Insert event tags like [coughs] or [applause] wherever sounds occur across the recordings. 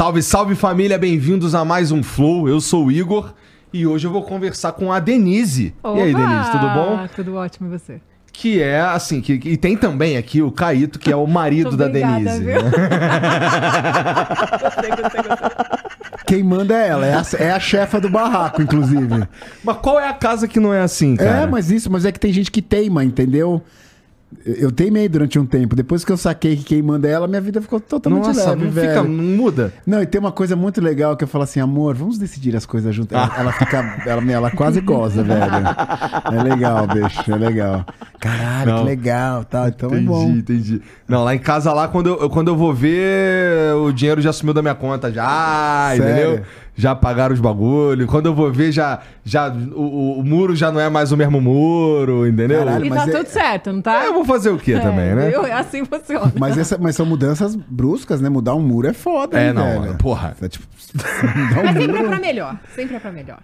Salve, salve família, bem-vindos a mais um Flow. Eu sou o Igor e hoje eu vou conversar com a Denise. E aí, Opa! Denise, tudo bom? Tudo ótimo e você? Que é assim, que, e tem também aqui o Caíto, que é o marido da Obrigada, Denise. viu? [laughs] gostei, gostei, gostei. Quem manda é ela, é a, é a chefa do barraco, inclusive. Mas qual é a casa que não é assim, cara? É, mas isso, mas é que tem gente que teima, entendeu? Eu, teimei durante um tempo. Depois que eu saquei que quem manda é ela, minha vida ficou totalmente Nossa, leve, não velho. fica, não muda. Não, e tem uma coisa muito legal que eu falo assim, amor, vamos decidir as coisas juntas. Ela, ela fica, ela, ela quase goza, velho. É legal, bicho, é legal. Caralho, Não. que legal, tá? Então entendi, é bom. entendi. Não, lá em casa, lá, quando eu, quando eu vou ver, o dinheiro já sumiu da minha conta, já, Sério? entendeu? Já pagaram os bagulho. Quando eu vou ver, já, já o, o- o muro já não é mais o mesmo muro, entendeu? Caralho, E mas tá é- tudo certo, não tá? É, eu vou fazer o quê também, É, né? viu? É assim funciona. Mas, essa, mas são mudanças bruscas, né? Mudar um muro é foda, É, hein, não, velho? porra. É tipo, [laughs] mudar um Mas sempre é muro- pra melhor. Sempre é pra melhor.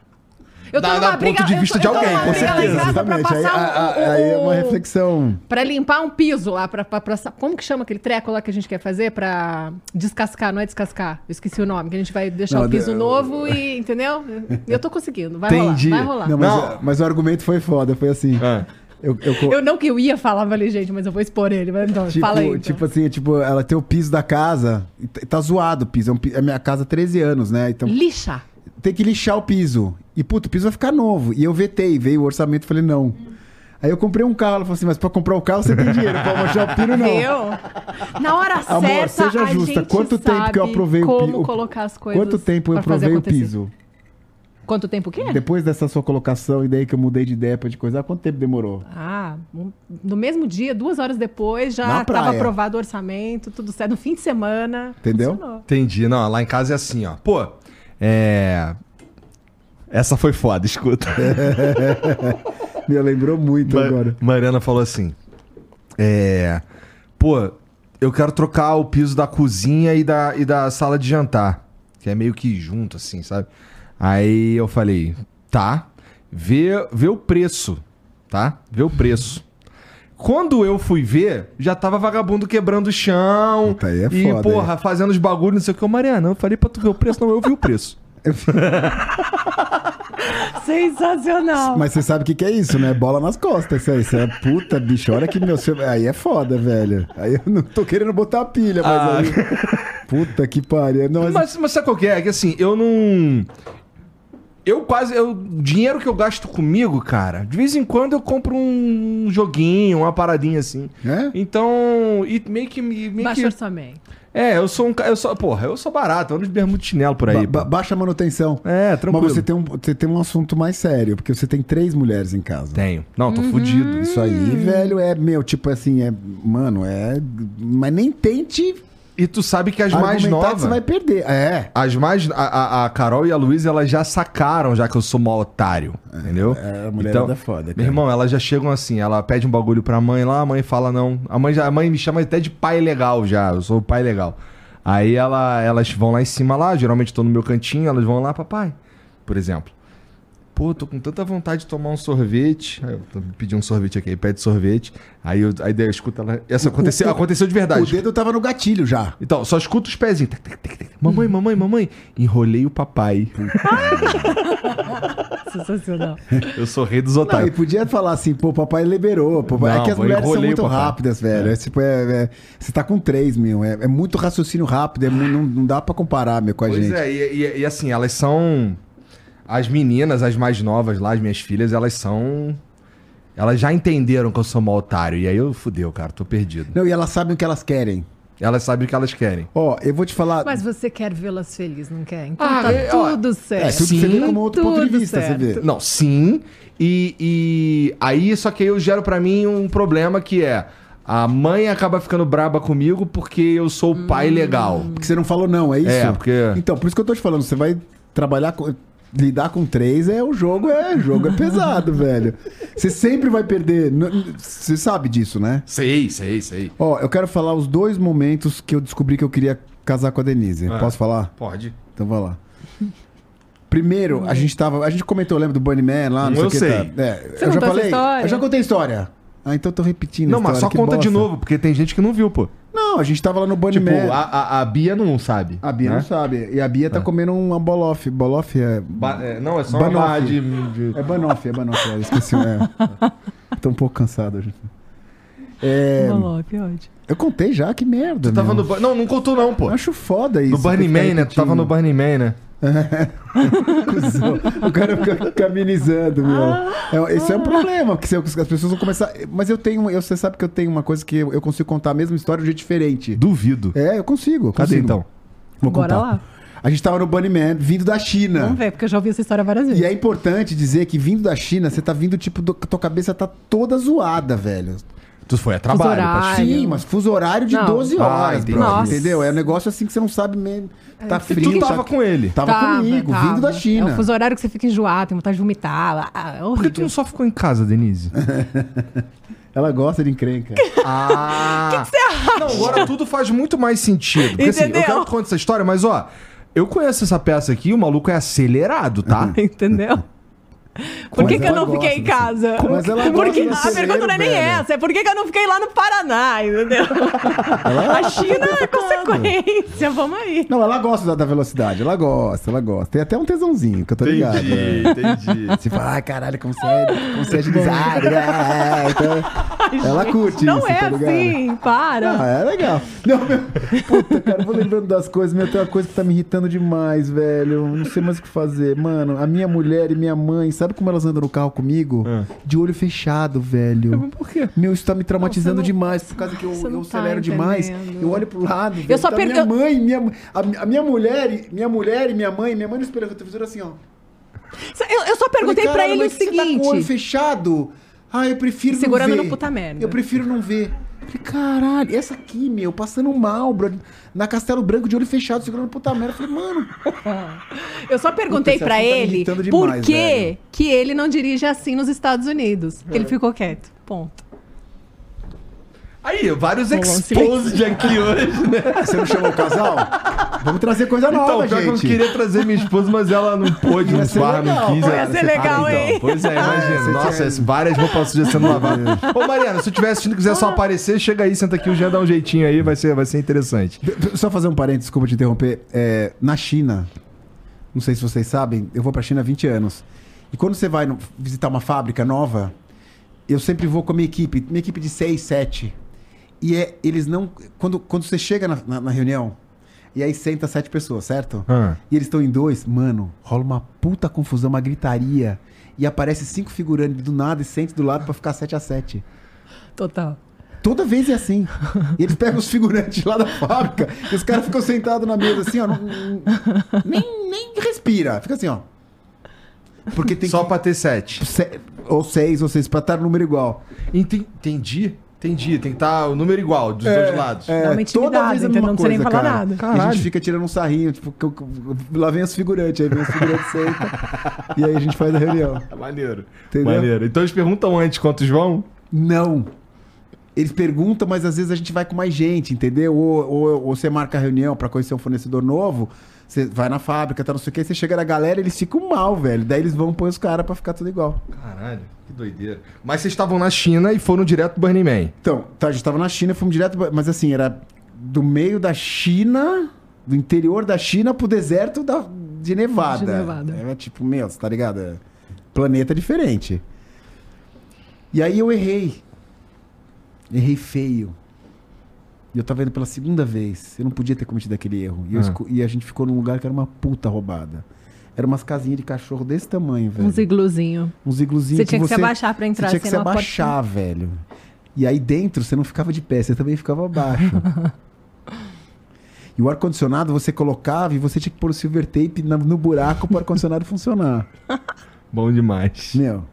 Eu Dá- dá ponto de eu vista tô- de eu tô alguém, numa com briga certeza. Exatamente. Aí, o- a- aí é uma reflexão. Pra limpar um piso lá, pra, pra, pra- Como que chama aquele treco lá que a gente quer fazer pra descascar? Não é descascar, eu esqueci o nome. Que a gente vai deixar Não, o piso de- novo e. [laughs] Entendeu? Eu tô conseguindo. Vai Entendi. rolar. Vai rolar. Não, mas, Não. mas o argumento foi foda, foi assim. Ah. Eu, eu co- Eu não que eu ia falar, falei, gente, mas eu vou expor ele. Mas Então, tipo, fala aí. então. tipo assim, tipo, ela tem o piso da casa, tá zoado o piso. É, um é minha casa há 13 anos, né? Então Lixa. Tem que lixar o piso. E, puto, o piso vai ficar novo. E eu vetei, veio o orçamento e falei, não. Aí eu comprei um carro, ela falou assim, mas pra comprar o carro você tem dinheiro, pra manchar o pino não. Viu? Na hora Amor, certa, seja a justa. gente Quanto tempo que eu aprovei o como piso? colocar as coisas Quanto tempo eu aprovei o piso? Quanto tempo o quê? Depois dessa sua colocação e daí que eu mudei de ideia pra de coisa, quanto tempo demorou? Ah, um- no mesmo dia, duas horas depois, já estava aprovado o orçamento, tudo certo. No fim de semana. Entendeu? funcionou. Entendi. Não, lá em casa é assim, ó. Pô, é. Essa foi foda, escuta. [laughs] Me lembrou muito Ma- agora. Mariana falou assim: É. Pô, eu quero trocar o piso da cozinha e da, e da sala de jantar. Que é meio que junto, assim, sabe? Aí eu falei: tá, vê, vê o preço, tá? Vê o preço. Quando eu fui ver, já tava vagabundo quebrando o chão. Puta, aí é e, foda, porra, fazendo os bagulhos, não sei o que. Ô, Mariana, eu falei pra tu ver o preço. Não, eu vi o preço. [laughs] Sensacional. Mas você sabe o que, que é isso, né? Bola nas costas, isso aí. Isso é puta, bicho. Olha que meu. Aí é foda, velho. Aí eu não tô querendo botar a pilha, mas Ah. aí. Puta que pariu. Não, mas... Mas, mas sabe qual que é? É que assim, eu não. Eu quase. Eu, o dinheiro que eu gasto comigo, cara, de vez em quando eu compro um joguinho, uma paradinha assim. É? Então. E meio que. me- Meio Baixo que orçamento. é, eu sou um cara. Eu sou, porra, eu sou barato, eu ando de bermuda de chinelo por aí. Ba- pô. baixa a manutenção. É, tranquilo. Mas você tem, um, você tem um assunto mais sério, porque você tem três mulheres em casa. Tenho. Não, Uhum. tô fudido. Isso aí, velho, é meu, tipo assim, é. Mano, é. Mas nem tente E tu sabe que as mais novas. você vai perder. É. As mais. A, a, Carol e a Luísa, elas já sacaram, já que eu sou mó otário. entendeu? é, a mulherada é foda, cara. Meu irmão, elas já chegam assim, ela pede um bagulho pra mãe lá, a mãe fala não. A mãe, já, a mãe me chama até de pai legal já, eu sou o pai legal. Aí ela, elas vão lá em cima lá, geralmente tô no meu cantinho, elas vão lá, papai, por exemplo. Pô, tô com tanta vontade de tomar um sorvete. Aí eu pedi um sorvete aqui, aí pede sorvete. Aí eu, aí daí eu escuto ela. Essa aconteceu, o- aconteceu de verdade. O dedo tava no gatilho já. Então, só escuta os pezinhos. Tac, tac, tac, tac. Mamãe, mamãe, mamãe. Enrolei o papai. [laughs] Sensacional. Eu sou rei dos Não, e otários. podia falar assim, pô, papai liberou. Papai... Não, é que as mulheres são muito rápidas, velho. É. tipo, é- é- você tá com três, meu. É, é muito raciocínio rápido. é não, não dá pra comparar, meu, com a Pois gente. é, e, e- e assim, elas são. As meninas, as mais novas lá, as minhas filhas, elas são. Elas já entenderam que eu sou mal otário. E aí eu fudeu, cara, tô perdido. Não, e elas sabem o que elas querem. Elas sabem o que elas querem. Ó, eu vou te falar. Mas você quer vê-las felizes, não quer? Então Ah, tá é, ó, tudo certo. é, tudo sim, você vê como outro ponto de tudo vista, certo. você vê. Não, sim. E, e aí, só que aí eu gero pra mim um problema que é. A mãe acaba ficando braba comigo porque eu sou o pai legal. Porque você não falou não, é isso? É, porque- Então, por isso que eu tô te falando, você vai trabalhar com. Lidar com três é o jogo, é o jogo é pesado, [laughs] velho. Você sempre vai perder. Você sabe disso, né? Sei, sei, sei. Ó, eu quero falar os dois momentos que eu descobri que eu queria casar com a Denise. Ah. Posso falar? Pode. Então vai lá. Primeiro, a gente tava. A gente comentou, lembra do Bunny Man lá, não Eu sei o que. Tá. É, Você eu já falei. história? Eu já contei a história. Ah, então eu tô repetindo. Não, a mas só conta de bosta. novo, porque tem gente que não viu, pô. Não, a gente tava lá no Bunny Tipo, Man. a, a, a Bia não sabe. A Bia né? não sabe. E a Bia tá É. comendo uma bolof. Bolof é. Ba- é, não, é só Banoffee. uma barra de, de- É banoff, é banoff. É, esqueci. É. [laughs] Tô um pouco cansado hoje. É, Bolof, ótimo. eu contei já, que merda. Tu tava meu. no... Ba- Não, não contou não, pô. Eu acho foda isso. No Burning ficar Man, né? Tu tava no. Burning Man, né? [laughs] Cusão. O cara fica caminizando, meu. É, esse é um problema, porque se eu- as pessoas vão começar. Mas eu tenho. Eu, você sabe que eu tenho uma coisa que eu, consigo contar a mesma história de um jeito diferente. Duvido. É, eu consigo. Cadê consigo. então? Vou Bora contar. lá. A gente tava no Bunny Man, vindo da China. Vamos ver, porque eu já ouvi essa história várias vezes. E é importante dizer que vindo da China, você tá vindo, tipo, do, tua cabeça tá toda zoada, velho. Tu foi a trabalho. pra-. Sim, mas fuso horário de Não. 12 Ah, horas, Nossa. entendeu? É um negócio assim que você não sabe mesmo. Tá E frio. tu tava tá- com ele. Tava, comigo, tava. vindo da China. É um fuso horário que você fica enjoado, tem vontade de vomitar. Ah, é Por que tu não só ficou em casa, Denise? [laughs] Ela gosta de encrenca. [laughs] Ah! O que, você acha? Não, agora tudo faz muito mais sentido. Porque assim, eu Entendeu? quero que conte essa história, mas ó, eu conheço essa peça aqui, o maluco é acelerado, tá? [laughs] Entendeu? Por Mas que, que eu ela não fiquei em casa? Mas ela Por que- gosta do A pergunta não é nem essa, é por que, que eu não fiquei lá no Paraná, entendeu? A China é [laughs] consequência, vamos aí. Não, ela gosta da, da velocidade, ela gosta, ela gosta. Tem até um tesãozinho, que eu tô ligado. né? entendi. Você fala, ai caralho, como você é, como você é agilizado. é, então, ela curte Não isso, é tá ligado? assim, para. Ah, é legal. Não, meu, puta, cara, eu vou lembrando das coisas. Meu, tem uma coisa que tá me irritando demais, velho. Não sei mais o que fazer. Mano, a minha mulher e minha mãe, sabe como elas andam no carro comigo? Ah. De olho fechado, velho. Por quê? Meu, isso tá me traumatizando Não, não- demais, por causa que eu, eu tá acelero demais. Eu olho pro lado, velho, só tá minha mãe, minha, a, a minha mulher, e- minha mulher e minha mãe, minha mãe no espelho retrovisor assim, ó. Eu, eu só perguntei Falei, pra "Caralho, ele o mas Você tá com o olho seguinte. fechado? Ah, eu prefiro Segurando não ver. no puta merda. Eu prefiro não ver. Falei, caralho, essa aqui, meu, passando mal, bro. Na Castelo Branco de olho fechado, segurando puta merda. Eu falei, mano, [laughs] Eu só perguntei assunto tá ele por demais, que, velho. que ele não dirige assim nos Estados Unidos. Ele ficou quieto. Ponto. Aí, vários exposed aqui hoje, né? [laughs] você não chamou o casal? Vamos trazer coisa Então, nova, pior que eu gente. queria trazer minha esposa, mas ela não pôde, Ia não ser farra, não quis. pô, ela- ia ser legal, Ah, então, hein? Pois é, imagina. você Nossa, tinha- várias roupas sujas sendo [laughs] lavadas. Ô, Mariana, se tu estiver assistindo e quiser só aparecer, chega aí, senta aqui, o Jean dá um jeitinho aí, vai ser, vai ser interessante. Só fazer um parênteses, desculpa te interromper. É, na China, não sei se vocês sabem, eu vou pra China há 20 anos. E quando você vai visitar uma fábrica nova, eu sempre vou com a minha equipe, minha equipe de 6, 7. E é, eles não. Quando, quando você chega na, na- na reunião, e aí senta sete pessoas, certo? Ah. E eles estão em dois, mano, rola uma puta confusão, uma gritaria. E aparece cinco figurantes do nada e sente do lado pra ficar 7 a 7 Total. Toda vez é assim. E eles pegam os figurantes lá da fábrica e os caras ficam sentados na mesa assim, ó. não- nem, nem respira. Fica assim, ó. Porque tem Só que. pra ter sete. se- ou seis, ou seis, pra estar no número igual. Enten- Entendi. Entendi. Tem que estar o número igual dos dois lados. É, Dá uma intimidade, entendeu? Não precisa nem falar nada. E a gente fica tirando um sarrinho, tipo, lá vem os figurantes, aí vem os figurantes sentam. e aí a gente faz a reunião. [laughs] Maneiro. Entendeu? Maneiro. Então eles perguntam antes quantos vão? Não. Eles perguntam, mas às vezes a gente vai com mais gente, entendeu? Ou, ou, ou você marca a reunião pra conhecer um fornecedor novo, você vai na fábrica, tá não sei o que, você chega na galera, eles ficam mal, velho. Daí eles vão pôr os caras pra ficar tudo igual. Caralho, que doideira. Mas vocês estavam na China e foram direto pro Burning Man. Então, tá, a gente tava na China, fomos direto, mas assim, era do meio da China, do interior da China pro deserto da, de Nevada. De Nevada. É tipo, meu, tá ligado? É planeta diferente. E aí eu errei. Errei feio. E eu tava indo pela segunda vez. Eu não podia ter cometido aquele erro. E, eu Ah. esco- e a gente ficou num lugar que era uma puta roubada. Era umas casinhas de cachorro desse tamanho, velho. Um igluzinho. Uns igluzinhos Você tinha que se abaixar pra entrar, Você tinha que se senão a porta- abaixar, velho. E aí dentro você não ficava de pé, você também ficava abaixo. [laughs] e o ar-condicionado você colocava e você tinha que pôr o silver tape no buraco para o ar-condicionado funcionar. [laughs] Bom demais. Meu,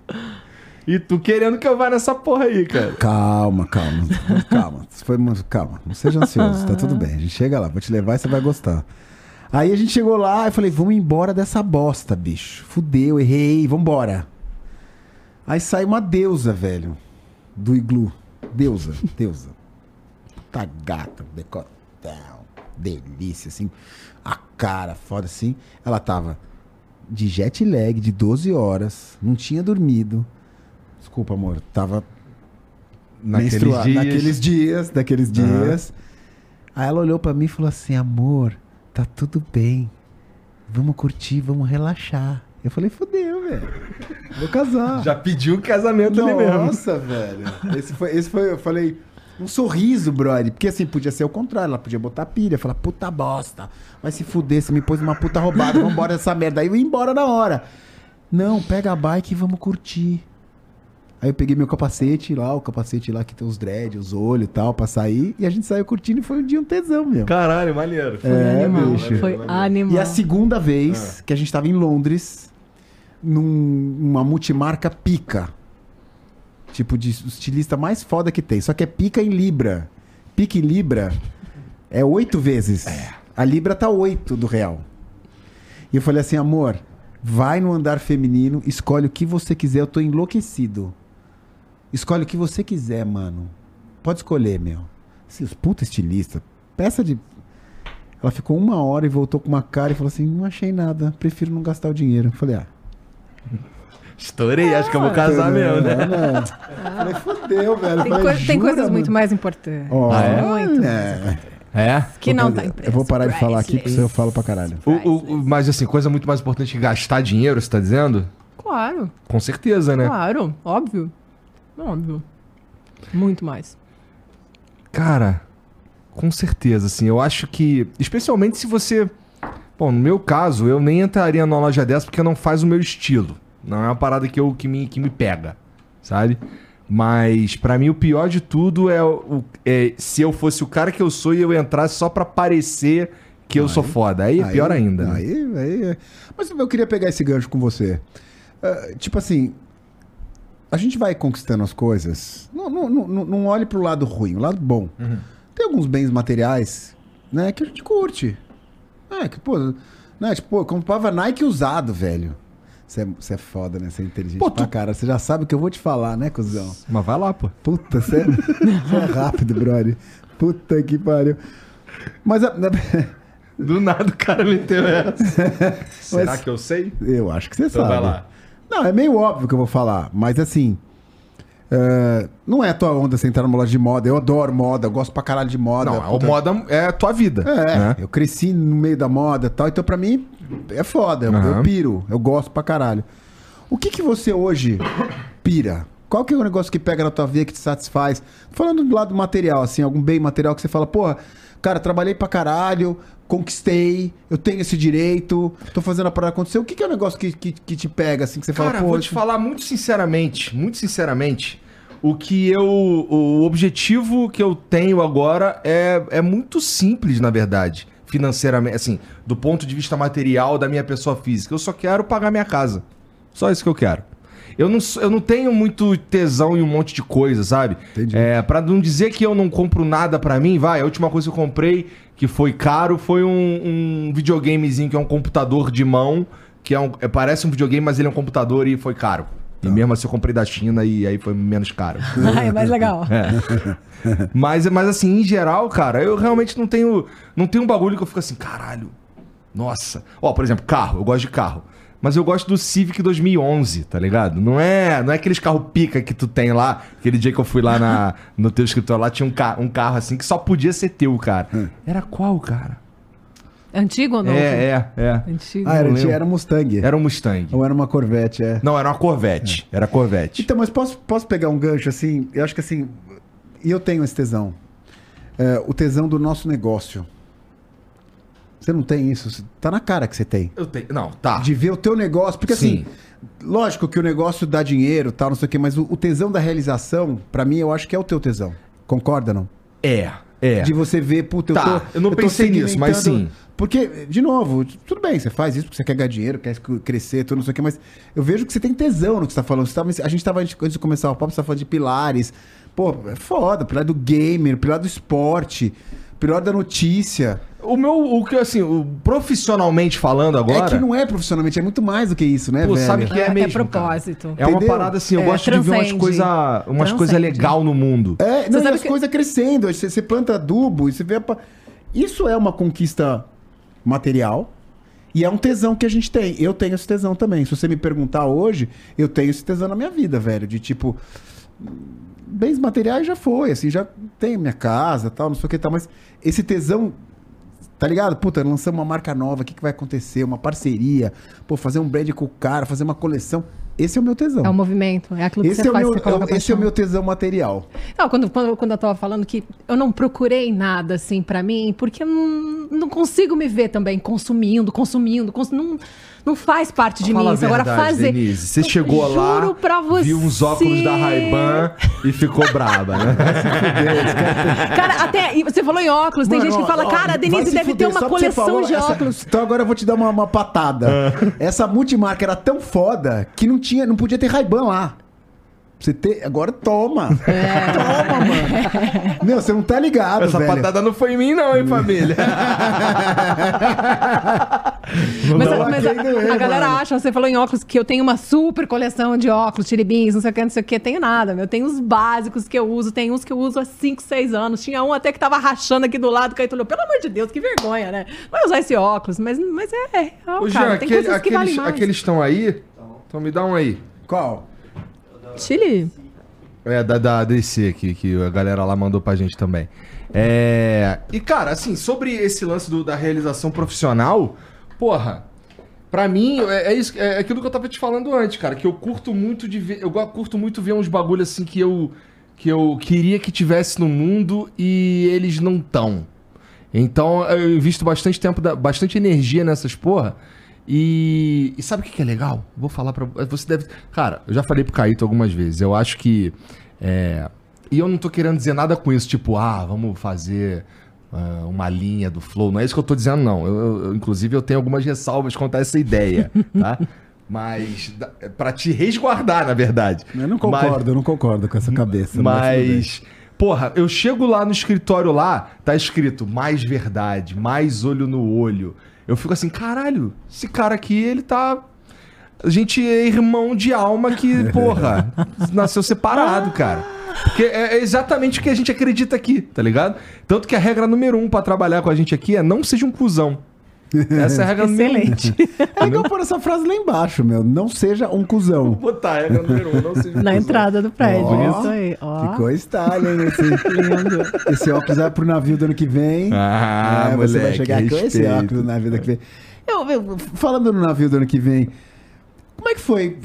E tu querendo que eu vá nessa porra aí, cara. calma, calma. Calma. Foi, calma. Não seja ansioso, tá tudo bem. A gente chega lá, vou te levar e você vai gostar. Aí a gente chegou lá e falei, vamos embora dessa bosta, bicho. Fudeu, errei, vambora. Aí sai uma deusa, velho. Do iglu. Deusa, deusa. Puta gata, decotão. Delícia, assim. A cara foda, assim. Ela tava de jet lag de 12 horas. Não tinha dormido. Desculpa, amor. Tava Naqueles dias. Naqueles dias, daqueles dias. Aí ela olhou pra mim e falou assim: amor, tá tudo bem. Vamos curtir, vamos relaxar. Eu falei, fodeu, velho. Vou casar. Já pediu o casamento ali mesmo. Nossa, velho. Esse foi, esse foi, eu falei, um sorriso, brother. Porque assim, podia ser o contrário. Ela podia botar pilha, falar, puta bosta. Vai se fuder, você me pôs numa puta roubada, vambora dessa merda. Aí eu ia embora na hora. Não, pega a bike e vamos curtir. Aí eu peguei meu capacete lá, o capacete lá que tem os dreads, os olhos e tal, pra sair. E a gente saiu curtindo e foi um dia um tesão, meu. Caralho, maneiro. Foi É, animal. bicho. Foi Maneiro. animal. E a segunda vez que a gente tava em Londres, num- numa multimarca pica. Tipo, de estilista mais foda que tem. Só que é pica em Libra. Pica em Libra é oito vezes. A Libra tá oito do real. E eu falei assim, amor, vai no andar feminino, escolhe o que você quiser, eu tô enlouquecido. Escolhe o que você quiser, mano. Pode escolher, meu. Esses puta estilista. Peça de ela ficou uma hora e voltou com uma cara e falou assim: Não achei nada, prefiro não gastar o dinheiro. Eu falei: Ah, Estourei, acho que eu vou casar mesmo, né? Não, não. Eu falei: Fudeu, velho. Tem, falei, tem "Jura, coisas muito mano?" mais importantes. Ó, Ah, é? Muito mais é. É? Que não tá impresso. Eu vou parar de falar aqui porque eu falo pra caralho. O- o- o- mas assim, coisa muito mais importante que gastar dinheiro, você tá dizendo? Claro, Com certeza, né? claro. Óbvio. Óbvio. Muito mais. Cara, com certeza, assim, eu acho que, especialmente se você, bom, no meu caso, eu nem entraria numa loja dessa porque não faz o meu estilo. Não é uma parada que, eu, que, me, que me pega, sabe? Mas pra mim o pior de tudo é, o, é se eu fosse o cara que eu sou e eu entrasse só pra parecer que eu sou foda. Aí é pior ainda. né? Aí, aí é. Mas eu queria pegar esse gancho com você. Ah, tipo assim, a gente vai conquistando as coisas. Não, não, não, não- olhe pro lado ruim, o lado bom. Uhum. Tem alguns bens materiais, né, que a gente curte. É, que, pô, né, tipo, pô, eu comprava Nike usado, velho. Você é, você é foda, né? Você é inteligente Pô, pra tu- cara. Você já sabe o que eu vou te falar, né, cuzão? Mas vai lá, pô. Puta, sério? Você é rápido, brother. Puta que pariu. Mas, a- Do nada o cara meteu essa. [laughs] Será Mas- que eu sei? eu acho que você Então sabe. vai lá. Não, é meio óbvio que eu vou falar, mas assim. é, não é a tua onda você entrar numa loja de moda. Eu adoro moda, eu gosto pra caralho de moda. Não, a Puta- moda é a tua vida. É, né? eu cresci no meio da moda e tal, então pra mim é foda. Eu, Aham. eu piro, eu gosto pra caralho. O que que você hoje pira? Qual que é o negócio que pega na tua vida que te satisfaz? Falando do lado material, assim, algum bem material que você fala, porra, cara, trabalhei pra caralho, conquistei, eu tenho esse direito, tô fazendo a parada acontecer. O que que é o negócio que, que, que te pega, assim, que você Cara, fala, pô, vou te isso- falar muito sinceramente, muito sinceramente, o que eu. O objetivo que eu tenho agora é, é muito simples, na verdade. Financeiramente, assim, do ponto de vista material da minha pessoa física. Eu só quero pagar minha casa. Só isso que eu quero. Eu não, eu não tenho muito tesão em um monte de coisa, sabe? Entendi. É, pra não dizer que eu não compro nada pra mim, vai, a última coisa que eu comprei, que foi caro, foi um, um videogamezinho que é um computador de mão, que é um, é, parece um videogame, mas ele é um computador e foi caro. E mesmo assim eu comprei da China e aí foi menos caro. [laughs] Ah, é mais legal. mas, mas assim, em geral, cara, eu realmente não tenho, não tenho um bagulho que eu fico assim, caralho, nossa. Ó, por exemplo, carro, eu gosto de carro. Mas eu gosto do Civic 2011, tá ligado? Não é, não é aqueles carro pica que tu tem lá. Aquele dia que eu fui lá na, [laughs] no teu escritório lá, tinha um, ca um carro assim que só podia ser teu, cara. Era qual, cara? Antigo ou novo? É, é, é. Antigo. Ah, era, não lembro. era um Mustang. Era um Mustang. Ou era uma Corvette, é. Não, era uma Corvette. Era Corvette. Então, mas posso, posso pegar um gancho assim? Eu acho que assim. E eu tenho esse tesão. É, o tesão do nosso negócio. Você não tem isso? Tá na cara que você tem. Eu tenho. Não, tá. De ver o teu negócio. Porque Sim. assim, lógico que o negócio dá dinheiro tal, não sei o quê, mas o, o tesão da realização, pra mim, eu acho que é o teu tesão. Concorda, não? É, é. De você ver, puta, eu Tá, tô. eu não tô pensei nisso, mas sim. Porque, de novo, tudo bem, você faz isso porque você quer ganhar dinheiro, quer crescer, tudo, não sei o quê, mas eu vejo que você tem tesão no que você tá falando. Você tava- a gente tava, antes de começar o papo, você tava falando de pilares. Pô, é foda, pilar do gamer, pilar do esporte, pilar da notícia. O meu, o que assim, o- profissionalmente falando agora. É que não é profissionalmente, é muito mais do que isso, né, Pô, velho? sabe que é, É- é mesmo. propósito. cara. É uma Entendeu? parada assim, eu É, gosto de ver umas transcende. coisas umas coisa Transcende. legal no mundo. É, não, e sabe as que- coisas crescendo, você, você planta adubo e você vê. a Isso é uma conquista material e é um tesão que a gente tem. Eu tenho esse tesão também. Se você me perguntar hoje, eu tenho esse tesão na minha vida, velho. De tipo, bens materiais já foi, assim, já tenho minha casa, tal, não sei o que tal, mas esse tesão Tá ligado? Puta, lançamos uma marca nova, o que, que vai acontecer? Uma parceria, pô, fazer um brand com o cara, fazer uma coleção. Esse é o meu tesão. É o movimento, é aquilo que esse você é faz, meu, você é esse é o meu tesão material. Não, quando, quando, quando eu tava falando que eu não procurei nada assim pra mim, porque eu não, não consigo me ver também consumindo, consumindo, cons- não, não faz parte de Fala mim. isso. Agora fazer. Denise. Você Eu chegou lá, juro pra você. viu uns óculos da Ray-Ban e ficou braba, né? [laughs] Cara, até. Você falou em óculos, tem Mano, gente que fala, ó, cara, a Denise se deve fuder, ter uma coleção falou de essa- óculos. Então agora eu vou te dar uma, uma patada. Essa multimarca era tão foda que não tinha, não podia ter Ray-Ban lá. Você ter, agora toma. Toma, mano. [laughs] Meu, você não tá ligado, Essa velho. patada não foi em mim, não, hein, família? [laughs] Mas, Não, mas a, a galera mano. acha, você falou em óculos, que eu tenho uma super coleção de óculos, tiribins, não sei o que, não sei o que. Tenho nada, meu. Tenho os básicos que eu uso, tem uns que eu uso há 5, 6 anos. Tinha um até que tava rachando aqui do lado, que aí tu olhou, pelo amor de Deus, que vergonha, né? Vai usar esse óculos, mas, mas é, é, é Ô, o Jean, cara, tem aquele- coisas que valem aqueles mais. aqueles estão aí? Então me dá um aí. Qual? Chile? É, da, da DC aqui, que a galera lá mandou pra gente também. É... E, cara, assim, sobre esse lance do- da realização profissional, porra, pra mim, é, é isso, é aquilo que eu tava te falando antes, cara, que eu curto muito de ver, eu curto muito ver uns bagulho assim que eu, que eu queria que tivesse no mundo e eles não tão. Então, eu invisto bastante tempo, bastante energia nessas porra. E, e sabe o que, que é legal? Vou falar pra você. deve. Cara, eu já falei pro Caíto algumas vezes. Eu acho que. é, e eu não tô querendo dizer nada com isso, tipo, ah, vamos fazer ah, uma linha do Flow. Não é isso que eu tô dizendo, não. Eu, eu- inclusive, eu tenho algumas ressalvas quanto a essa ideia, tá? [laughs] Mas. da- Pra te resguardar, na verdade. Eu não Mas- concordo, eu não concordo com essa cabeça. mas mas, porra, eu chego lá no escritório lá, tá escrito mais verdade, mais olho no olho. Eu fico assim, caralho, esse cara aqui, ele tá. A gente é irmão de alma que, porra, [laughs] nasceu separado, cara. Porque é é exatamente o que a gente acredita aqui, tá ligado? Tanto que a regra número um pra trabalhar com a gente aqui é não seja um cuzão. Essa é a regra número. Excelente. [laughs] É legal pôr essa frase lá embaixo, meu. Não seja um cuzão. Botar a regra número um, não seja um Na cuzão. entrada do prédio. Ó, isso aí. Ó. Ficou style, hein? Esse, [laughs] Lindo. esse óculos vai pro navio do ano que vem. Ah, É, você vai moleque, chegar com esse respeito. óculos no navio do ano que vem. Eu, eu- falando no navio do ano que vem, como é que foi?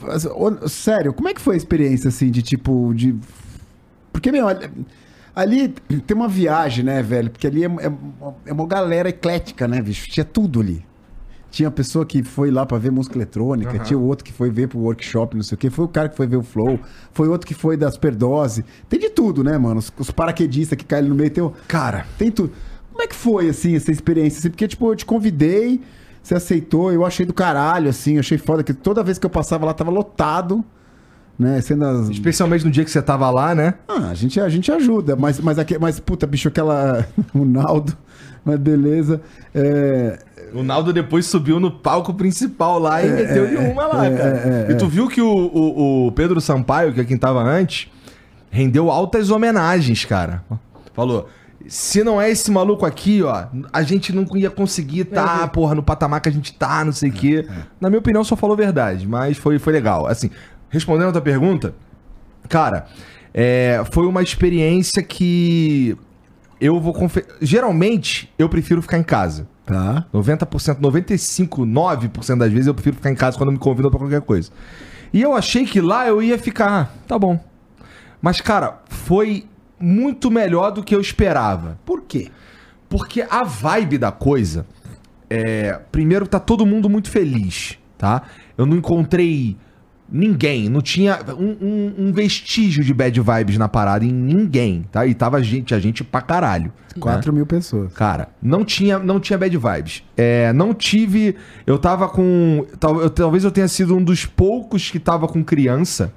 Sério, como é que foi a experiência, assim, de tipo, de... Porque, meu, ali- ali tem uma viagem, né, velho? Porque ali é, é- é uma galera eclética, né, bicho? Tinha tudo ali. Tinha pessoa que foi lá pra ver música eletrônica, Aham. tinha outro que foi ver pro workshop, não sei o quê. Foi o cara que foi ver o Flow, foi outro que foi da Superdose. Tem de tudo, né, mano? Os, os paraquedistas que caem no meio. Tem, o- Cara, tem tudo. Como é que foi, assim, essa experiência? assim? Porque, tipo, eu te convidei, você aceitou, eu achei do caralho, assim, achei foda, que toda vez que eu passava lá tava lotado, né? Sendo as... especialmente no dia que você tava lá, né? Ah, a gente, a gente ajuda, mas, mas, aqui, mas puta, bicho, aquela... [laughs] o Naldo, mas beleza. É, O Naldo depois subiu no palco principal lá e meteu-lhe uma lá, é, cara. é, é, e tu viu que o, o, o Pedro Sampaio, que é quem tava antes, rendeu altas homenagens, cara. Falou. Se não é esse maluco aqui, ó, a gente não ia conseguir tá, porra, no patamar que a gente tá, não sei o quê. Na minha opinião, só falou verdade, mas foi, foi legal. Assim, respondendo a tua pergunta, cara, é, foi uma experiência que eu vou confessar. Geralmente, eu prefiro ficar em casa. tá. 90%, 95%, 9% das vezes eu prefiro ficar em casa quando me convidam pra qualquer coisa. E eu achei que lá eu ia ficar, ah, tá bom. Mas, cara, foi muito melhor do que eu esperava. Por quê? Porque a vibe da coisa é. Primeiro, tá todo mundo muito feliz, tá? Eu não encontrei ninguém, não tinha um, um- um vestígio de bad vibes na parada em ninguém, tá? E tava gente, a gente pra caralho. né? 4 mil pessoas. Cara, não tinha, não tinha bad vibes. É, não tive. Eu tava com. tal- eu- talvez eu tenha sido um dos poucos que tava com criança.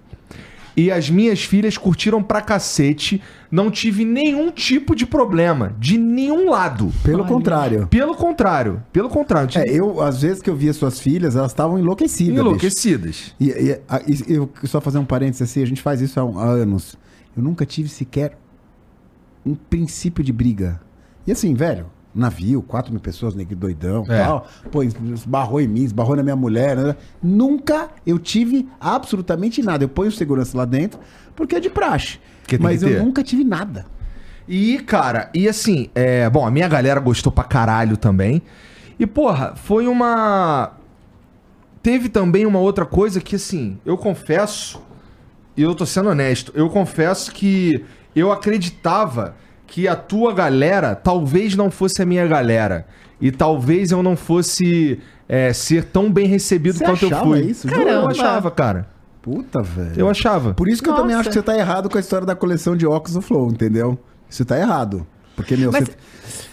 E as minhas filhas curtiram pra cacete. Não tive nenhum tipo de problema. De nenhum lado. Pelo Olha. contrário. Pelo contrário. Pelo contrário. É, tive eu, às vezes que eu via suas filhas, elas estavam enlouquecidas, enlouquecidas. E, e- a- e eu só fazer um parênteses assim, a gente faz isso há, há anos. Eu nunca tive sequer um princípio de briga. E assim, velho, navio, 4 mil pessoas, nego doidão É. tal. Pô, esbarrou em mim, esbarrou na minha mulher. né? Nunca eu tive absolutamente nada. Eu ponho segurança lá dentro porque é de praxe. Mas eu nunca tive nada. E, cara, e assim, é, bom, a minha galera gostou pra caralho também. E, porra, foi uma. Teve também uma outra coisa que, assim, eu confesso, e eu tô sendo honesto, eu confesso que eu acreditava que a tua galera talvez não fosse a minha galera. E talvez eu não fosse é, ser tão bem recebido Você quanto eu achava fui. isso? Eu Caramba. achava, cara. Puta, velho. Eu achava. Por isso que eu também Nossa. acho que você tá errado com a história da coleção de óculos do Flow, entendeu? Isso tá errado. Porque, meu, Mas- você-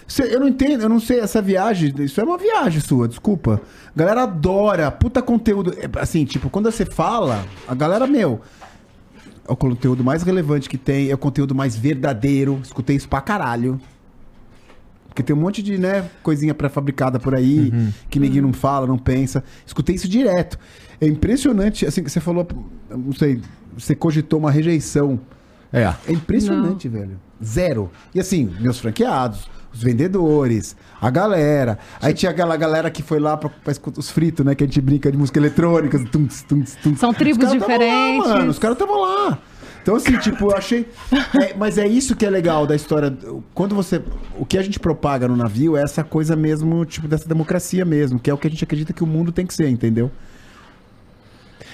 você- eu não entendo, eu não sei, essa viagem, isso é uma viagem sua, desculpa. A galera adora, puta conteúdo. É, Assim, tipo, quando você fala, a galera, meu, é o conteúdo mais relevante que tem, é o conteúdo mais verdadeiro. Escutei isso pra caralho. Porque tem um monte de, né, coisinha pré-fabricada por aí, que ninguém não fala, não pensa. Escutei isso direto. É impressionante, assim, que você falou, não sei, você cogitou uma rejeição. É. É impressionante, velho. Zero. E assim, meus franqueados, os vendedores, a galera. Aí tinha aquela galera que foi lá pra, pra escutar os fritos, né? Que a gente brinca de música eletrônica. Tunts, tunts, tunts. São Os tribos diferentes. Lá, mano, os caras estavam lá. Então, assim, tipo, eu achei. [laughs] é, mas é isso que é legal da história. Quando você. O que a gente propaga no navio é essa coisa mesmo, tipo, dessa democracia mesmo, que é o que a gente acredita que o mundo tem que ser, entendeu?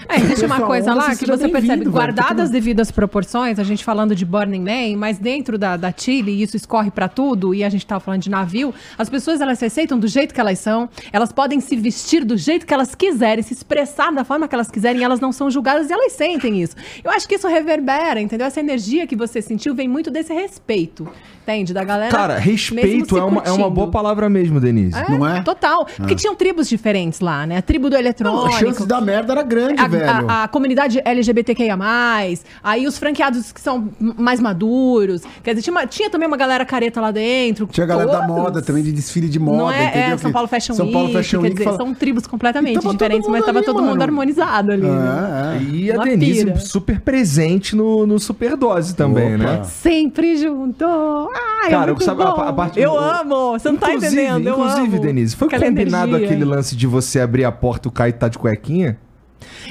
É, existe uma coisa onda, lá você que você percebe, bem-vindo, velho, guardadas tá as devidas proporções, a gente falando de Burning Man, mas dentro da, da Chile, e isso escorre pra tudo, e a gente tava falando de navio, as pessoas elas se aceitam do jeito que elas são, elas podem se vestir do jeito que elas quiserem, se expressar da forma que elas quiserem, elas não são julgadas e elas sentem isso. Eu acho que isso reverbera, entendeu? Essa energia que você sentiu vem muito desse respeito, entende? Da galera. Cara, respeito é uma, é uma boa palavra mesmo, Denise. É, Não é? Total. Porque tinham tribos diferentes lá, né? A tribo do Não, a eletrônico. chance da merda era grande, a, velho. a- a comunidade LGBTQIA+, aí os franqueados que são mais maduros. Quer dizer, tinha, uma- tinha também uma galera careta lá dentro. Tinha a galera da todos. moda também, de desfile de moda, Não é, entendeu? é São Que- Paulo Fashion São Paulo Week, Fashion quer Week dizer, fala- são tribos completamente diferentes, mas mundo tava ali, todo mundo mano. harmonizado ali. né? É, é. E a Uma Denise pira. super presente no, no Superdose também, Opa. né? Sempre junto. Ai, Cara, é muito sabe, a- bom. a parte- Eu o- amo, você não tá Inclusive- entendendo, eu Inclusive, amo. Denise, foi Aquela combinado energia. aquele lance de você abrir a porta e o Caio tá de cuequinha?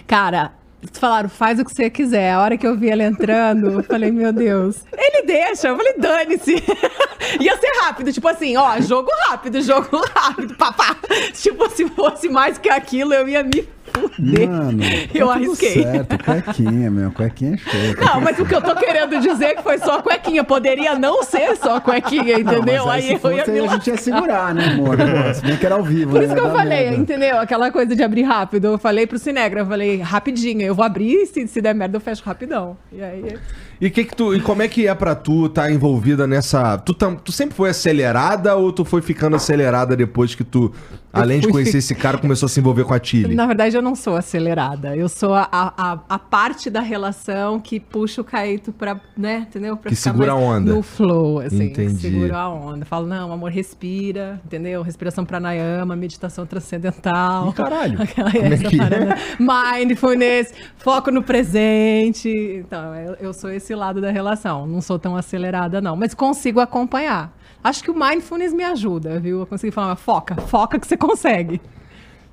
Cara, eles falaram, faz o que você quiser. A hora que eu vi ele entrando, eu falei, meu Deus. Ele deixa, eu falei, dane-se. [laughs] Ia ser rápido, tipo assim, ó, jogo rápido, jogo [laughs] rápido, papá. Tipo, se fosse mais que aquilo, eu ia me Mano, tá eu tudo arrisquei. certo, cuequinha, meu, cuequinha é show. Não, mas o que eu tô querendo dizer é que foi só a cuequinha. Poderia não ser só a cuequinha, entendeu? Não, aí aí, se eu fosse, ia me aí a gente ia segurar, né, amor? Pô, se bem que era ao vivo, Por né? isso que eu falei, merda. entendeu? Aquela coisa de abrir rápido. Eu falei pro Cinegra, eu falei, rapidinho, eu vou abrir e se, se der merda eu fecho rapidão. E aí. E, que que tu, e como é que é pra tu estar envolvida nessa. Tu, tam- tu sempre foi acelerada ou tu foi ficando acelerada depois que tu, além de conhecer esse cara, começou a se envolver com a Tilly? Na verdade, eu não sou acelerada. Eu sou a, a, a parte da relação que puxa o Caíto pra, né, entendeu? Pra Que ficar segura a onda. No flow, assim. Entendi. Segura a onda. Falo, não, amor, respira, entendeu? Respiração pranayama, meditação transcendental. Ih, caralho. [laughs] Aquela, Como é que é? parada. Mindfulness, foco no presente. Então, eu, eu sou esse lado da relação. Não sou tão acelerada, não. Mas consigo acompanhar. Acho que o mindfulness me ajuda, viu? Eu consigo falar, foca, foca que você consegue.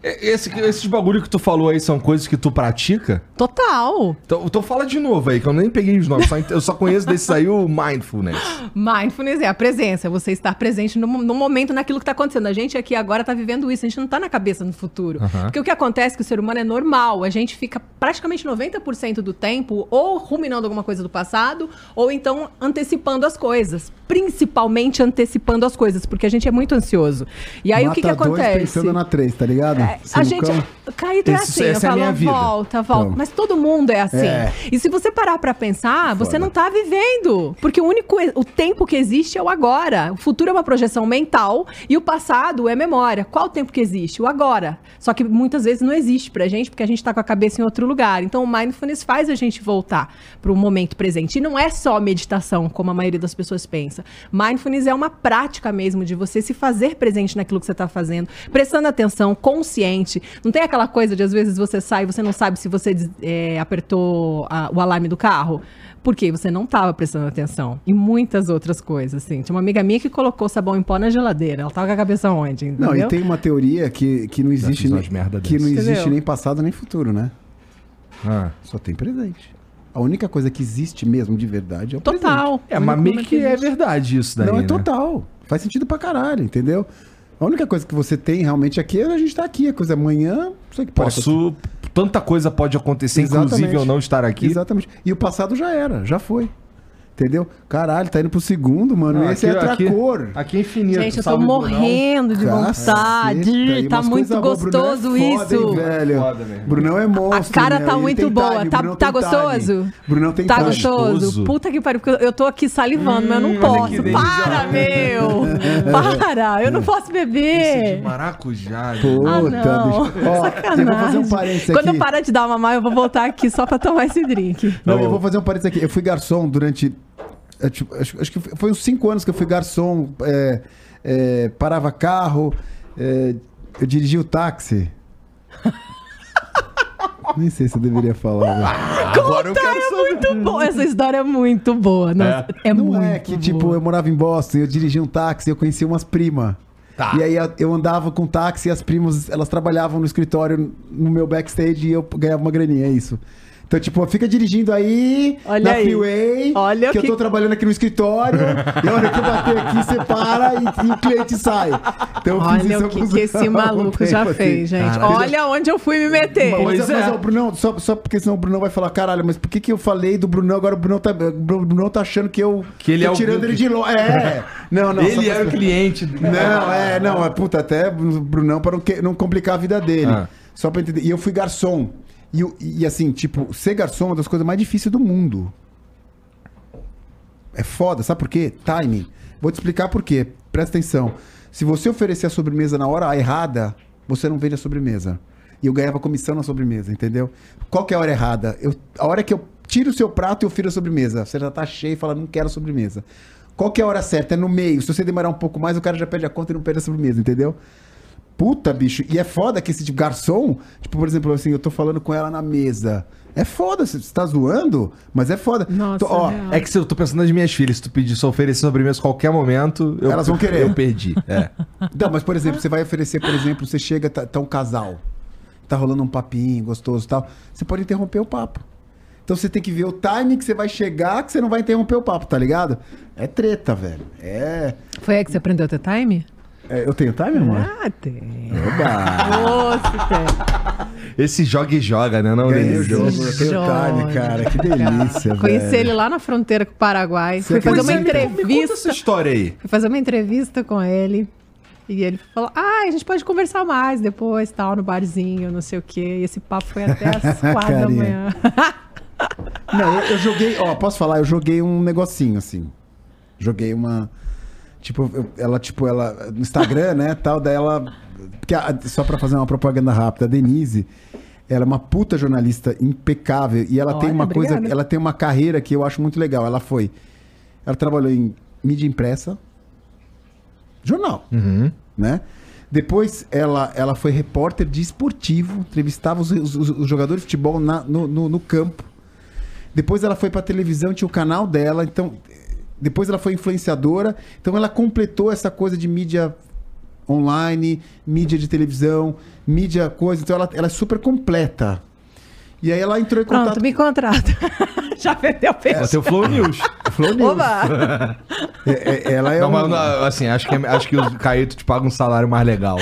E- Esse, esses bagulho que tu falou aí são coisas que tu pratica? Total. Então, então fala de novo aí, que eu nem peguei os nomes. só eu só conheço desses aí o Mindfulness. Mindfulness é a presença, é você estar presente no, no momento, naquilo que está acontecendo. A gente aqui agora está vivendo isso, a gente não está na cabeça no futuro. Aham. Porque o que acontece é que o ser humano é normal, a gente fica praticamente 90% do tempo ou ruminando alguma coisa do passado, ou então antecipando as coisas. Principalmente antecipando as coisas, porque a gente é muito ansioso. E aí o que, que Mata dois acontece? pensando na três, tá ligado? É, a gente. cão. Caído é assim, eu é falo, vida. volta, volta. Então. Mas todo mundo é assim. É. E se você parar pra pensar, você Foda. não tá vivendo. Porque o único. O tempo que existe é o agora. O futuro é uma projeção mental e o passado é memória. Qual o tempo que existe? O agora. Só que muitas vezes não existe pra gente, porque a gente tá com a cabeça em outro lugar. Então o mindfulness faz a gente voltar pro momento presente. E não é só meditação, como a maioria das pessoas pensa. Mindfulness é uma prática mesmo de você se fazer presente naquilo que você tá fazendo, prestando atenção, consciente. Não tem aquela coisa de às vezes você sai e você não sabe se você des- é, apertou a- o alarme do carro? Porque você não estava prestando atenção. E muitas outras coisas, assim. Tinha uma amiga minha que colocou sabão em pó na geladeira. Ela tava com a cabeça onde, entendeu? Não, e tem uma teoria que, que não existe nem, que não existe Entendeu? nem passado nem futuro, né? Ah. Só tem presente. A única coisa que existe mesmo de verdade é o presente. Total. É, O mas meio momento que é verdade isso daí, Não, é né? total. Faz sentido pra caralho, entendeu? A única coisa que você tem realmente aqui é a gente tá aqui. A coisa amanhã, não sei o que pode Posso... Tanta coisa pode acontecer, Exatamente. inclusive eu não estar aqui. Exatamente. E o passado já era, já foi. Entendeu? Caralho, tá indo pro segundo, mano. Não, Esse é outra aqui, cor. Aqui é infinito. Gente, eu tô morrendo de vontade. Tá muito é gostoso foda, isso. hein, velho. Foda. Brunão é A monstro. cara meu. tá muito boa. time, Tá, Brunão tá tem gostoso? time. Brunão tem Tá time. gostoso? Gostoso. Puta que pariu, porque eu- tô aqui salivando, mas eu não Hum, posso. Para, [laughs] meu! Para! Eu não posso Esse é de beber! maracujá. Puta, Ah, não. bicho. Ó, eu vou fazer um [laughs] parênteses Quando aqui. eu parar de dar mamar, eu vou voltar aqui só pra tomar esse drink. Não, Não. eu vou fazer um parênteses aqui. Eu fui garçom durante. É, tipo, acho, acho que foi uns 5 anos que eu fui garçom. é, é, parava carro. é, eu dirigi o táxi. [laughs] Nem sei se eu deveria falar. velho. Agora eu quero saber. Muito boa. Essa história é muito boa. Nossa, é, Não muito é que, tipo, boa. eu morava em Boston, eu dirigia um táxi, eu conheci umas primas. Tá. E aí eu andava com táxi e as primas, elas trabalhavam no escritório no meu backstage e eu ganhava uma graninha, é isso. Então, tipo, fica dirigindo aí Olha na aí. freeway, Olha que eu que- tô trabalhando aqui no escritório, e a hora que eu bater aqui, você para e, e o cliente sai. Então, Olha isso o que, que esse maluco tempo, já assim. fez, gente. Caralho. Olha onde eu fui me meter. Mas, mas, é. ó, Brunão, só, só porque senão o Brunão vai falar, caralho, mas por que, que eu falei do Brunão, agora o Brunão tá, o Brunão tá achando que eu Que ele tô é o- tirando ele de longe. É, [laughs] não, não. Ele era o cliente. do- Não, é, não, é puta, até o Brunão para não, que- não complicar a vida dele. Ah. Só pra entender. E eu fui garçom. E, e assim, tipo, ser garçom é uma das coisas mais difíceis do mundo. É foda, sabe por quê? Timing. Vou te explicar por quê. Presta atenção. Se você oferecer a sobremesa na hora errada, você não vende a sobremesa. E eu ganhava comissão na sobremesa, entendeu? Qual que é a hora errada? Eu, a hora que eu tiro o seu prato e eu firo a sobremesa. Você já tá cheio e fala, não quero sobremesa. Qual que é a hora certa? É no meio. Se você demorar um pouco mais, o cara já perde a conta e não perde a sobremesa, entendeu? Puta, bicho. E é foda que esse tipo garçom, tipo, por exemplo, assim, eu tô falando com ela na mesa. É foda, você tá zoando, mas é foda. Nossa, Tô- ó, real. É que se eu tô pensando nas minhas filhas, se tu pedir, se eu oferecer sobremesa a qualquer momento, eu, Elas vão querer. Eu perdi. É. [laughs] Não, mas por exemplo, você vai oferecer, por exemplo, você chega, tá, tá um casal, tá rolando um papinho gostoso e tal, você pode interromper o papo. Então você tem que ver o timing que você vai chegar, que você não vai interromper o papo, tá ligado? É treta, velho. É. Foi aí que você aprendeu a ter time? É, eu tenho time, amor? Ah, tem. Oba! Nossa, tem. Esse joga e joga, né, não, Ganhei o Denise? jogo, eu tenho Joga, time, cara. Que delícia, Conheci ele lá na fronteira com o Paraguai. Você Fui fazer uma acredita? Me conta essa entrevista. história aí. Fui fazer uma entrevista com ele. E ele falou: Ah, a gente pode conversar mais depois, tal, no barzinho, não sei o quê. E esse papo foi até às [laughs] quatro da manhã. Não, eu, eu joguei, ó, posso falar? Eu joguei um negocinho assim. Joguei uma. Tipo, eu- ela, tipo, ela. No Instagram, né? Tal, daí ela. Porque a- só pra fazer uma propaganda rápida, a Denise, ela é uma puta jornalista impecável. E ela tem Olha, uma coisa. obrigada. Ela tem uma carreira que eu acho muito legal. Ela foi. Ela trabalhou em mídia impressa, jornal, Uhum. né? Depois ela, ela foi repórter de esportivo, entrevistava os, os- os jogadores de futebol na- no, no- no campo. Depois ela foi pra televisão, tinha o canal dela, então depois ela foi influenciadora, então ela completou essa coisa de mídia online, mídia de televisão, mídia coisa, então ela, ela é super completa. E aí ela entrou em contato Pronto, me contrata. [laughs] Já vendeu É peixe. o teu Flow News. Flow News. Oba! É- é- ela é Não, um- mas, não, assim, acho que, acho que o Caíto te paga um salário mais legal.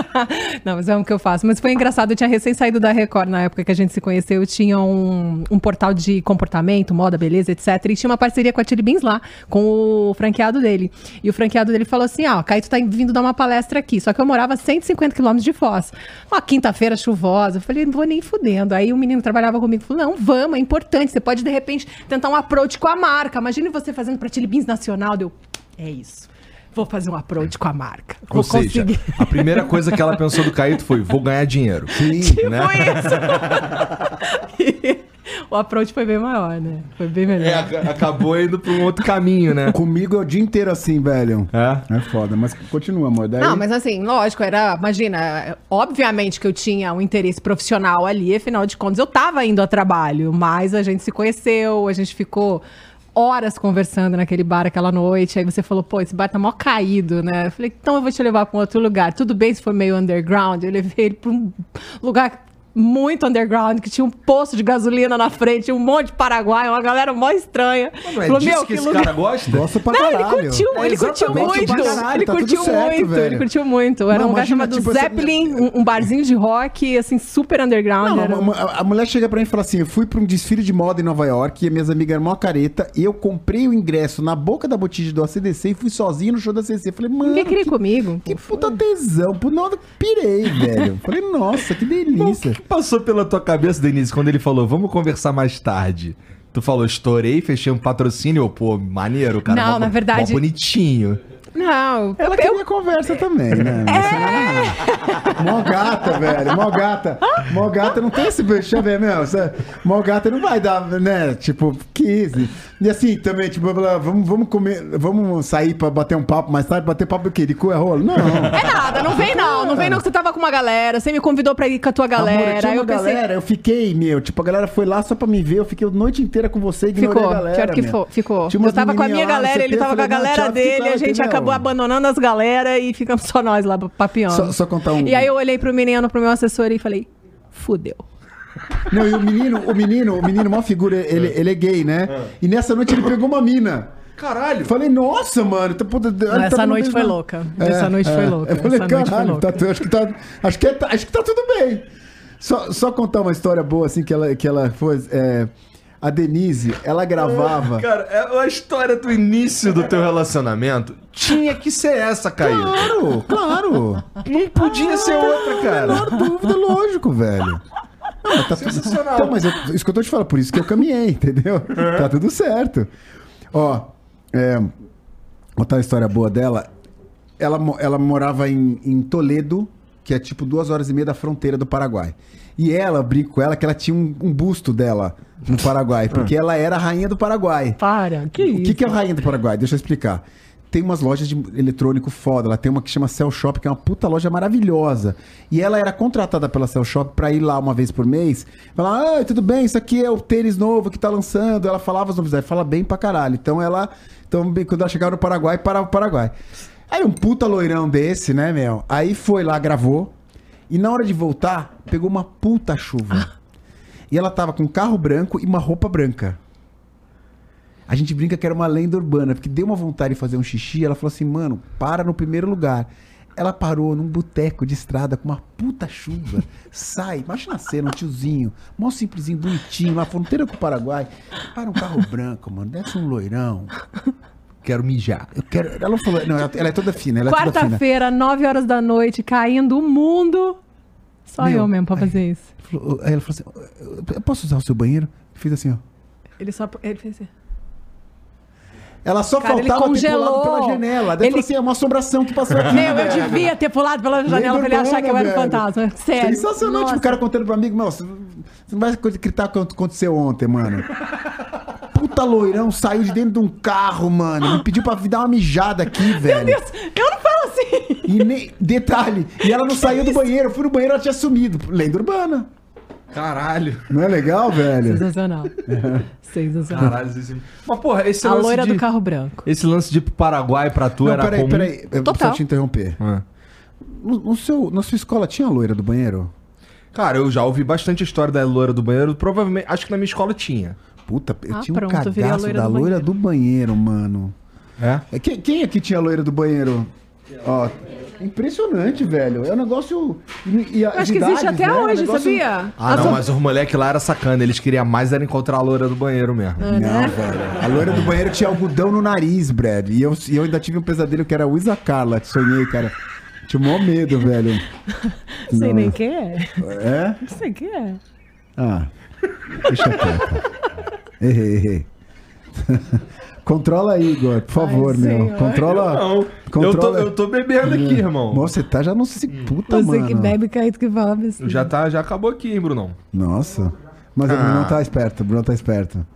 [laughs] Não, mas é o que eu faço. Mas foi engraçado, eu tinha recém saído da Record na época que a gente se conheceu. Eu tinha um, um portal de comportamento, moda, beleza, etc. E tinha uma parceria com a Chili Beans lá, com o franqueado dele. E o franqueado dele falou assim: ah, o Caíto tá vindo dar uma palestra aqui. Só que eu morava a 150 quilômetros de Foz. Uma quinta-feira chuvosa. Eu falei, não vou nem fudendo. Aí o menino que trabalhava comigo falou: não, vamos, é importante. Você pode, de repente, tentar um approach com a marca. Imagine você fazendo pra Chili Beans Nacional. Deu, é isso. Vou fazer um approach com a marca. Vou Ou seja, conseguir. a primeira coisa que ela pensou do Caíto foi: vou ganhar dinheiro. [laughs] Sim. Tipo né? isso. [laughs] o approach foi bem maior, né? Foi bem melhor. É, ac- acabou indo pra um outro caminho, né? Comigo é o dia inteiro assim, velho. É. É foda, mas continua, amor. Daí... Não, mas assim, lógico, era, imagina, obviamente que eu tinha um interesse profissional ali, afinal de contas eu tava indo a trabalho, mas a gente se conheceu, a gente ficou horas conversando naquele bar aquela noite, aí você falou, pô, esse bar tá mó caído, né? Eu falei, então eu vou te levar pra um outro lugar. Tudo bem se for meio underground, eu levei ele pra um lugar muito underground, que tinha um posto de gasolina na frente, um monte de paraguai, uma galera mó estranha. Não é Falou, disso "Meu, que esse lugar- cara gosta? Gosto pra não, caralho. ele curtiu, É ele curtiu muito. caralho, ele tá curtiu certo, muito, velho. ele curtiu muito. Era Não, um lugar chamado tipo, você- Zeppelin, um, um barzinho de rock, assim, super underground. Não, era a, mulher chega pra mim e fala assim: eu fui pra um desfile de moda em Nova York e minhas amigas eram mó careta e eu comprei o ingresso na boca da botija do ACDC e fui sozinho no show da ACDC. Falei, mano. Ninguém queria ir que, comigo. que puta tesão. Por nada, pirei, velho. Falei, nossa, que [laughs] delícia. Que passou pela tua cabeça, Denise, quando ele falou, vamos conversar mais tarde? Tu falou, estourei, fechei um patrocínio. Pô, maneiro, cara. Não, mó- na verdade- bonitinho. Não, Ela eu, queria conversa também, né? É. Mó gata, velho. Mó gata. Mó gata não tem esse. Deixa eu ver, meu. Mó gata não vai dar, né? Tipo, 15. E assim, também, tipo, vamos, vamos comer. Vamos sair pra bater um papo mais tarde? Bater papo do quê? De cu é rolo? Não. É nada, não vem não, não vem não que você tava com uma galera, você me convidou pra ir com a tua Amor, galera, tinha aí uma eu pensei, galera, eu fiquei, meu, tipo, a galera foi lá só pra me ver, eu fiquei a noite inteira com você e ignorei ficou, a galera. pior que meu. ficou. Tinha Eu tava com a minha lá, galera, ele tava eu com a falei, galera tchau, dele, fica, a gente acabou abandonando as galera e ficamos só nós lá papiando. Só, só contar um. E aí eu olhei pro menino, pro meu assessor e falei, fudeu. Não, e o menino, o menino, o menino, uma figura, ele, ele é gay, né? E nessa noite ele pegou uma mina. Caralho. Falei, nossa, mano. Tá, puta, ele Essa tá noite no foi mesmo- louca. Essa noite foi louca. Eu falei, Essa noite foi caralho, louca. tá, acho que tá, acho que, tá- acho que tá tudo bem. Só, só contar uma história boa, assim, que ela, que ela foi, é, a Denise, ela gravava... Cara, é a história do início do teu relacionamento tinha que ser essa, Caio. Claro, claro. Não podia ser outra, cara. Menor dúvida, lógico, velho. Não, tá tudo... Sensacional. Então, mas eu- isso que eu tô te falando, por isso que eu caminhei, entendeu? Tá tudo certo. Ó, é, contar uma história boa dela. Ela, ela morava em, em Toledo, que é tipo duas horas e meia da fronteira do Paraguai. E ela, brinco com ela, que ela tinha um, um busto dela no Paraguai, [laughs] porque ela era a rainha do Paraguai. Para, que O isso? que, que é a rainha do Paraguai? Deixa eu explicar. Tem umas lojas de eletrônico foda. Ela tem uma que chama Cell Shop, que é uma puta loja maravilhosa. E ela era contratada pela Cell Shop pra ir lá uma vez por mês. Falar, ah, tudo bem, isso aqui é o tênis novo que tá lançando. Ela falava os nomes dela, fala bem pra caralho. Então ela. Então, quando ela chegava no Paraguai, parava o Paraguai. Aí um puta loirão desse, né, meu? Aí foi lá, gravou. E na hora de voltar, pegou uma puta chuva. E ela tava com um carro branco e uma roupa branca. A gente brinca que era uma lenda urbana, porque deu uma vontade de fazer um xixi. Ela falou assim, mano, para no primeiro lugar. Ela parou num boteco de estrada com uma puta chuva. Sai, imagina a cena, um tiozinho, mó simplesinho, bonitinho, na fronteira com o Paraguai. Para um carro branco, mano, desce um loirão. Quero mijar. Eu quero. Ela falou, não, ela, ela é toda fina, ela é toda fina. Quarta-feira, 9 horas da noite, caindo o mundo. Só Meu, eu mesmo pra fazer isso. Falou- Aí ela falou assim: Eu posso usar o seu banheiro? Fiz assim, ó. Ele só. Ele fez assim. Ela só Cara, faltava ter pulado congelou. pela janela. Daí Ele- falou assim: é uma assombração que passou aqui. Meu, eu velho." devia ter pulado pela janela pra ele achar que eu era um fantasma. Sério. Sensacional, tipo, Nossa. o cara contando pro amigo, meu, você não vai acreditar o que aconteceu ontem, mano. Puta loirão saiu de dentro de um carro, mano. Me pediu pra dar uma mijada aqui, velho. Meu Deus, eu não falo assim. E nem- detalhe, e ela não saiu do banheiro. Eu fui no banheiro, ela tinha sumido. Lenda urbana. Caralho. Não é legal, velho? Sensacional. [laughs] Sensacional. Caralho. Esse... Mas, porra, esse A lance loira de... do carro branco. Esse lance de ir pro Paraguai pra tu Não, era peraí, comum? peraí. Eu Total. preciso te interromper. Ah. No, no seu, na sua escola tinha loira do banheiro? Cara, eu já ouvi bastante história da loira do banheiro. Provavelmente, acho que na minha escola tinha. Puta, eu Ah, tinha pronto, um a cagaço loira da do loira do banheiro, mano. É? É, Quem, quem aqui tinha loira do banheiro? Ó, impressionante, velho. É um negócio. E, e a- Eu acho que existe até né? É um hoje, negócio- sabia? Ah, não, mas os moleques lá era sacana. Eles queriam mais era encontrar a loira do banheiro mesmo. É. Não, né? velho. A loira do banheiro tinha algodão no nariz, Brad. E eu, e eu ainda tive um pesadelo que era a Wisa Carla. Sonhei, cara. Tinha o maior medo, [laughs] velho. Não sei nem quem é. É? Não sei quem é. Ah. Deixa quieto. Errei, errei. Controla aí, Igor, por favor, Ai, meu. Controla. Não, eu tô, controla. eu tô bebendo aqui, irmão. Nossa, você tá já não se puta, Você mano. que bebe, Caíto, que fala besteira. Já, tá, já acabou aqui, hein, Brunão? Nossa. Mas o Ah. Bruno tá esperto, o Bruno tá esperto.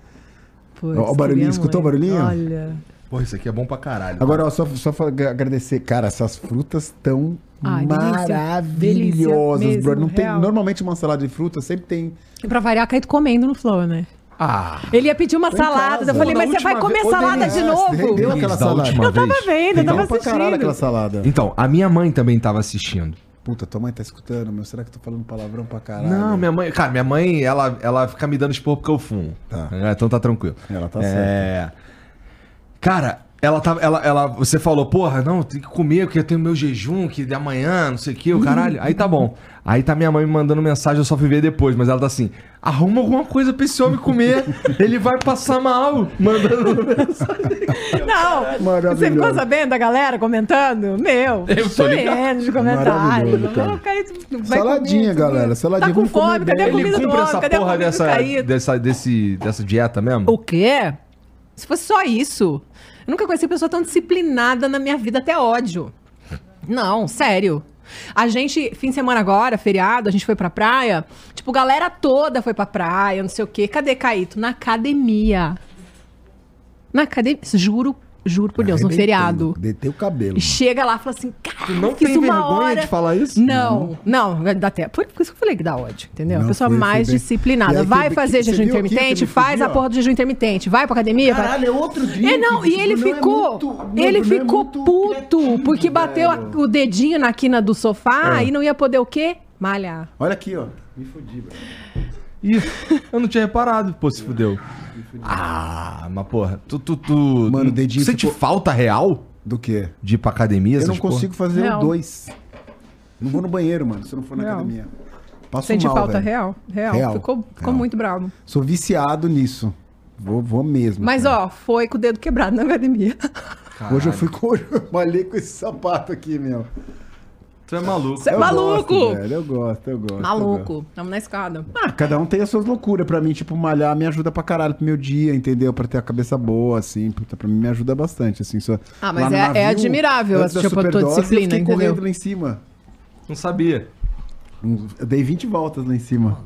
Ó, o barulhinho, escutou o barulhinho? Olha. Pô, isso aqui é bom pra caralho. Agora, ó, só, só pra agradecer. Cara, essas frutas tão Ai, delícia. maravilhosas, Delícia brother. Não tem, normalmente uma salada de fruta sempre tem. E pra variar, caído comendo no flow, né? Ah, Ele ia pedir uma salada. Eu falei, mas você vai comer vez- salada de novo? Denise, aquela da salada. Eu tava vendo, eu tava assistindo. aquela salada. Então, a minha mãe também tava assistindo. Puta, tua mãe tá escutando, meu. Será que eu tô falando palavrão pra caralho? Não, minha mãe. Cara, minha mãe, ela, ela fica me dando expor porque eu fumo. Tá. É, Então tá tranquilo. Ela tá é... Cara, ela tava. Ela, ela, você falou, porra, não, tem que comer, porque eu tenho meu jejum, que de amanhã, não sei o que, o caralho. Aí tá bom. Aí tá minha mãe me mandando mensagem, eu só fui ver depois, mas ela tá assim: arruma alguma coisa pra esse homem comer. ele vai passar mal. [laughs] Mandando mensagem. Não, você ficou sabendo da galera comentando? Meu, Eu tô ligado. de comentários. Maravilhoso, cara. Não, Caíto, vai Saladinha, comer, galera, saladinha, Tá com fome, cadê a comida Ele do cumpre homem? essa Cadê a porra dessa, Caíto? dessa, desse, dessa dieta mesmo? O quê? Se fosse só isso. Eu nunca conheci pessoa tão disciplinada na minha vida, até ódio. Não, sério. A gente, fim de semana agora, feriado, a gente foi pra praia. Tipo, galera toda foi pra praia, não sei o quê. Cadê Caíto? Na academia. Na academia. Juro, juro por Deus, no feriado. Detei o cabelo. E chega lá e fala assim, cara, Tu não fiz tem uma vergonha hora... de falar isso? Não, não, dá até. Por isso que eu falei que dá ódio, entendeu? Não, a pessoa foi- foi mais E disciplinada. aí, Vai que- fazer que- jejum intermitente, faz a porra do jejum intermitente. Vai pra academia. vai- Caralho, é outro dia. é, não, e ele é ficou. muito- meu, ele Bruno é ficou muito puto, criativo, porque bateu a- o dedinho na quina do sofá É. e não ia poder o quê? Malhar. Olha aqui, ó. Me fudi, velho. Ih, eu não tinha reparado. Pô, se fudeu. Ah, mas porra, tu. tu, tu Mano, o dedinho Você sente ficou- falta real Do quê? de ir pra academia? Eu essas não porra? consigo fazer o dois. Não vou no banheiro, mano, se eu não for na Real. academia. Passo Sente mal, falta velho. real, real. Real, Ficou, ficou real. muito bravo. Sou viciado nisso. Vou, vou mesmo. Mas, cara. ó, foi com o dedo quebrado na academia. Hoje eu fui com. Hoje eu [laughs] malhei com esse sapato aqui, meu. Tu é maluco. Você é Eu maluco! gosto, velho, eu gosto, eu gosto. Maluco. Vamos na escada. Ah, cada um tem as suas loucuras. Pra mim, tipo, malhar me ajuda pra caralho pro meu dia, entendeu? Pra ter a cabeça boa, assim. Puta, pra mim me ajuda bastante, assim. Só... Ah, mas é- é navio, admirável, antes da tipo, a tua disciplina, eu entendeu? correndo lá em cima. Não sabia. Eu dei 20 voltas lá em cima.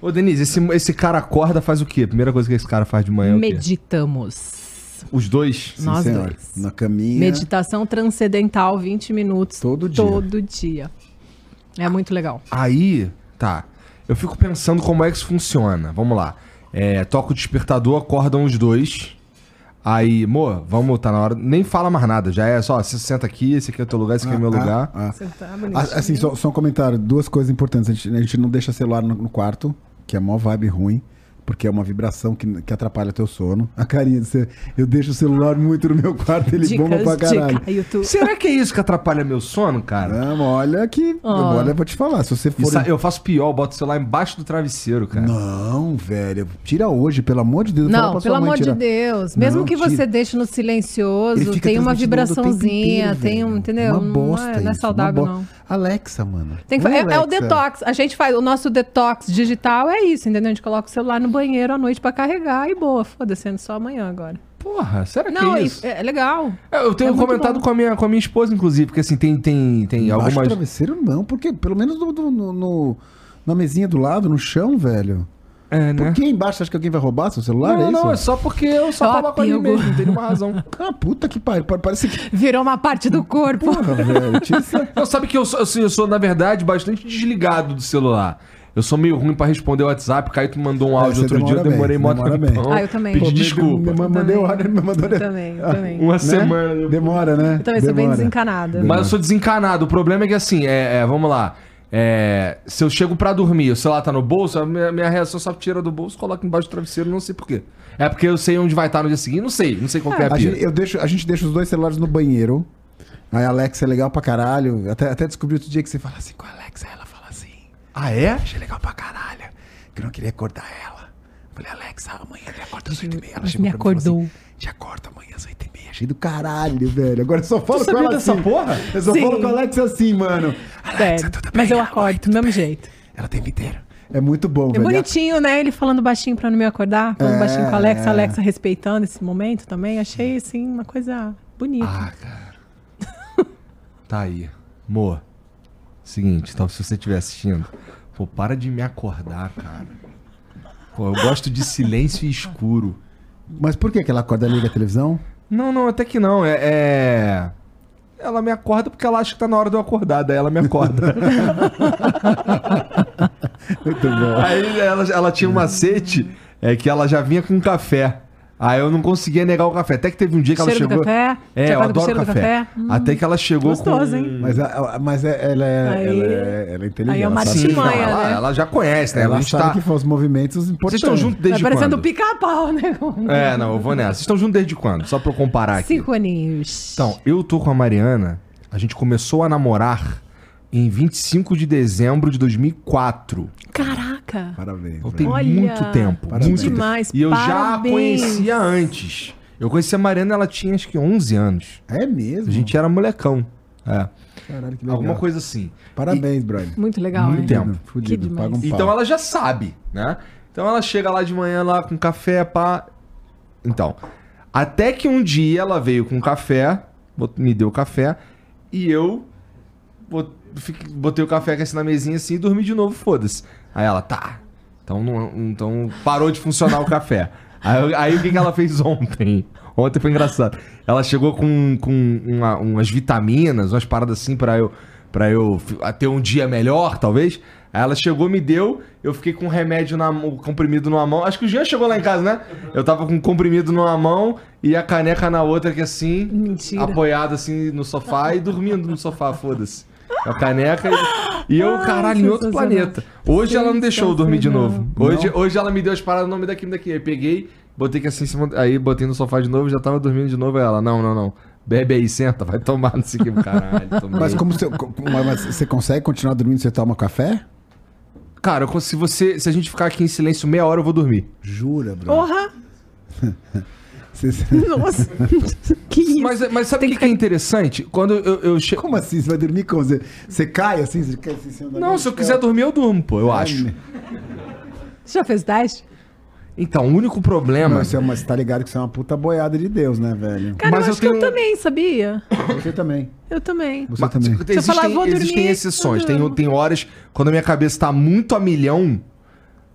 Ô, Denise, esse, esse cara acorda faz o quê? Primeira coisa que esse cara faz de manhã é o Os dois? Sim, Nós senhor. dois. Na caminha. Meditação transcendental, 20 minutos. Todo dia. Todo dia. É muito legal. Aí, tá. Eu fico pensando como é que isso funciona. Vamos lá. É, toca o despertador, acordam os dois. Aí, amor, vamos, tá na hora. Nem fala mais nada. Já é só, você senta aqui, esse aqui é o teu lugar, esse aqui é o meu Ah, lugar. ah, ah. Você tá. Ah, Assim, só, só um comentário. Duas coisas importantes. A gente, a gente não deixa celular no, no quarto, que é mó vibe ruim. Porque é uma vibração que, que atrapalha teu sono. A carinha de você. Eu deixo o celular muito no meu quarto, ele bomba pra caralho. dica. Será que é isso que atrapalha meu sono, cara? Não, olha que. Ó. Olha, eu vou te falar. Se você for. sa- Eu faço pior, eu boto o celular embaixo do travesseiro, cara. Não, velho. Tira hoje, pelo amor de Deus. Não, pelo amor de. Deus. Mesmo Não, que tira. você deixe no silencioso, tem uma vibraçãozinha, inteiro, tem um, entendeu? Uma bosta não é, não é isso, saudável, uma bo- não. Alexa, mano. Tem que, Vai, fa- é, é o Alexa. detox. A gente faz, o nosso detox digital é isso, entendeu? A gente coloca o celular no banheiro à noite pra carregar e boa, foda-se, sendo só amanhã agora. Porra, será que Não, é é, isso? é legal. É, Eu tenho É comentado bom. com a, minha, com a minha esposa, inclusive, porque assim, tem, tem, tem Embaixo algumas. travesseiro não, porque pelo menos no, no- no- no- na mesinha do lado, no chão, velho. É, né? Por que embaixo? Você acha que alguém vai roubar seu celular? Não, é não, é só porque eu só É o falo com ele mesmo, não tem nenhuma razão. [laughs] Ah, puta que pariu. pa- Parece que. Virou uma parte do corpo. Porra, velho. [laughs] Não, sabe que eu sou, assim, eu sou, na verdade, bastante desligado do celular. Eu sou meio ruim pra responder o WhatsApp. O Caíto mandou um É, áudio você outro dia, eu demora demorei mó demora tempão. Ah, eu também. Pedi Pô, desculpa. me mandei Também. hora, me mandou. Eu também, eu também. Uma Né? semana. Demora, né? Eu também sou bem Demora. desencanada. Mas eu sou desencanado. O problema é que assim, é, é, vamos lá. É, se eu chego pra dormir, o celular tá no bolso, a minha, minha reação só tira do bolso, coloca embaixo do travesseiro, não sei porquê. É porque eu sei onde vai estar no dia seguinte, não sei, não sei qual que é a A pira. gente, eu deixo, a gente deixa os dois celulares no banheiro. Aí a Alexa é legal pra caralho. Até, até descobri outro dia que você fala assim com a Alexa, ela fala assim. Ah, é? Achei legal pra caralho. Que eu não queria acordar ela. Falei, Alexa, amanhã me acorda às 8h30. Ela chegou me pra mim e Te acorda amanhã às 8h30. Achei do caralho, velho. Agora eu só falo com sabia ela dessa assim. porra? Eu só Sim. falo com a Alexa assim, mano. Sério. Mas eu acordo do mesmo jeito. Ela tem inteiro. É muito bom, É velho. bonitinho, né? Ele falando baixinho pra não me acordar. Falando É, baixinho com a Alexa, é. Alexa respeitando esse momento também. Achei, assim, uma coisa bonita. Ah, cara. tá aí. Amor, seguinte, então se você estiver assistindo, pô, para de me acordar, cara. Pô, eu gosto de silêncio e escuro. Mas por que que ela acorda e liga a televisão? Não, não, até que não. É, é- Ela me acorda porque ela acha que tá na hora de eu acordar, daí ela me acorda. [laughs] [laughs] Muito bom. Aí ela, ela tinha um macete é que ela já vinha com café. Aí eu não conseguia negar o café. Até que teve um dia que ela Cheiro do chegou. café? É, eu adoro do café. café? Hum. Até que ela chegou Gostoso, com. hein? Mas, a- a- mas é- ela, é, Aí- ela, é, ela é inteligente. aí é uma ela sabe, Sim, não, ela, né? ela já conhece, né? ela a gente sabe tá... que foi os movimentos Vocês importantes. estão juntos Tá desde parecendo quando? pica-pau, né? É, não, eu vou nessa. Vocês estão juntos desde quando? Só pra eu comparar aqui. Cinco aninhos. Então, eu tô com a Mariana, a gente começou a namorar em 25 de dezembro de 2004. Caraca. Parabéns. Então tem Olha, muito tempo. Parabéns. muito demais, tempo. E eu já parabéns. conhecia antes. Eu conheci a Mariana, ela tinha acho que 11 anos. É mesmo? A gente era molecão. É. Caralho, que legal. Alguma coisa assim. Parabéns, brother. Muito legal, Muito hein? tempo. Fudido, fudido. Que demais. Paga um Então ela já sabe, né? Então ela chega lá de manhã lá com café, pá. Então, até que um dia ela veio com café, me deu café, e eu botei o café aqui assim na mesinha assim e dormi de novo, foda-se. Aí ela, tá. Então, não, então parou de funcionar o café. Aí, aí o que, que ela fez ontem? Ontem foi engraçado. Ela chegou com, com uma- umas vitaminas, umas paradas assim pra eu, pra eu ter um dia melhor, talvez. Aí ela chegou, me deu, eu fiquei com um remédio na mão, comprimido numa mão. Acho que o Jean chegou lá em casa, né? Eu tava com um comprimido numa mão e a caneca na outra, que assim, Mentira. apoiado assim no sofá e dormindo no sofá, foda-se. A caneca e, e eu, Ai, caralho, em outro planeta. Hoje ela não deixou eu dormir de novo. Hoje, Não? hoje ela me deu as paradas, não me daqui, me daqui. Aí peguei, botei aqui assim em cima, aí botei no sofá de novo, já tava dormindo de novo. Aí ela, não, não, não. Bebe aí, senta, vai tomar, não sei o que, caralho. Tomei. Mas como você, como- mas você consegue continuar dormindo se você toma café? Cara, se, você, se a gente ficar aqui em silêncio meia hora, eu vou dormir. Jura, bro? Porra! [laughs] [laughs] Nossa! que isso? Mas, mas sabe o que, que que é interessante? Quando eu, eu chego. Como assim? Você vai dormir como? Você, você cai assim? Você cai assim, Não, se eu quiser dormir, eu durmo, pô, eu acho. Você já fez teste? Então, o único problema. Não, você, é uma, você tá ligado que você é uma puta boiada de Deus, né, velho? Cara, Mas eu eu acho que eu tenho- também, sabia? Você também. Eu também. Você Mas, também. tipo, Você Existem, fala, "Vou dormir", existem exceções. Tem, tem horas quando a minha cabeça tá muito a milhão,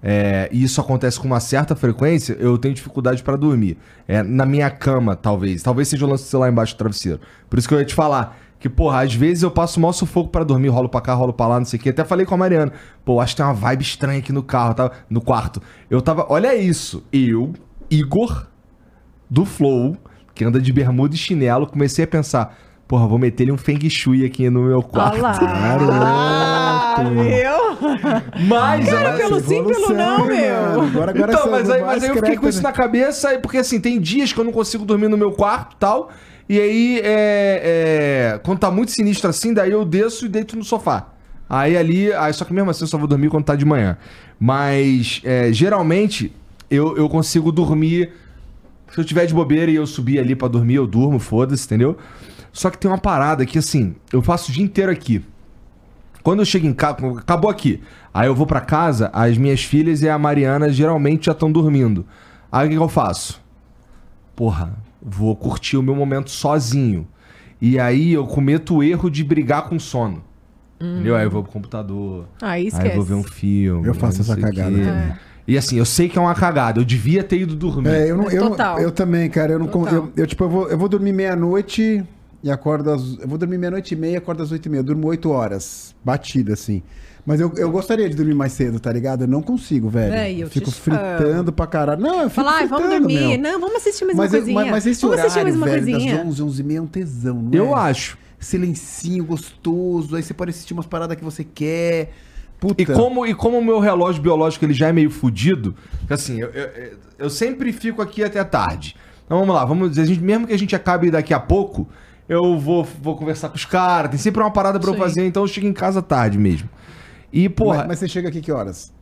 é, e isso acontece com uma certa frequência, eu tenho dificuldade pra dormir. É, na minha cama, talvez. Talvez seja o lance do celular embaixo do travesseiro. Por isso que eu ia te falar. Que, porra, às vezes eu passo o maior sufoco pra dormir, rolo pra cá, rolo pra lá, não sei o quê. Até falei com a Mariana. Pô, acho que tem uma vibe estranha aqui no carro, tá? no quarto. Eu tava. Olha isso. Eu, Igor, do Flow, que anda de bermuda e chinelo, comecei a pensar, porra, vou meter ele um Feng Shui aqui no meu quarto. Olha lá. Ah, meu. Mas, Cara, pelo sim, pelo não, meu. Agora, agora então, mas aí, mas aí eu fiquei com isso na cabeça, e- porque assim, tem dias que eu não consigo dormir no meu quarto e tal. E aí, é, é, quando tá muito sinistro assim, daí eu desço e deito no sofá. Aí ali, aí, só que mesmo assim eu só vou dormir quando tá de manhã. Mas, é, geralmente, eu, eu consigo dormir. Se eu tiver de bobeira e eu subir ali pra dormir, eu durmo, foda-se, entendeu? Só que tem uma parada que, assim, eu passo o dia inteiro aqui. Quando eu chego em casa, acabou aqui. Aí eu vou pra casa, as minhas filhas e a Mariana geralmente já estão dormindo. Aí o que, que eu faço? Porra, vou curtir o meu momento sozinho. E aí eu cometo o erro de brigar com sono. Entendeu? Aí eu vou pro computador. Aí Aí esquece. eu vou ver um filme. Eu faço aí essa cagada também. E assim, eu sei que é uma cagada. Eu devia ter ido dormir. É, eu, não, eu, não- Total. eu também, cara. Eu, não, Total. eu, eu, tipo, eu vou, eu vou dormir meia-noite e acordo às. Eu vou dormir meia-noite e meia, acordo às oito e meia. Eu durmo oito horas, batida, assim. Mas eu, eu gostaria de dormir mais cedo, tá ligado? Eu não consigo, velho. É, eu fico te fritando pra caralho. Não, eu fico Falar, ai, vamos fritando, dormir. meu. Não, vamos assistir mais Mas, uma eu- coisinha. mas, mas esse vamos assistir horário, mais uma velho, coisinha. das 11, 11 e meia é um tesão, não Eu acho. Silencinho, gostoso. Aí você pode assistir umas paradas que você quer. Puta. E como, e como o meu relógio biológico ele já é meio fudido, assim, eu, eu, eu sempre fico aqui até tarde. Então vamos lá, vamos dizer, a gente, mesmo que a gente acabe daqui a pouco, eu vou, vou conversar com os caras, tem sempre uma parada pra eu Sim. fazer, então eu chego em casa tarde mesmo. E, porra, Mas, mas você chega aqui que horas?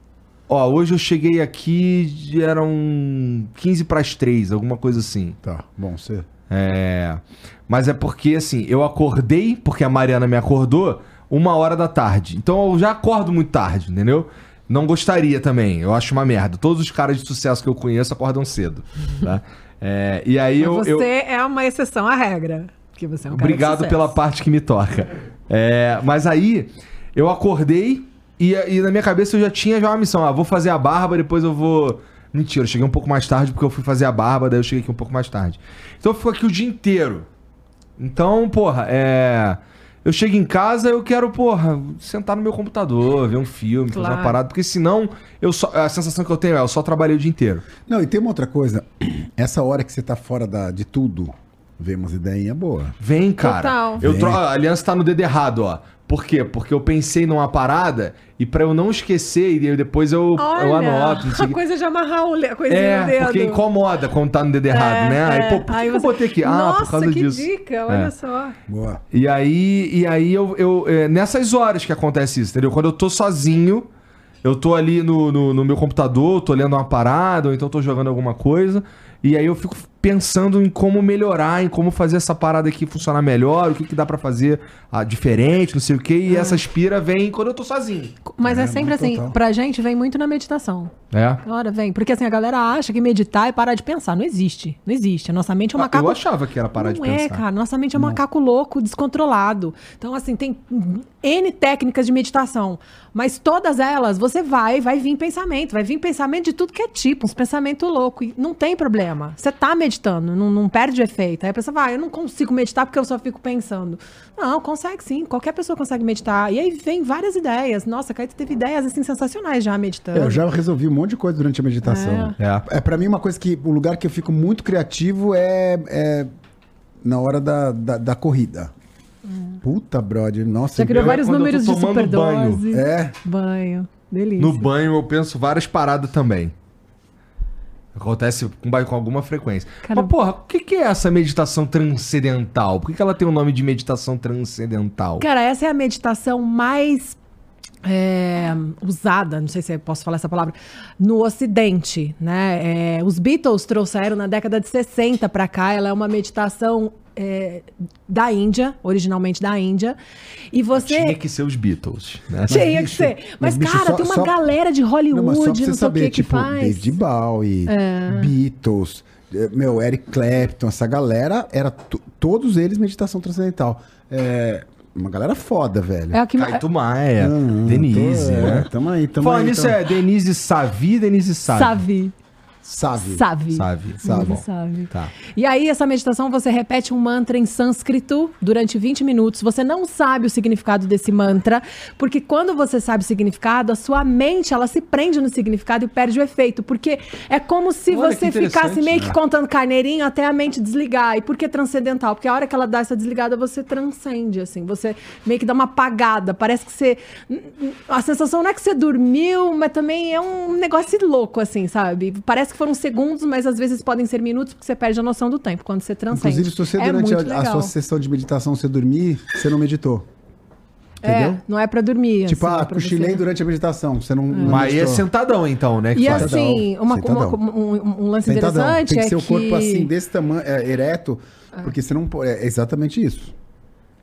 ó, hoje eu cheguei aqui, eram 15 pras 3, alguma coisa assim. Tá, bom, você. É. Mas é porque, assim, eu acordei, porque a Mariana me acordou, uma hora da tarde. Então eu já acordo muito tarde, entendeu? Não gostaria também, eu acho uma merda. Todos os caras de sucesso que eu conheço acordam cedo, tá? [laughs] É, e aí eu. você eu... é uma exceção à regra. Porque você é um cara de Obrigado sucesso. pela parte que me toca. É, mas aí, eu acordei, E, e na minha cabeça eu já tinha já uma missão. Ah, vou fazer a barba, depois eu vou. Mentira, eu cheguei um pouco mais tarde porque eu fui fazer a barba, daí eu cheguei aqui um pouco mais tarde. Então eu fico aqui o dia inteiro. Então, porra, é. Eu chego em casa, eu quero, porra, sentar no meu computador, ver um filme, fazer Claro. uma parada, porque senão eu só, a sensação que eu tenho é eu só trabalhei o dia inteiro. Não, e tem uma outra coisa. [clears throat] Essa hora que você tá fora da, de tudo, vem umas ideinhas boas. Vem, cara. Total. Eu Vem. tro... A aliança tá no dedo errado, ó. Por quê? Porque eu pensei numa parada e pra eu não esquecer, e aí depois eu, eu anoto. Não a coisa de amarrar a coisinha no É, dedo. porque incomoda quando tá no dedo errado, né? Aí, pô, por que, que eu você- botei aqui? Ah, Nossa, por causa que disso. dica, olha É. só. Boa. E aí, e aí eu, eu é, nessas horas que acontece isso, entendeu? Quando eu tô sozinho, eu tô ali no, no, no meu computador, tô lendo uma parada, ou então tô jogando alguma coisa, e aí eu fico pensando em como melhorar, em como fazer essa parada aqui funcionar melhor, o que, que dá pra fazer ah, diferente, não sei o quê, e essa aspira vem quando eu tô sozinho. Mas é, É, sempre assim, total. pra gente vem muito na meditação. É. Ora, vem. Porque assim, a galera acha que meditar é parar de pensar. Não existe. Não existe. A nossa mente é um Ah, macaco. eu achava que era parar de não pensar. é, cara. Nossa mente é um macaco louco, descontrolado. Então, assim, tem N técnicas de meditação. Mas todas elas, você vai, vai vir pensamento. Vai vir pensamento de tudo que é tipo, uns pensamentos loucos. E não tem problema. Você tá meditando, não, não perde o efeito. Aí a pessoa vai, eu não consigo meditar porque eu só fico pensando. Não, consegue sim. Qualquer pessoa consegue meditar. E aí vem várias ideias. Nossa, Caíto teve ideias, assim, sensacionais já meditando. Eu já resolvi um monte de coisa durante a meditação. É. É, pra mim uma coisa que o lugar que eu fico muito criativo é, é na hora da, da, da corrida. Puta, brother, nossa. Hum. Já criou eu- vários números de tomando banho. superdose. É, Banho. Delícia. No banho eu penso várias paradas também. Acontece com, com alguma frequência. Cara- Mas, porra, o que, que é essa meditação transcendental? Por que, que ela tem o nome de meditação transcendental? Cara, essa é a meditação mais é, usada, não sei se eu posso falar essa palavra, no Ocidente, né? É, os Beatles trouxeram na década de 60 para cá. Ela é uma meditação é, da Índia, originalmente da Índia. E você Tinha que ser os Beatles, né? Tinha que bicho, ser. Mas, mas, bicho, cara, só- tem uma só- galera de Não, Hollywood, mas não, só pra você sei saber, o que tipo, que faz. David Bowie, Beatles, eh, meu, Eric Clapton, essa galera, era to- todos eles meditação transcendental. É, uma galera foda, velho. É a que Caeto Maia, Hum, Denise, tô- é, né? Tamo aí, tamo Falando aí. nisso, tamo- é Denise Savi, Denise Savi. Savi. Sabe. Savi. Sabe. Bom, Savi. Tá. E aí, essa meditação, você repete um mantra em sânscrito durante 20 minutos. Você não sabe o significado desse mantra, porque quando você sabe o significado, a sua mente, ela se prende no significado e perde o efeito. Porque é como se Olha, você ficasse meio que contando carneirinho até a mente desligar. E por que transcendental? Porque a hora que ela dá essa desligada, você transcende, assim. Você meio que dá uma apagada. Parece que você... A sensação não é que você dormiu, mas também é um negócio louco, assim, sabe? Parece que foram segundos, mas às vezes podem ser minutos, porque você perde a noção do tempo quando você transcende. Inclusive, se você é durante a, a sua sessão de meditação você dormir, você não meditou. É, Entendeu? não é pra dormir. Tipo, assim, ah, é cochilei você- durante a meditação. Você não. não Mas aí é sentadão, então, né? E faz. assim, uma, uma- um, um lance Sentadão. interessante Tem que é ser o corpo que... assim, desse tamanho, é, ereto, porque você não pode. É exatamente isso.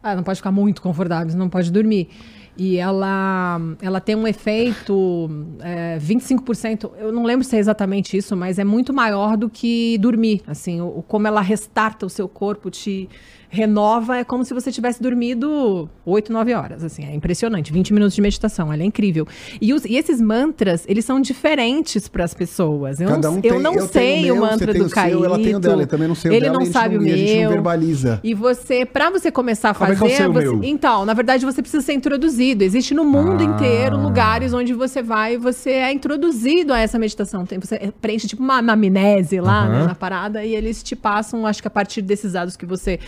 Ah, não pode ficar muito confortável, você não pode dormir. E ela, ela tem um efeito é, 25%, eu não lembro se é exatamente isso, mas é muito maior do que dormir. Assim, o, como ela restarta o seu corpo, te renova, é como se você tivesse dormido 8, 9 horas. Assim, é impressionante. 20 minutos de meditação, ela é incrível. E, os- e esses mantras, eles são diferentes para as pessoas. Eu Cada não, um eu tem- não eu sei o o meu, mantra você tem do o Caíto. ela tem o dela, eu também não sei o Ele dela, não sabe não- o e a gente não meu. verbaliza. E você, pra você começar a Como é fazer, que eu sei o você- meu? então, na verdade, você precisa ser introduzido. Existe no mundo Ah. inteiro lugares onde você vai e você é introduzido a essa meditação. Tem, você preenche tipo uma anamnese lá né, na parada e eles te passam, acho que a partir desses dados que você,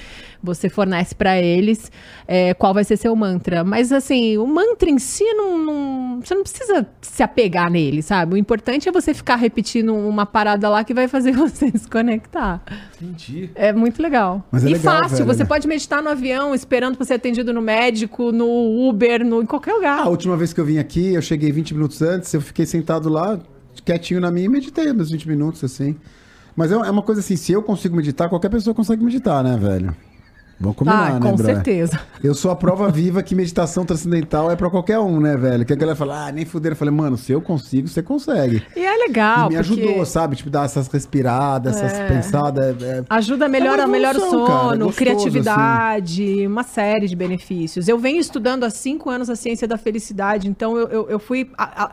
você fornece pra eles, é, qual vai ser seu mantra. Mas assim, o mantra em si, não, não- você não precisa se apegar nele, sabe? O importante é você ficar repetindo uma parada lá que vai fazer [laughs] você desconectar. Entendi. É muito legal. Mas é e legal, fácil, velho, você né? pode meditar no avião, esperando pra ser atendido no médico, no Uber, no, em qualquer lugar. Ah, a última vez que eu vim aqui, eu cheguei 20 minutos antes, eu fiquei sentado lá, quietinho na minha e meditei meus 20 minutos, assim. Mas é é uma coisa assim, se eu consigo meditar, qualquer pessoa consegue meditar, né, velho? Vamos combinar, Ah, né, com certeza. Eu sou a prova viva que meditação transcendental é pra qualquer um, né, velho? Que a galera fala, ah, nem fuder. Eu falei, mano, se eu consigo, você consegue. E é legal, e me porque ajudou, sabe? Tipo, dar essas respiradas, essas É. pensadas. é- ajuda a melhora, É melhora o cara, é sono, gostoso, criatividade, uma série de benefícios. Eu venho estudando há cinco anos a ciência da felicidade, então eu, eu, eu fui. a- a-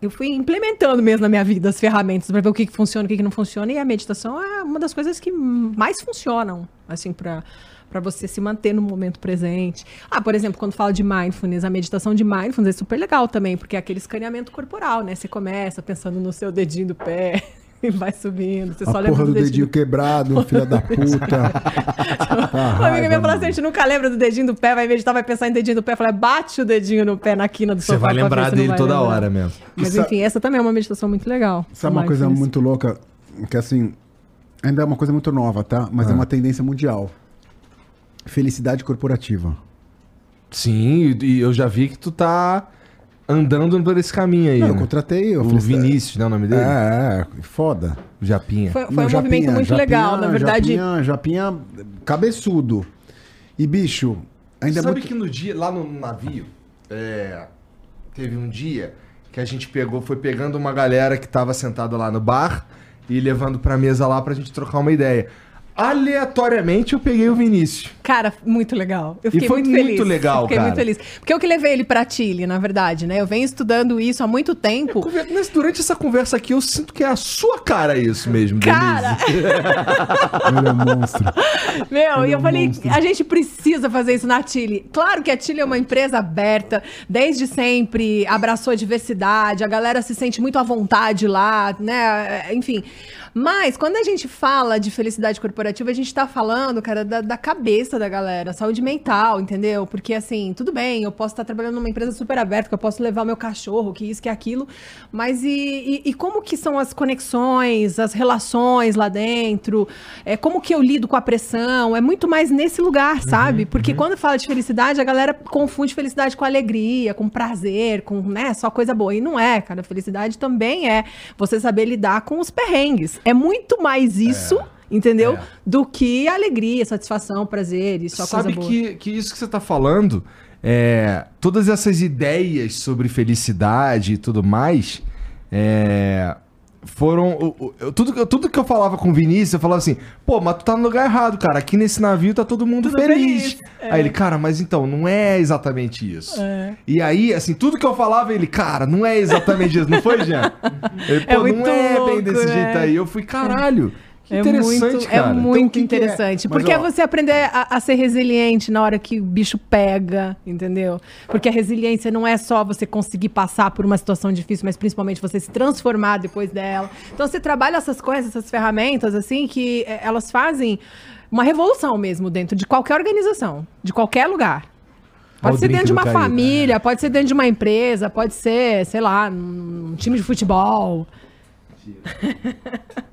eu fui implementando mesmo na minha vida as ferramentas para ver o que, que funciona, o que, que não funciona. E a meditação é uma das coisas que mais funcionam, assim, para para você se manter no momento presente. Ah, por exemplo, quando fala de mindfulness, a meditação de mindfulness é super legal também, porque é aquele escaneamento corporal, né? Você começa pensando no seu dedinho do pé e [laughs] vai subindo. Você A só lembra porra do dedinho dedinho quebrado, filha da puta. [laughs] Tá uma amiga minha falou assim: a gente nunca lembra do dedinho do pé, vai meditar, vai pensar em dedinho do pé. Eu falei, bate o dedinho no pé, na quina do Você sofá. vai pra lembrar dele vai toda lembrar. hora mesmo. Mas Isso- enfim, essa também é uma meditação muito legal. Sabe uma coisa Mindfulness. muito louca? Que assim, ainda é uma coisa muito nova, tá? Mas Ah. é uma tendência mundial. Felicidade corporativa. Sim, e eu já vi que tu tá andando por esse caminho aí. Não, eu né? contratei eu O falei, Vinícius, né? O nome dele? É, é, foda. O Japinha. Foi, foi Não, um Japinha, movimento muito Japinha- legal, na verdade. Japinha, Japinha cabeçudo. E, bicho, ainda é Sabe muito... que no dia, lá no navio, é, teve um dia que a gente pegou, foi pegando uma galera que tava sentada lá no bar e levando pra mesa lá pra gente trocar uma ideia. Aleatoriamente eu peguei o Vinícius. Cara, muito legal. Eu E fiquei foi muito muito feliz. legal, Eu Fiquei cara. muito feliz. Porque eu que levei ele pra Chile, na verdade, né? Eu venho estudando isso há muito tempo. Conver- mas durante essa conversa aqui, eu sinto que é a sua cara isso mesmo, Cara. [laughs] Ele é um monstro. Meu, Ele e é eu um falei, monstro. a gente precisa fazer isso na Chile. Claro que a Chile é uma empresa aberta, desde sempre abraçou a diversidade, a galera se sente muito à vontade lá, né? Enfim. Mas quando a gente fala de felicidade corporativa, a gente tá falando, cara, da, da cabeça da galera, saúde mental, entendeu? Porque assim, tudo bem, eu posso estar trabalhando numa empresa super aberta, que eu posso levar o meu cachorro, que isso, que aquilo, mas e, e- e como que são as conexões, as relações lá dentro? É, como que eu lido com a pressão? É muito mais nesse lugar, sabe? Porque quando fala de felicidade, a galera confunde felicidade com alegria, com prazer, com, né, só coisa boa. E não é, cara. Felicidade também é você saber lidar com os perrengues. É muito mais isso, entendeu? é. Do que alegria, satisfação, prazer e só Sabe coisa boa. que, que isso que você tá falando, é, todas essas ideias sobre felicidade e tudo mais, é, foram. tudo, que eu- tudo que eu falava com o Vinícius, eu falava assim, pô, mas tu tá no lugar errado, cara. Aqui nesse navio tá todo mundo Tudo feliz. feliz, é. Aí ele, cara, mas então, não é exatamente isso. É. E aí, assim, tudo que eu falava, ele, cara, não é exatamente isso, não foi, Jean? [laughs] Ele, É pô, muito não é bem louco, desse né? jeito aí. Eu fui, caralho. Que É muito, cara. É Então, muito o que que é? interessante. Mas, porque é ó- você aprender a, a ser resiliente na hora que o bicho pega, entendeu? Porque a resiliência não é só você conseguir passar por uma situação difícil, mas principalmente você se transformar depois dela. Então você trabalha essas coisas, essas ferramentas, assim, que é, elas fazem uma revolução mesmo dentro de qualquer organização, de qualquer lugar. Pode ser dentro de uma Caído. família, pode ser dentro de uma empresa, pode ser, sei lá, num time de futebol. [laughs]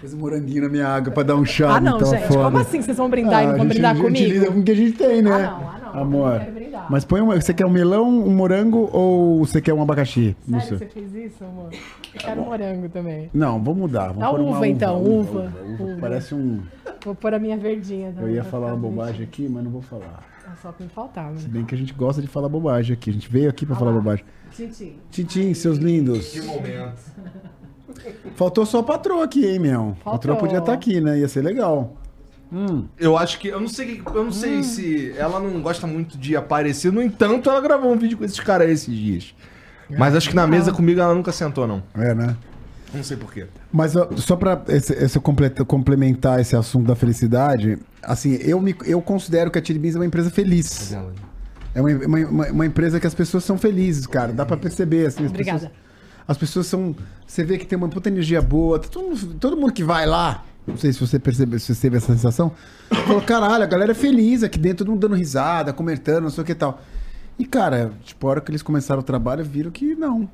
Pôs um moranguinho na minha água pra dar um chá. Ah, não, gente. foda. Como assim vocês vão brindar e não a vão gente- brindar a gente comigo? lida com o que a gente tem, né? Ah, não, ah, não. Amor. Eu quero brindar. Mas põe uma. Você quer um melão, um morango ou você quer um abacaxi? Não Sério você fez isso, amor? Eu quero morango também. Não, vamos mudar. Vamos Dá pôr uma uva, então, uva. uva. Uva. Parece um. Vou pôr a minha verdinha. Eu ia pra falar uma bobagem aqui, mas não vou falar. É só que me faltava. Se bem que a gente gosta de falar bobagem aqui. A gente veio aqui pra falar bobagem. Tintim. Tintim, seus lindos. Que momento. Faltou só a patroa aqui, hein, meu? A patroa Faltou. podia estar aqui, né? Ia ser legal. Hum. Eu acho que. Eu não sei, eu não sei se. Ela não gosta muito de aparecer. No entanto, ela gravou um vídeo com esses caras esses dias. Mas acho que na mesa comigo ela nunca sentou, não. É, né? Não sei porquê. Mas só pra esse, esse complementar esse assunto da felicidade, assim, eu, me, eu considero que a Chili Beans é uma empresa feliz. É uma, uma, uma- uma empresa que as pessoas são felizes, cara. Dá pra perceber, assim. As Obrigada. Pessoas, as pessoas são... Você vê que tem uma puta energia boa. Todo mundo, todo mundo que vai lá, não sei se você percebeu, se você teve essa sensação, [coughs] falou, caralho, a galera é feliz aqui dentro, todo mundo dando risada, comentando, não sei o que e tal. E, cara, tipo, a hora que eles começaram o trabalho, viram que não.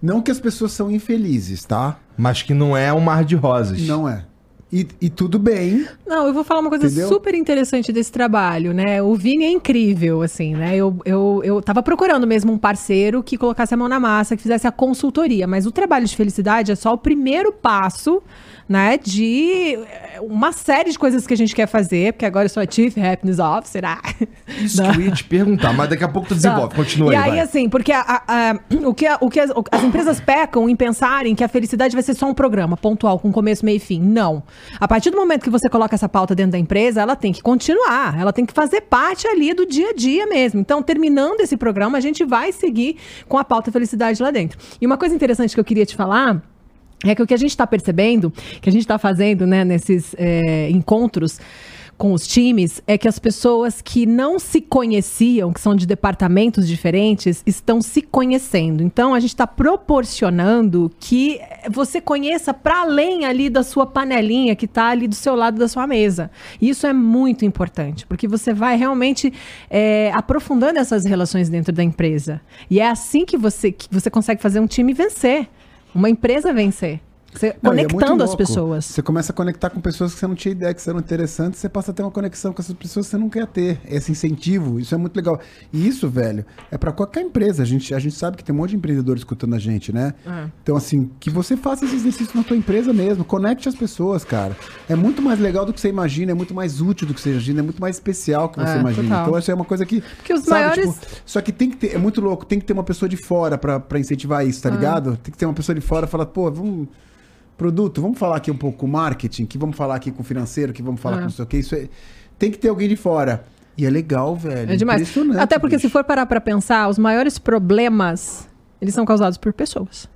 Não que as pessoas são infelizes, tá? Mas que não é um mar de rosas. Não é. E, e tudo bem. Não, eu vou falar uma coisa Entendeu? super interessante desse trabalho, né? O Vini é incrível, assim, né? Eu, eu, eu tava procurando mesmo um parceiro que colocasse a mão na massa, que fizesse a consultoria, mas o trabalho de felicidade é só o primeiro passo, né? De. uma série de coisas que a gente quer fazer, porque agora eu sou a Chief Happiness Officer. Ah. Isso [laughs] que eu ia te perguntar, mas daqui a pouco tu desenvolve. Continua e aí, aí, vai. assim, porque a- a- a- o que, o que as, as empresas pecam em pensarem que a felicidade vai ser só um programa pontual, com começo, meio e fim. Não. A partir do momento que você coloca essa pauta dentro da empresa, ela tem que continuar. Ela tem que fazer parte ali do dia a dia mesmo. Então, terminando esse programa, a gente vai seguir com a pauta felicidade lá dentro. E uma coisa interessante que eu queria te falar. É que o que a gente está percebendo, que a gente está fazendo né, nesses é, encontros com os times, é que as pessoas que não se conheciam, que são de departamentos diferentes, estão se conhecendo. Então, a gente está proporcionando que você conheça para além ali da sua panelinha que está ali do seu lado da sua mesa. E isso é muito importante, porque você vai realmente é, aprofundando essas relações dentro da empresa. E é assim que você, que você consegue fazer um time vencer. Uma empresa vencer. Você Não, é conectando as louco. pessoas. Você começa a conectar com pessoas que você não tinha ideia que eram interessantes, você passa a ter uma conexão com essas pessoas que você não quer ter. Esse incentivo, isso é muito legal. E isso, velho, é pra qualquer empresa. A gente, a gente sabe que tem um monte de empreendedor escutando a gente, né? É. Então, assim, que você faça esse exercício na tua empresa mesmo. Conecte as pessoas, cara. É muito mais legal do que você imagina, é muito mais útil do que você imagina, é muito mais especial que você É, imagina. total. Então, isso é uma coisa que. Porque os maiores- só que tem que ter, é muito louco, tem que ter uma pessoa de fora pra, pra incentivar isso, Ah. tá ligado? Tem que ter uma pessoa de fora e falar, pô, vamos. Produto, vamos falar aqui um pouco com marketing, que vamos falar aqui com financeiro, que vamos falar É. com não sei o que. Isso é, tem que ter alguém de fora. E é legal, velho. É demais. Impressionante, Até porque bicho. se for parar pra pensar, os maiores problemas, eles são causados por pessoas.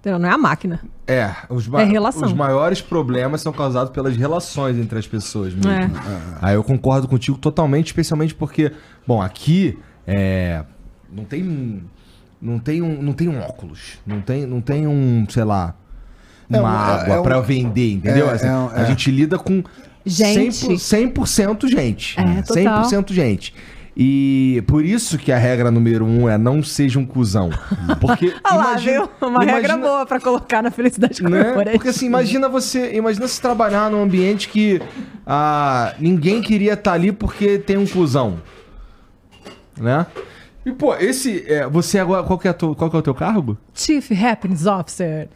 Entendeu? Não é a máquina. É, os, ma- É relação. os maiores problemas são causados pelas relações entre as pessoas mesmo. É. Aí eu concordo contigo totalmente, especialmente porque, bom, aqui é, não tem não tem um não tem um óculos, não tem não tem um, sei lá, É uma um- é- água é um- pra vender, entendeu? é- Assim, A gente lida com Gente. 100%, 100% gente. É, total. 100% gente. E por isso que a regra número um é não seja um cuzão. Porque [laughs] Olha lá, imagina- viu? Uma regra imagina- boa pra colocar na felicidade né? corporativa. Porque assim, imagina você, imagina se trabalhar num ambiente que ah, ninguém queria estar ali porque tem um cuzão, né? E pô, esse, é, você agora, qual que é, a tua- qual que é o teu cargo? Chief Happiness Officer.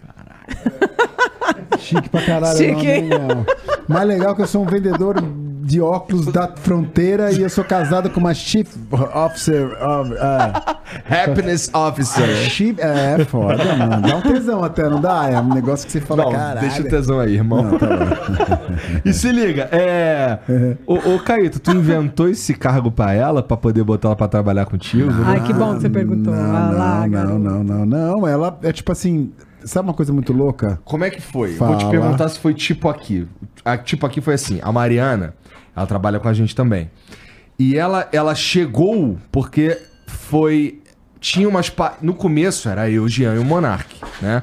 Chique pra caralho. Chique. Não, não. Mais legal que eu sou um vendedor de óculos da fronteira e eu sou casado com uma chief officer. of- é. Happiness Officer. Chief, é, foda, mano. Dá um tesão até, não dá? É um negócio que você fala, Não, caralho. deixa o tesão aí, irmão. Não, tá. [laughs] E se liga, é. Ô, ô Caíto, tu inventou esse cargo pra ela pra poder botar ela pra trabalhar contigo? né? Ai, que bom que você perguntou. Não, Ah lá, não, não, não, não, não. Ela é tipo assim. Sabe uma coisa muito louca? Como é que foi? Eu Vou te Fala. perguntar se foi tipo aqui. A, tipo aqui foi assim, a Mariana, ela trabalha com a gente também. E ela, ela chegou porque foi... Tinha umas... pa- No começo era eu, o Jean e o Monark, né?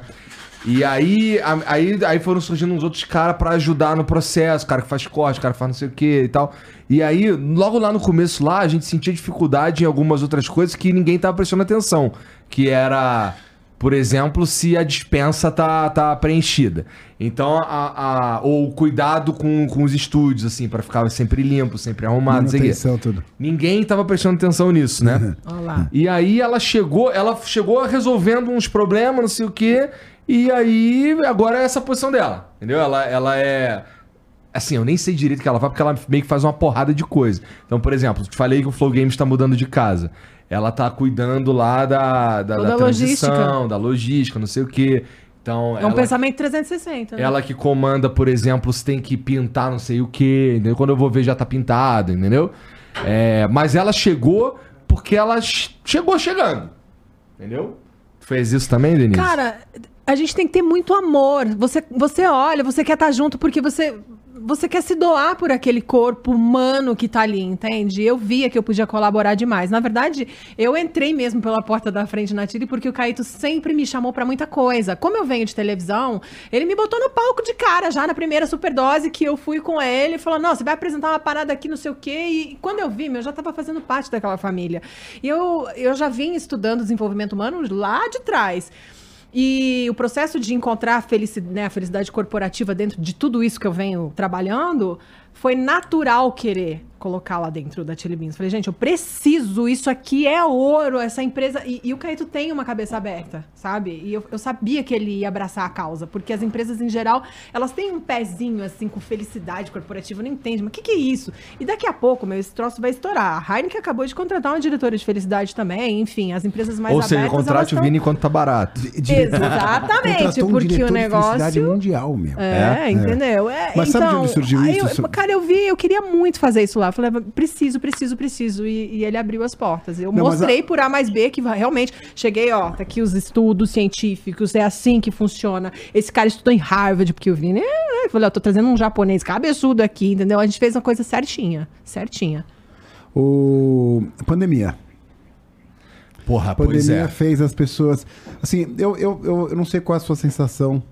E aí, aí, aí foram surgindo uns outros caras pra ajudar no processo. Cara que faz corte, cara que faz não sei o que e tal. E aí, logo lá no começo lá, a gente sentia dificuldade em algumas outras coisas que ninguém tava prestando atenção. Que era... Por exemplo, se a dispensa tá, tá preenchida. Então, a, a, ou cuidado com, com os estúdios, assim, pra ficar sempre limpo, sempre arrumado, não sei o quê. Manutenção, tudo. Ninguém tava prestando atenção nisso, né? Olha lá. E aí ela chegou, ela chegou resolvendo uns problemas, não sei o quê, e aí agora é essa posição dela, entendeu? Ela, ela é. Assim, eu nem sei direito o que ela faz, porque ela meio que faz uma porrada de coisa. Então, por exemplo, te falei que o Flow Games tá mudando de casa. Ela tá cuidando lá da, da, da transição, logística. da logística, não sei o quê. Então, É um ela, pensamento 360, né? ela que comanda, por exemplo, se tem que pintar não sei o quê, entendeu? Quando eu vou ver já tá pintado, entendeu? É, mas ela chegou porque ela ch- chegou chegando, entendeu? Tu fez isso também, Denise? Cara, a gente tem que ter muito amor. Você, você olha, você quer estar junto porque você, você quer se doar por aquele corpo humano que tá ali, entende? Eu via que eu podia colaborar demais. Na verdade, eu entrei mesmo pela porta da frente na Tire porque o Caíto sempre me chamou pra muita coisa. Como eu venho de televisão, ele me botou no palco de cara já na primeira superdose que eu fui com ele. Falou: Não, você vai apresentar uma parada aqui, não sei o quê. E quando eu vi, meu, eu já tava fazendo parte daquela família. E eu, eu já vim estudando desenvolvimento humano lá de trás. E o processo de encontrar a felicidade, né, a felicidade corporativa dentro de tudo isso que eu venho trabalhando foi natural querer colocar lá dentro da Chili Beans. Falei, gente, eu preciso, isso aqui é ouro, essa empresa. E, e o Caíto tem uma cabeça aberta, sabe? E eu, eu sabia que ele ia abraçar a causa, porque as empresas em geral, elas têm um pezinho assim com felicidade corporativa, não entende, mas o que, que é isso? E daqui a pouco, meu, esse troço vai estourar. A Heineken acabou de contratar uma diretora de felicidade também, enfim, as empresas mais Ou abertas. seja, contrate o elas Vini enquanto tá barato. Exatamente, um porque o de felicidade negócio. mundial, meu. É, É? entendeu? É, Mas sabe de então, onde surgiu aí isso? eu- cara, eu vi, eu queria muito fazer isso lá. Eu falei, preciso, preciso, preciso. E, e ele abriu as portas. Eu Não, mostrei por A mais B que realmente. Cheguei, ó, tá aqui os estudos científicos, é assim que funciona. Esse cara estudou em Harvard, porque o Vini. É, eu falei, ó, tô trazendo um japonês cabeçudo aqui, entendeu? A gente fez uma coisa certinha. Certinha. O... Pandemia. Porra, A pandemia pois é. fez as pessoas. Assim, eu, eu, eu, eu não sei qual é a sua sensação,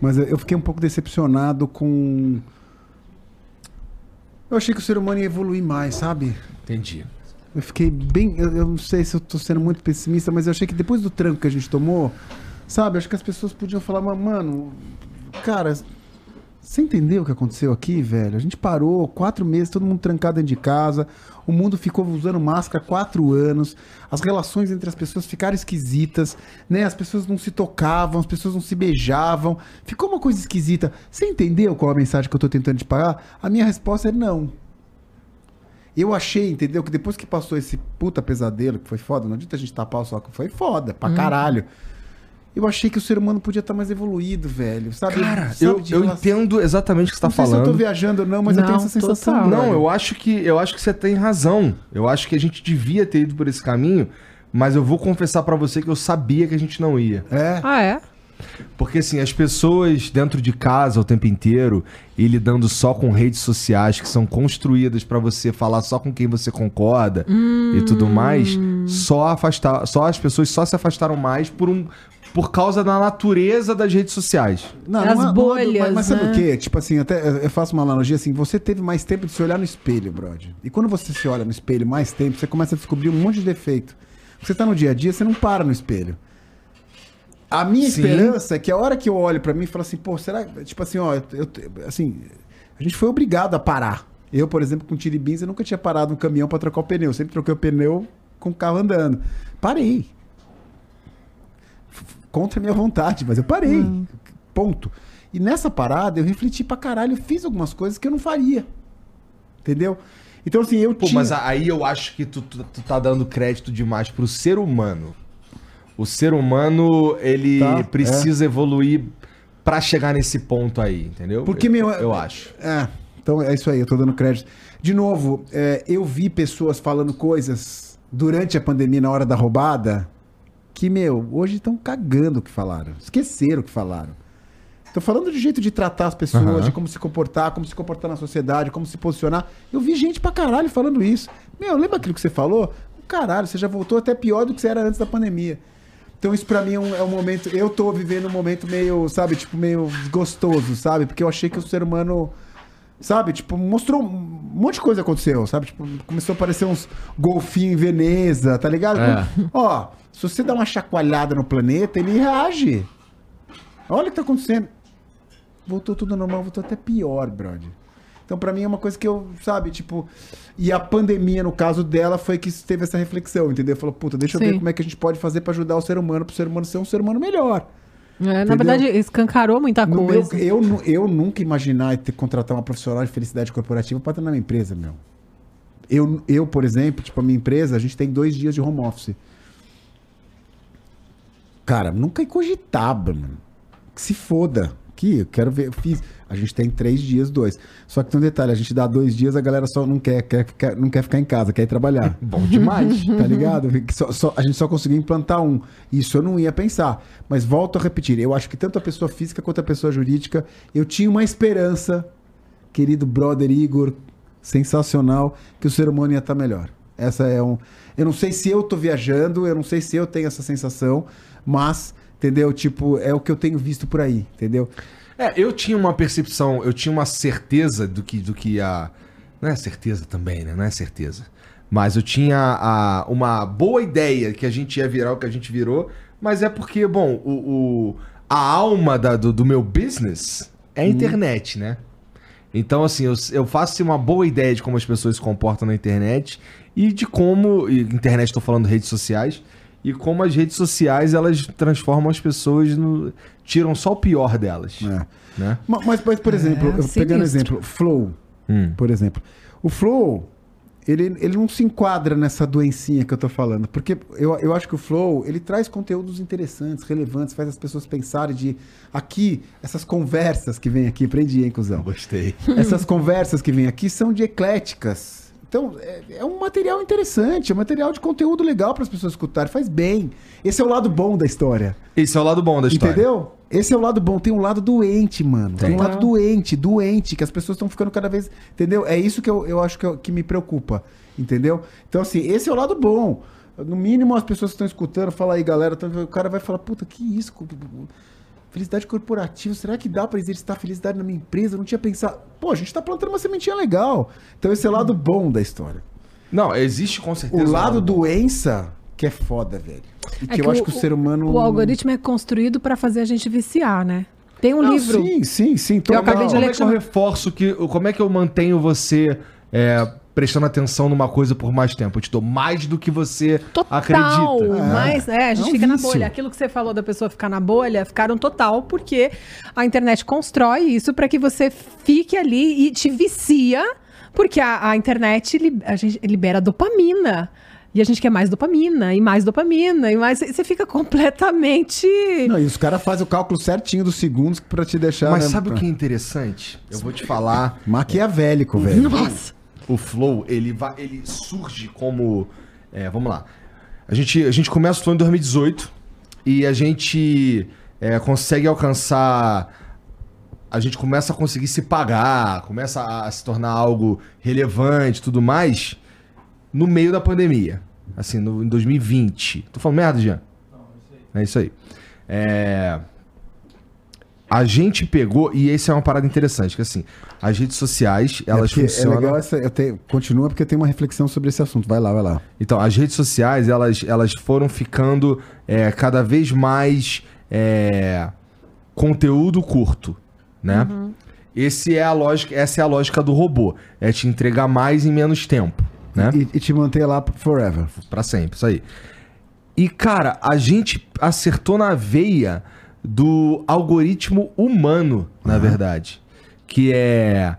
mas eu- eu fiquei um pouco decepcionado com. Eu achei que o ser humano ia evoluir mais, sabe? Entendi. Eu fiquei bem. Eu, eu não sei se eu tô sendo muito pessimista, mas eu achei que depois do tranco que a gente tomou, sabe? Acho que as pessoas podiam falar, "Mas, mano, cara, você entendeu o que aconteceu aqui, velho? A gente parou quatro meses, todo mundo trancado dentro de casa, o mundo ficou usando máscara quatro anos, as relações entre as pessoas ficaram esquisitas, né? As pessoas não se tocavam, as pessoas não se beijavam, ficou uma coisa esquisita. Você entendeu qual é a mensagem que eu tô tentando te pagar? A minha resposta é não. Eu achei, entendeu? Que depois que passou esse puta pesadelo, que foi foda, não adianta a gente tapar o que foi foda, pra caralho. Eu achei que o ser humano podia estar mais evoluído, velho. Sabe? Cara, Sabe eu, eu entendo exatamente o que você tá Não sei falando. se eu tô viajando ou não, mas eu Não, tenho essa sensação. total. Não, velho. eu acho que eu acho que você tem razão. Eu acho que a gente devia ter ido por esse caminho, mas eu vou confessar pra você que eu sabia que a gente não ia. É. Ah, é? Porque assim, as pessoas dentro de casa o tempo inteiro e lidando só com redes sociais que são construídas pra você falar só com quem você concorda e tudo mais, só afastar, só as pessoas só se afastaram mais por um por causa da natureza das redes sociais. Não, As não é- não é do- bolhas, mas, mas sabe né? o quê? Tipo assim, até eu faço uma analogia assim, você teve mais tempo de se olhar no espelho, brother. E quando você se olha no espelho mais tempo, você começa a descobrir um monte de defeito. Você tá no dia a dia, você não para no espelho. A minha Sim. esperança é que a hora que eu olho pra mim e falo assim, pô, será tipo assim, ó, eu, eu- assim, a gente foi obrigado a parar. Eu, por exemplo, com tiribins, eu nunca tinha parado um caminhão pra trocar o pneu, eu sempre troquei o pneu com o carro andando. Parei. Contra a minha vontade, mas eu parei. Ponto. E nessa parada eu refleti pra caralho, eu fiz algumas coisas que eu não faria. Entendeu? Então, assim, eu Pô, tinha. mas aí eu acho que tu, tu, tu tá dando crédito demais pro ser humano. O ser humano, ele Tá, precisa evoluir pra chegar nesse ponto aí, entendeu? Porque, eu, meu, Eu acho. É, então é isso aí, eu tô dando crédito. De novo, é, eu vi pessoas falando coisas durante a pandemia, na hora da roubada, que, meu, hoje estão cagando o que falaram. Esqueceram o que falaram. Tô falando de jeito de tratar as pessoas, Aham. de como se comportar, como se comportar na sociedade, como se posicionar. Eu vi gente pra caralho falando isso. Meu, lembra aquilo que você falou? Caralho, você já voltou até pior do que você era antes da pandemia. Então isso pra mim é um, é um momento... Eu tô vivendo um momento meio, sabe, tipo, meio gostoso, sabe? Porque eu achei que o ser humano... Sabe, tipo, mostrou um monte de coisa aconteceu, sabe? Tipo, começou a aparecer uns golfinhos em Veneza, tá ligado? É. Ó, se você dá uma chacoalhada no planeta, ele reage. Olha o que tá acontecendo. Voltou tudo normal, voltou até pior, brother. Então, pra mim, é uma coisa que eu, sabe, tipo. E a pandemia, no caso dela, foi que teve essa reflexão, entendeu? Falou, puta, deixa eu Sim. ver como é que a gente pode fazer pra ajudar o ser humano, pro ser humano ser um ser humano melhor. É, na verdade, escancarou muita No meu- coisa. eu, nu- eu nunca imaginar ter contratar uma profissional de felicidade corporativa pra estar na minha empresa, meu. Eu, eu, por exemplo, tipo, a minha empresa, a gente tem dois dias de home office. Cara, nunca cogitava, mano. Que se foda. Que eu quero ver, eu fiz. A gente tem três dias, dois. Só que tem um detalhe, a gente dá dois dias, a galera só não quer, quer, ficar- não quer ficar em casa, quer ir trabalhar. [laughs] Bom demais. Tá ligado? Só- só- a gente só conseguiu implantar um. Isso eu não ia pensar. Mas volto a repetir. Eu acho que tanto a pessoa física quanto a pessoa jurídica, eu tinha uma esperança, querido brother Igor, sensacional, que o ser humano ia estar melhor. Essa é um. Eu não sei se eu tô viajando, eu não sei se eu tenho essa sensação, mas, entendeu? Tipo, é o que eu tenho visto por aí, entendeu? É, eu tinha uma percepção, eu tinha uma certeza do que, do que a. Não é certeza também, né? Não é certeza. Mas eu tinha a, uma boa ideia que a gente ia virar o que a gente virou, mas é porque, bom, o, o- a alma da- do, do meu business é a internet, né? Então, assim, eu, eu faço assim, uma boa ideia de como as pessoas se comportam na internet e de como. E internet, estou falando redes sociais. E como as redes sociais elas transformam as pessoas no. tiram só o pior delas. É. Né? Ma- Mas, mas, por exemplo, eu sinistro. pegando exemplo, Flow, Hum. por exemplo. O Flow, ele, ele não se enquadra nessa doencinha que eu tô falando. Porque eu, eu acho que o Flow, ele traz conteúdos interessantes, relevantes, faz as pessoas pensarem de... Aqui, essas conversas que vem aqui, prendi, hein, cuzão? Gostei. Essas conversas que vêm aqui são de ecléticas. Então, é, é um material interessante, é um material de conteúdo legal para as pessoas escutarem, faz bem. Esse é o lado bom da história. Esse é o lado bom da história. Entendeu? Esse é o lado bom. Tem um lado doente, mano. Tem, Tem. um lado doente, doente, que as pessoas estão ficando cada vez. Entendeu? É isso que eu, eu acho que, eu- que me preocupa. Entendeu? Então, assim, esse é o lado bom. No mínimo, as pessoas que estão escutando, fala aí, galera. O cara vai falar, puta, que isso? Felicidade corporativa, será que dá pra exercitar felicidade na minha empresa? Eu não tinha pensado. Pô, a gente tá plantando uma sementinha legal. Então, esse é o lado bom da história. Não, existe com certeza. O lado doença, que é foda, velho. E É que eu acho que o ser humano. O algoritmo é construído pra fazer a gente viciar, né? Tem um Não, livro. Sim, sim, sim. Eu acabei de Como ler é que eu reforço que. Como é que eu mantenho você é, prestando atenção numa coisa por mais tempo? Eu te dou mais do que você Total, acredita. mas é, a gente É um fica na vício. bolha. Aquilo que você falou da pessoa ficar na bolha, ficaram total, porque a internet constrói isso pra que você fique ali e te vicia, porque a, a internet li- a gente libera dopamina. E a gente quer mais dopamina, e mais dopamina, e mais. Você fica completamente. Não, e os caras fazem o cálculo certinho dos segundos pra te deixar. Mas né, sabe o que é interessante? Eu vou te falar. [laughs] Maquiavélico, velho. Nossa! O Flow, ele, vai, ele surge como. é, vamos lá. A gente, a gente começa o Flow em 2018 e a gente é, consegue alcançar. A gente começa a conseguir se pagar, começa a, se tornar algo relevante tudo mais no meio da pandemia. Assim, no, em 2020. Tô falando merda, Jean? É isso aí. É, A gente pegou, e esse é uma parada interessante, que assim, as redes sociais, É elas É funcionam. legal essa. Eu tenho, continua porque tenho uma reflexão sobre esse assunto. Vai lá, vai lá. Então, as redes sociais, elas, elas foram ficando é, cada vez mais é, conteúdo curto, né? Esse é a lógica, essa é a lógica do robô. É te entregar mais em menos tempo, né? E, e te manter lá forever. Pra sempre, isso aí. E, cara, a gente acertou na veia do algoritmo humano, na verdade. Que é.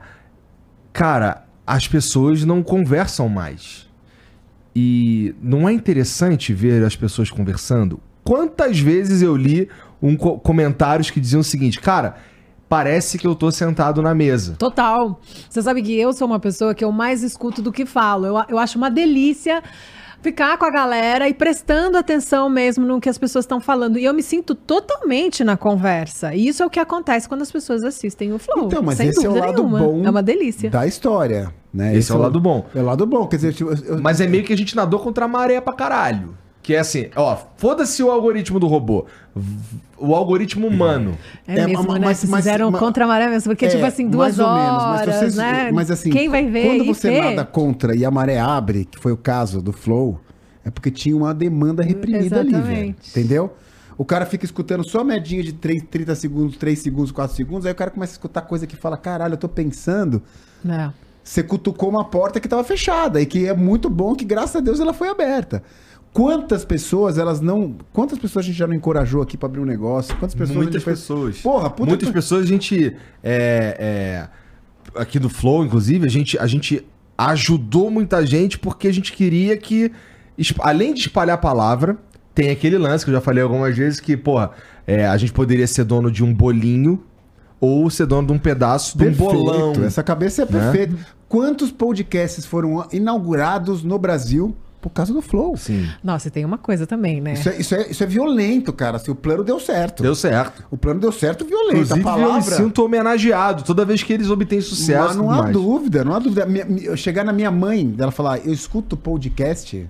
Cara, as pessoas não conversam mais. E não é interessante ver as pessoas conversando? Quantas vezes eu li um co- comentários que diziam o seguinte, cara, parece que eu tô sentado na mesa. Total. Você sabe que eu sou uma pessoa que eu mais escuto do que falo. Eu, eu acho uma delícia ficar com a galera e prestando atenção mesmo no que as pessoas estão falando. E eu me sinto totalmente na conversa. E isso é o que acontece quando as pessoas assistem o Flow. Então, mas sem esse é o lado nenhuma. bom É uma delícia. da história. Né? Esse é o lado bom. É o lado bom. Quer dizer, tipo, eu- Mas é meio que a gente nadou contra a maré pra caralho. Que é assim, ó, foda-se o algoritmo do robô. O algoritmo humano. É, É, mesmo, mas- né? mas- Vocês mas- fizeram mas- contra a maré mesmo. Porque, É, tipo assim, duas menos, horas, mas vocês- né? Mas assim, Quem vai ver quando você vê? nada contra e a maré abre, que foi o caso do Flow, é porque tinha uma demanda reprimida ali, velho. Exatamente. Entendeu? O cara fica escutando só a medinha de 3, 30 segundos, 3 segundos, 4 segundos, aí o cara começa a escutar coisa que fala, caralho, eu tô pensando. É. Você cutucou uma porta que tava fechada e que é muito bom que, graças a Deus, ela foi aberta. Quantas pessoas elas não. Quantas pessoas a gente já não encorajou aqui pra abrir um negócio? Quantas pessoas Muitas fez- pessoas. Porra, puta Muitas que- pessoas a gente. É, é, aqui do Flow, inclusive, a gente, a gente ajudou muita gente porque a gente queria que, além de espalhar a palavra, tem aquele lance que eu já falei algumas vezes que, porra, é, a gente poderia ser dono de um bolinho ou ser dono de um pedaço de um bolão. Essa cabeça é né? perfeita. Quantos podcasts foram inaugurados no Brasil por causa do Flow? Sim. Nossa, e tem uma coisa também, né? Isso é, isso, é, isso é violento, cara. Se o plano deu certo. Deu certo. O plano deu certo violento. Inclusive, a eu me palavra. sinto homenageado toda vez que eles obtêm sucesso. Mas não há mais. dúvida, não há dúvida. Minha- eu chegar na minha mãe, dela falar, eu escuto podcast.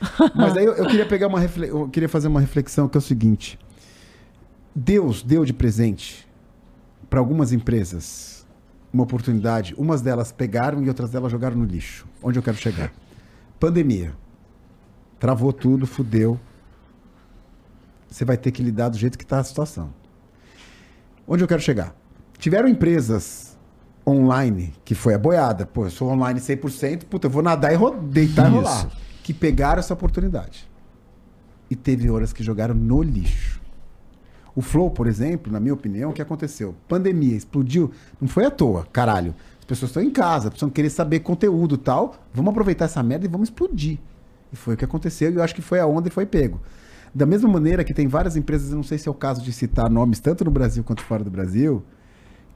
[laughs] Mas aí eu, eu queria pegar uma refle- eu queria fazer uma reflexão que é o seguinte: Deus deu de presente para algumas empresas uma oportunidade. Umas delas pegaram e outras delas jogaram no lixo. Onde eu quero chegar? Pandemia. Travou tudo, fudeu. Você vai ter que lidar do jeito que está a situação. Onde eu quero chegar? Tiveram empresas online, que foi a boiada. Pô, eu sou online 100%, puta, eu vou nadar e ro- deitar Isso. e rolar. Que pegaram essa oportunidade. E teve horas que jogaram no lixo. O Flow, por exemplo, na minha opinião, o que aconteceu? Pandemia, explodiu. Não foi à toa, caralho. As pessoas estão em casa, precisam querer saber conteúdo tal. Vamos aproveitar essa merda e vamos explodir. E foi o que aconteceu e eu acho que foi a onda e foi pego. Da mesma maneira que tem várias empresas, eu não sei se é o caso de citar nomes tanto no Brasil quanto fora do Brasil,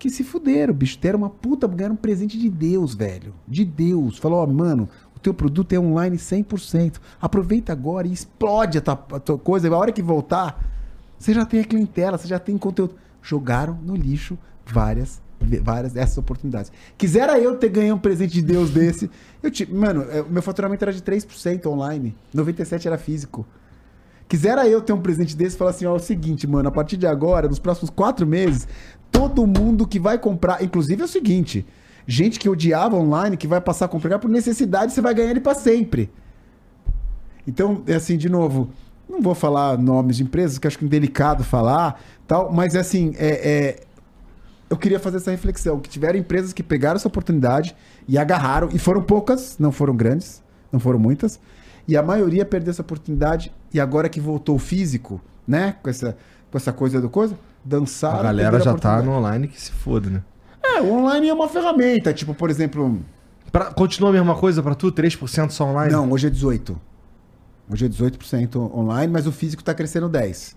que se fuderam, bicho. Deram uma puta, ganharam um presente de Deus, velho. De Deus. Falou, ó, mano, o teu produto é online 100%. Aproveita agora e explode a tua, a tua coisa. A hora que voltar, você já tem a clientela, você já tem conteúdo. Jogaram no lixo várias, várias dessas oportunidades. Quisera eu ter ganho um presente de Deus desse. Eu te, mano, é, meu faturamento era de 3% online. 97% era físico. Quisera eu ter um presente desse e falar assim, ó, é o seguinte, mano, a partir de agora, nos próximos quatro meses, todo mundo que vai comprar, inclusive é o seguinte, gente que odiava online, que vai passar a comprar por necessidade, você vai ganhar ele pra sempre. Então, é assim, de novo, não vou falar nomes de empresas, que acho que é indelicado falar, tal, mas assim, é, é, eu queria fazer essa reflexão, que tiveram empresas que pegaram essa oportunidade e agarraram, e foram poucas, não foram grandes, não foram muitas, e a maioria perdeu essa oportunidade, e agora que voltou o físico, né, com essa, com essa coisa do coisa, dançaram. A galera já tá oportunidade. no online que se foda, né? É, o online é uma ferramenta, tipo, por exemplo, Pra, continua a mesma coisa pra tu? 3% só online? Não, hoje é 18. Hoje é 18% online, mas o físico tá crescendo 10.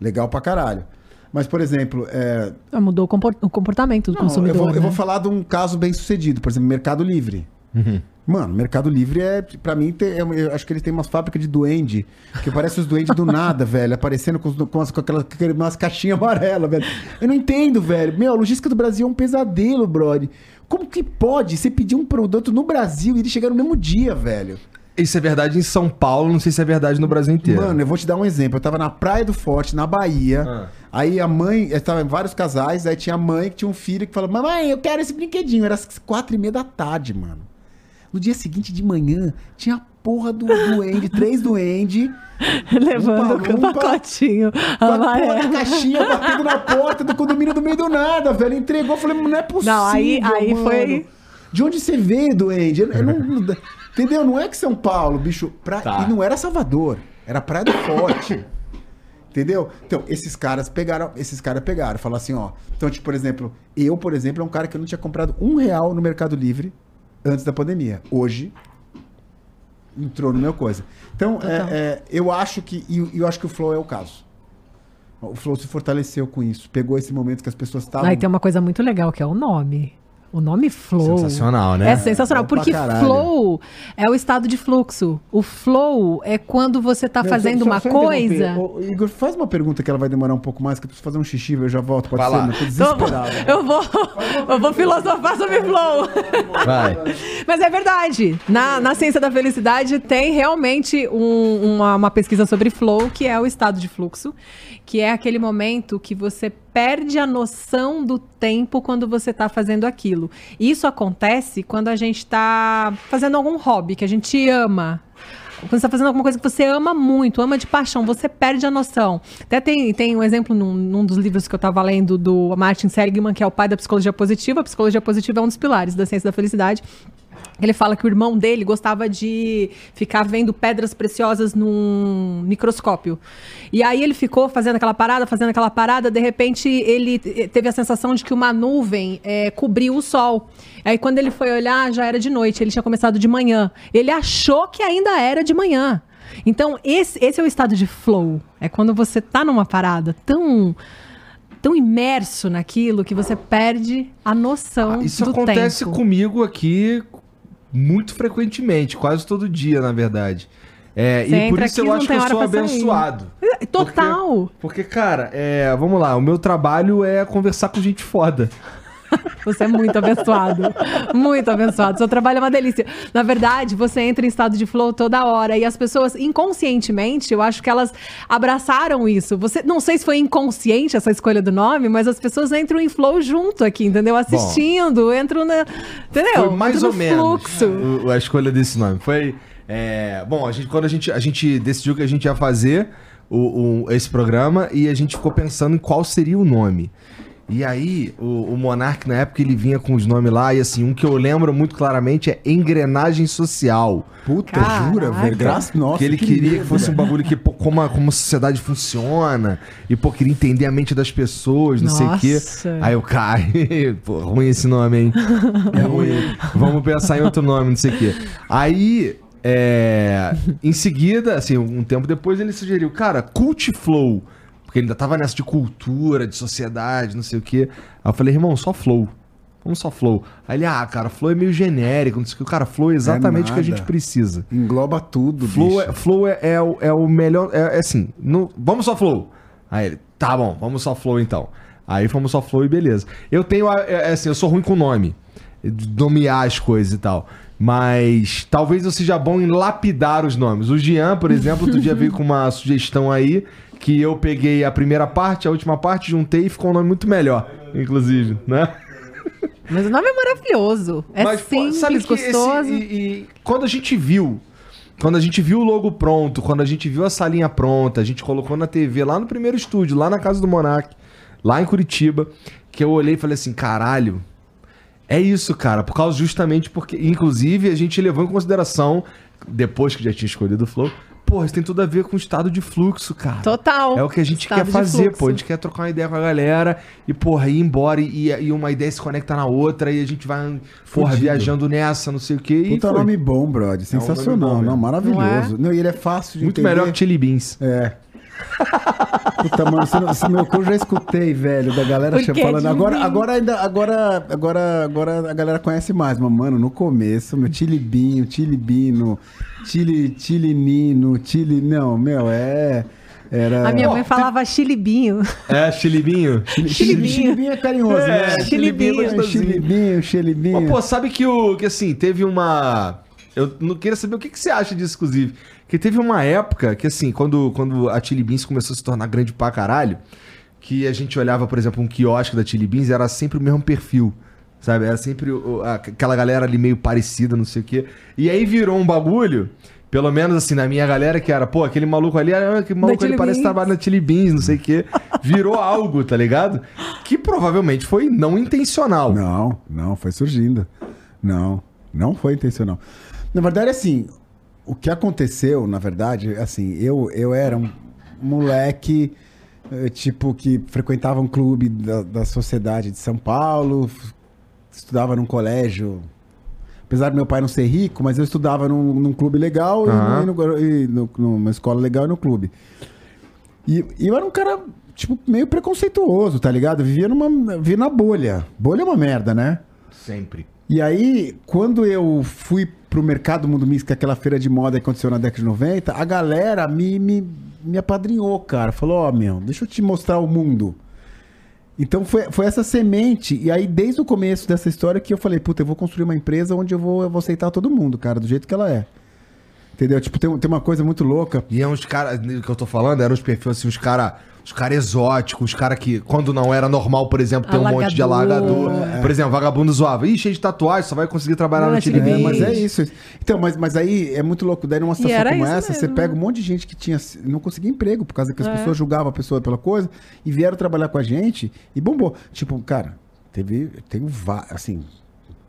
Legal pra caralho. Mas, por exemplo, é, Ah, Mudou o compor- o comportamento do não, eu, consumidor. vou, eu né? vou falar de um caso bem sucedido, por exemplo, Mercado Livre. Uhum. Mano, Mercado Livre é, pra mim, tem- é- eu acho que ele tem umas fábricas de duende, que parece os duendes do nada, [laughs] velho, aparecendo com, com, as, com aquelas, com aquelas- caixinhas amarelas, velho. Eu não entendo, velho. Meu, a logística do Brasil é um pesadelo, brother. Como que pode você pedir um produto no Brasil e ele chegar no mesmo dia, velho? Isso é verdade em São Paulo, não sei se é verdade no Brasil inteiro. Mano, eu vou te dar um exemplo. Eu tava na Praia do Forte, na Bahia. Ah. Aí a mãe, tava em vários casais, aí tinha a mãe que tinha um filho que falou: Mamãe, eu quero esse brinquedinho. Era às quatro e meia da tarde, mano. No dia seguinte de manhã, tinha a porra do duende, três duende, [laughs] Levando o lumpa, pacotinho com a porra da amarelo. caixinha batendo na porta do condomínio do meio do nada, velho. Entregou, eu falei, não é possível. Não, aí- aí mano. foi- De onde você veio, duende? Eu, eu não- entendeu? Não é que São Paulo, bicho. Pra... Tá. E não era Salvador, era Praia do Forte. Entendeu? Então, esses caras pegaram, esses caras pegaram, falaram assim, ó. Então, tipo, por exemplo, eu, por exemplo, é um cara que eu não tinha comprado um real no Mercado Livre antes da pandemia. Hoje, entrou no meu coisa. Então, é, é, eu acho que. E eu acho que o Flow é o caso. O Flow se fortaleceu com isso. Pegou esse momento que as pessoas estavam. Aí tem uma coisa muito legal, que é o nome. O nome Flow. Sensacional, né? É sensacional, É porque caralho. flow é o estado de fluxo. O flow é quando você tá Não, fazendo só- uma só coisa. Ô, Igor, faz uma pergunta que ela vai demorar um pouco mais, que eu preciso fazer um xixi, eu já volto. Pode Vai ser? lá. Eu tô Então, desesperado. [laughs] eu vou, eu vou filosofar sobre flow. Vai. Mas é verdade. Na, na ciência da felicidade tem realmente um- uma, uma pesquisa sobre flow, que é o estado de fluxo, que é aquele momento que você perde a noção do tempo quando você está fazendo aquilo. Isso acontece quando a gente está fazendo algum hobby que a gente ama. Quando você está fazendo alguma coisa que você ama muito, ama de paixão, você perde a noção. Até tem, tem um exemplo num, num dos livros que eu estava lendo do Martin Seligman, que é o pai da psicologia positiva. A psicologia positiva é um dos pilares da ciência da felicidade. Ele fala que o irmão dele gostava de ficar vendo pedras preciosas num microscópio. E aí ele ficou fazendo aquela parada, fazendo aquela parada, de repente ele teve a sensação de que uma nuvem eh, cobriu o sol. Aí quando ele foi olhar, já era de noite, ele tinha começado de manhã. Ele achou que ainda era de manhã. Então, esse, esse é o estado de flow. É quando você tá numa parada tão tão imerso naquilo que você perde a noção Ah, Isso do acontece tempo. comigo aqui muito frequentemente, quase todo dia, na verdade. É, e por isso aqui, eu acho que eu sou pra sair. abençoado. É, Total. Porque, cara, é, vamos lá, o meu trabalho é conversar com gente foda. Você é muito abençoado. Muito abençoado. Seu trabalho é uma delícia. Na verdade, você entra em estado de flow toda hora. E as pessoas, inconscientemente, eu acho que elas abraçaram isso. Você, não sei se foi inconsciente essa escolha do nome, mas as pessoas entram em flow junto aqui, entendeu? Assistindo, entram na. Entendeu? Foi mais ou menos Fluxo. o- a escolha desse nome. Foi. é, bom, a gente, quando a gente, a gente decidiu que a gente ia fazer o, o- esse programa e a gente ficou pensando em qual seria o nome. E aí, o, o Monark, na época, ele vinha com os nomes lá, e assim, um que eu lembro muito claramente é engrenagem social. Puta, Caraca. jura, velho? Graças, nossa. que ele queria medo, que fosse um bagulho que, pô, como a, como a sociedade funciona, e, pô, queria entender a mente das pessoas, não sei o quê. Nossa. Aí eu caí, [laughs] pô, ruim esse nome, hein? É ruim. Vamos pensar em outro nome, não sei o quê. Aí, é, em seguida, assim, um tempo depois, ele sugeriu, cara, Cult Flow. Porque ele ainda tava nessa de cultura, de sociedade, não sei o quê. Aí eu falei, irmão, só Flow. Vamos só Flow. Aí ele, ah, cara, Flow é meio genérico, não sei o que. Cara, Flow é exatamente o que a gente precisa. Engloba tudo, Flow, bicho. é, flow é, é o, é o melhor. É, é assim, no- vamos só Flow. Aí ele, tá bom, vamos só Flow então. Aí fomos só Flow e beleza. Eu tenho, é, é assim, eu sou ruim com nome. Nomear as coisas e tal. Mas talvez eu seja bom em lapidar os nomes. O Jean, por exemplo, outro dia veio com uma sugestão aí que eu peguei a primeira parte, a última parte, juntei e ficou um nome muito melhor, inclusive, né? Mas o nome é maravilhoso. É Mas, simples, sabe que esse- gostoso. e, e quando a gente viu, quando a gente viu o logo pronto, quando a gente viu a salinha pronta, a gente colocou na TV lá no primeiro estúdio, lá na casa do Monark, lá em Curitiba, que eu olhei e falei assim, caralho, é isso, cara, por causa justamente porque, inclusive, a gente levou em consideração, depois que já tinha escolhido o Flow, porra, isso tem tudo a ver com o estado de fluxo, cara. Total. É o que a gente Estado quer fazer, pô. A gente quer trocar uma ideia com a galera e, porra, ir embora e, e uma ideia se conecta na outra e a gente vai, porra, Fudido. viajando nessa, não sei o quê. Puta foi. nome bom, brother. Sensacional. bom mesmo. não, maravilhoso. Não Não, e ele é fácil de Muito entender. melhor que Chili Beans. É. Puta, mano, você não- esse meu cu eu já escutei, velho, da galera falando. de Agora, agora ainda, agora, agora, agora a galera conhece mais, mas, mano, no começo, meu tilibinho, tilibino, tili, tilinino, tili. Não, meu, é. Era. A minha mãe falava chilibinho. É, Chilibinho. Chili- Chilibinho. Chilibinho é carinhoso, É, né? chilibinho. É, Chilibinho, pô, sabe que o. Que assim, teve uma. Eu não queria saber o que, que você acha disso, inclusive. Que teve uma época que, assim, quando, quando a Chili Beans começou a se tornar grande pra caralho, que a gente olhava, por exemplo, um quiosque da Chili Beans, era sempre o mesmo perfil. Sabe? Era sempre o- a- aquela galera ali meio parecida, não sei o quê. E aí virou um bagulho. Pelo menos assim, na minha galera, que era, pô, aquele maluco ali, ah, aquele maluco ali parece trabalhar na Chili Beans, não sei o quê. Virou algo, tá ligado? Que provavelmente foi não intencional. Não, não, foi surgindo. Não, não foi intencional. Na verdade, assim, o que aconteceu, na verdade, assim, eu, eu era um moleque, eh, tipo, que frequentava um clube da, da sociedade de São Paulo, estudava num colégio. Apesar do meu pai não ser rico, mas eu estudava num, num clube legal e no- e, no- e no- numa escola legal e no clube. E, e eu era um cara, tipo, meio preconceituoso, tá ligado? Eu Vivia, numa, vivia na bolha. Bolha é uma merda, né? Sempre. E aí, quando eu fui pro Mercado Mundo Mix, que é aquela feira de moda que aconteceu na década de 90, a galera me, me, me apadrinhou, cara. Falou, ó, meu, deixa eu te mostrar o mundo. Então foi, foi essa semente. E aí, desde o começo dessa história, que eu falei, puta, eu vou construir uma empresa onde eu vou, eu vou aceitar todo mundo, cara, do jeito que ela é. Entendeu? Tipo, tem, tem uma coisa muito louca. E é uns caras, que eu tô falando, eram os perfis assim, os caras. Os caras exóticos, os caras que, quando não era normal, por exemplo, ter um monte de Alagador. alagador. Por exemplo, vagabundo zoava. Ih, cheio de tatuagem, só vai conseguir trabalhar Não, no é Chili É, Beans. mas é isso. Então, mas, mas aí é muito louco. Daí numa situação como essa, você mesmo. pega um monte de gente que tinha, não conseguia emprego por causa que as É. pessoas julgavam a pessoa pela coisa e vieram trabalhar com a gente e bombou. Tipo, cara, teve. Tenho va- assim.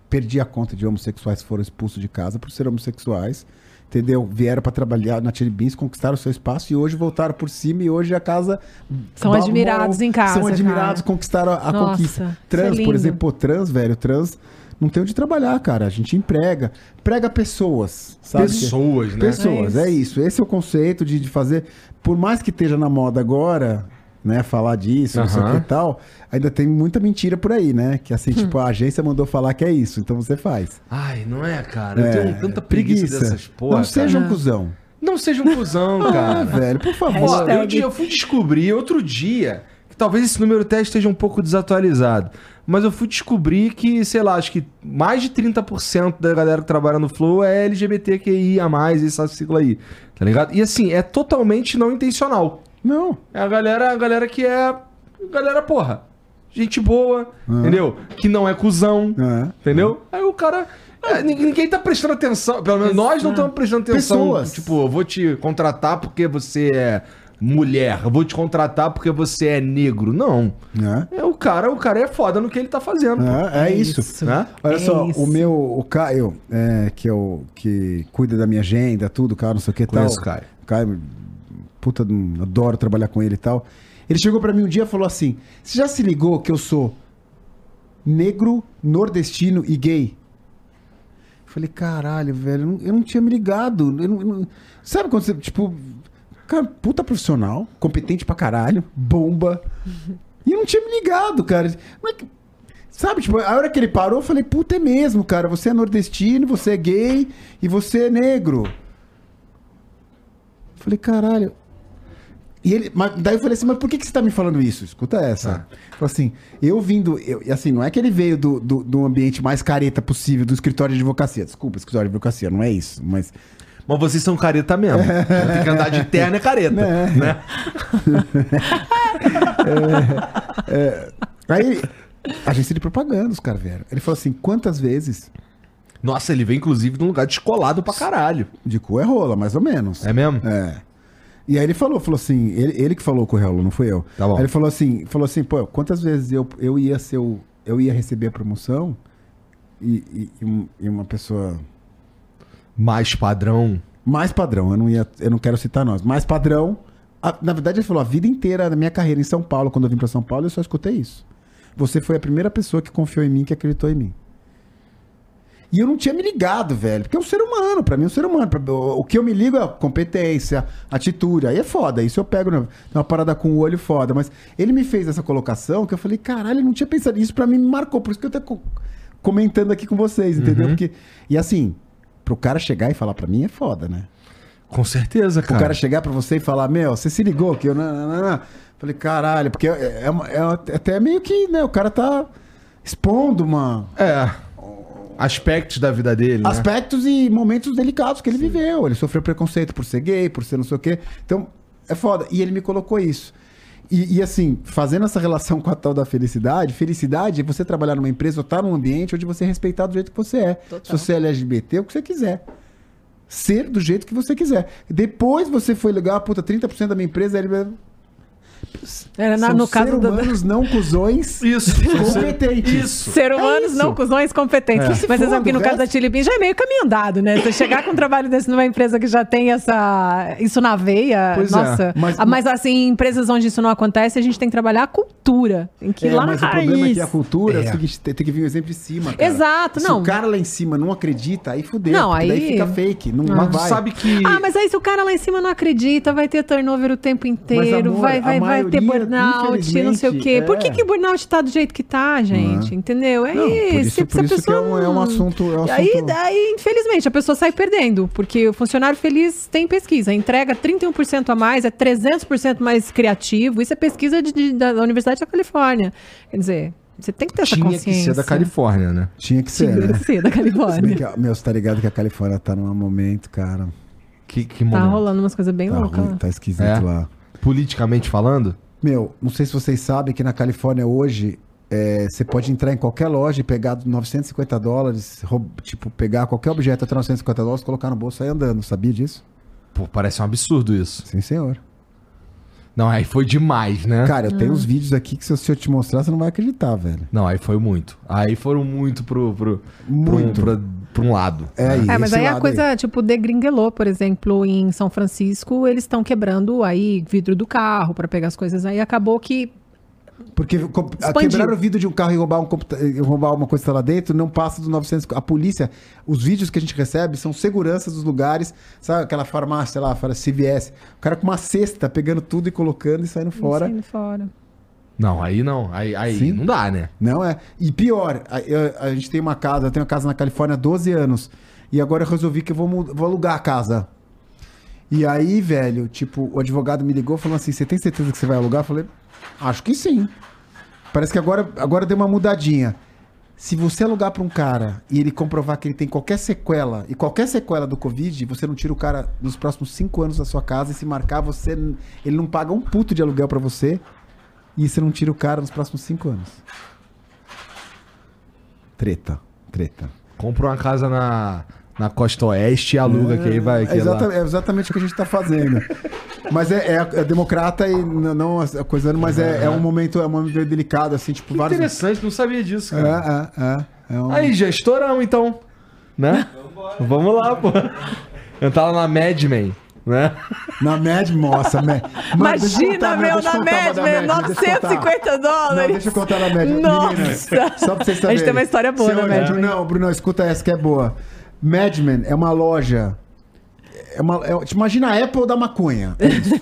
Perdi a conta de homossexuais que foram expulsos de casa por ser homossexuais. Entendeu? Vieram pra trabalhar na Chili Beans, conquistaram o seu espaço e hoje voltaram por cima e hoje a casa. São admirados em casa, São admirados, cara. conquistaram a, a Nossa, conquista. é Trans, por lindo. exemplo, pô, trans, velho, trans não tem onde trabalhar, cara. A gente emprega. Prega pessoas, sabe? Pessoas, né? Pessoas, É é isso. isso. Esse é o conceito de, de fazer. Por mais que esteja na moda agora, né, falar disso, não sei o que e tal, ainda tem muita mentira por aí, né? Que Hum. assim, tipo, a agência mandou falar que é isso, então você faz. Ai, não é, cara? Eu É, tenho tanta preguiça, dessas porra. Não seja um Ah. cuzão. Não seja um cuzão, [laughs] Ah, cara. velho, por favor. Ó, eu, eu fui descobrir outro dia que talvez esse número até esteja um pouco desatualizado. Mas eu fui descobrir que, sei lá, acho que mais de 30% da galera que trabalha no Flow é LGBTQIA, essa sigla aí. Tá ligado? E assim, é totalmente não intencional. Não. É a galera, a galera que é. Galera, porra. Gente boa, entendeu? Que não é cuzão. É. Entendeu? Aí o cara. é, ninguém, tá prestando atenção. Pelo menos nós não estamos prestando atenção. Pessoas. Tipo, eu vou te contratar porque você é mulher, eu vou te contratar porque você é negro. Não. Né? É o cara, o cara é foda no que ele tá fazendo. É, é isso. Né? Olha É só, isso. o meu, o Caio, é, que, é o, que cuida da minha agenda, tudo, cara, não sei o que tal. Conheço o Caio. Caio, puta, hum, adoro trabalhar com ele e tal. Ele chegou pra mim um dia e falou assim: Você já se ligou que eu sou negro, nordestino e gay? Falei, caralho, velho, eu não, eu não tinha me ligado. eu não- não- Sabe quando você, tipo, cara, puta profissional, competente pra caralho, bomba. E eu não tinha me ligado, cara. Sabe, tipo, a hora que ele parou, eu falei, puta, é mesmo, cara. Você é nordestino, você é gay e você é negro. Falei, caralho. E ele, mas daí eu falei assim, mas por que, que você tá me falando isso? Escuta essa. Falou assim, eu vindo, eu, e assim, não é que ele veio do, do, do ambiente mais careta possível do escritório de advocacia. Desculpa, escritório de advocacia, não é isso. Mas Mas vocês são careta mesmo. Tem que andar de terno é careta. [laughs] Né? Né? [laughs] Aí, agência de propaganda, os caras vieram. Ele falou assim: quantas vezes Nossa, ele vem inclusive num lugar descolado pra caralho. de cu é rola, mais ou menos. É mesmo? É. E aí ele falou, falou assim, ele, ele que falou com o Hello, não fui eu. Tá bom. Aí ele falou assim, falou assim, pô, quantas vezes eu, eu ia ser o, eu ia receber a promoção e, e- e um- e uma pessoa Mais padrão. mais padrão, eu não ia, eu não quero citar nós, mais padrão. A- na verdade ele falou a vida inteira da minha carreira em São Paulo, quando eu vim pra São Paulo, eu só escutei isso. Você foi a primeira pessoa que confiou em mim, que acreditou em mim. E eu não tinha me ligado, velho. Porque é um ser humano, pra mim é um ser humano. O que eu me ligo é competência, atitude. Aí é foda. Isso eu pego né? uma parada com o olho foda. Mas ele me fez essa colocação que eu falei, caralho, eu não tinha pensado. Isso pra mim me marcou. Por isso que eu tô co- comentando aqui com vocês, entendeu? Porque, e assim, pro cara chegar e falar pra mim é foda, né? Com certeza, O cara. cara chegar pra você e falar, meu, você se ligou que eu. Não, não, não. Falei, caralho, porque é, é uma- é até meio que, né? O cara tá expondo uma. É. Aspectos da vida dele. né? aspectos e momentos delicados que ele viveu. Ele sofreu preconceito por ser gay, por ser não sei o quê. Então, é foda. E ele me colocou isso. E, e, assim, fazendo essa relação [laughs] com a tal da felicidade, felicidade é você trabalhar numa empresa ou estar num ambiente onde você é respeitado do jeito que você é. Total. Se você é LGBT, o que você quiser. Ser do jeito que você quiser. Depois você foi legal, puta, 30% da minha empresa é LGBT. Era na- São no caso ser do. humanos não cuzões [laughs] Isso. competentes. Isso. Ser humanos isso. não cuzões competentes. É. Se Mas você sabe que no caso da Bean já é meio caminho andado, né? Você chegar com um trabalho desse numa empresa que já tem essa, isso na veia, Pois é. nossa. Mas- Ah, Mas, assim, em empresas onde isso não acontece, a gente tem que trabalhar a cultura. Tem que ir É, lá mas na o problema é raiz. que a cultura é. É. o seguinte, tem, tem que vir o exemplo de cima, cara. Exato, se não. o cara lá em cima não acredita, aí fudeu. Não, porque daí aí- fica fake, não, não Mas tu vai. sabe que. Ah, mas aí se o cara lá em cima não acredita, vai ter turnover o tempo inteiro, amor, vai, a vai, vai ter maioria, burnout, não sei o quê. infelizmente, Por que, é. que burnout tá do jeito que tá, gente? Entendeu? É Não, por isso. isso- Se- por se a isso que pessoa é um- é um assunto- é um E aí, assunto- daí, infelizmente, a pessoa sai perdendo, porque o funcionário feliz tem pesquisa, entrega 31% a mais, é 300% mais criativo. Isso é pesquisa de- de- da Universidade da Califórnia. Quer dizer, você tem que ter essa Tinha consciência. que ser da Califórnia, né? Tinha que ser, Tinha né? que ser da Se bem Califórnia. que, meu, você tá ligado que a Califórnia tá num momento, cara. Que, que Tá momento? rolando umas coisas bem Tá loucas. tá esquisito É? lá. Politicamente falando? Meu, não sei se vocês sabem que na Califórnia hoje é, você pode entrar em qualquer loja e pegar 950 dólares, tipo, pegar qualquer objeto até 950 dólares, colocar no bolso e sair andando. Sabia disso? Pô, parece um absurdo isso. Sim, senhor. Não, aí foi demais, né? Cara, eu Ah. tenho uns vídeos aqui que se eu, se eu te mostrar, você não vai acreditar, velho. Não, aí foi muito. Aí foram muito pro. pro Muito. Pro, pro, pra um lado. É aí. É, mas aí a coisa, tipo, degringuelou, por exemplo, em São Francisco, eles estão quebrando aí vidro do carro para pegar as coisas aí. Acabou que Porque co- a Expandiu. quebrar o vidro de um carro e roubar, um computa- e roubar uma coisa que tá lá dentro não passa dos 900. A polícia, os vídeos que a gente recebe são seguranças dos lugares, sabe aquela farmácia lá, fora CVS. O cara com uma cesta pegando tudo e colocando e saindo fora. Saindo fora. Não, aí não. Aí, aí Sim. não dá, né? Não é? E pior, a, eu- a gente tem uma casa, eu tenho uma casa na Califórnia há 12 anos. E agora eu resolvi que eu vou, vou alugar a casa. E aí, velho, tipo, o advogado me ligou falando assim: você tem certeza que você vai alugar? Eu falei, acho que sim. Parece que agora, agora deu uma mudadinha. Se você alugar pra um cara e ele comprovar que ele tem qualquer sequela, e qualquer sequela do Covid, você não tira o cara nos próximos cinco anos da sua casa, e se marcar, você. Ele não paga um puto de aluguel pra você, e você não tira o cara nos próximos cinco anos. Treta, treta. Compra uma casa na na costa oeste e aluga que aí vai. É, Que é lá. exatamente, é exatamente o que a gente tá fazendo. Mas é, é- é democrata e n- não a coisa, mas é, é um momento, é um momento delicado, assim, tipo, Que vários. interessante, não sabia disso, É, cara. é, é. é um- Aí, gestorão, então. Né? Vamos lá, pô. Entrar lá na Mad Men, né? Na Mad, nossa, Mad. Mano, deixa eu Imagina, contar, meu, na meu, contar. 950 dólares. Não, deixa eu contar na média. Nossa. Meninas, só pra vocês A gente saberem. tem uma história boa Seu- na Mad Men. Brunão, Brunão, escuta essa que é boa. Madman é uma loja. É uma, é, imagina a Apple da maconha. [laughs] É isso.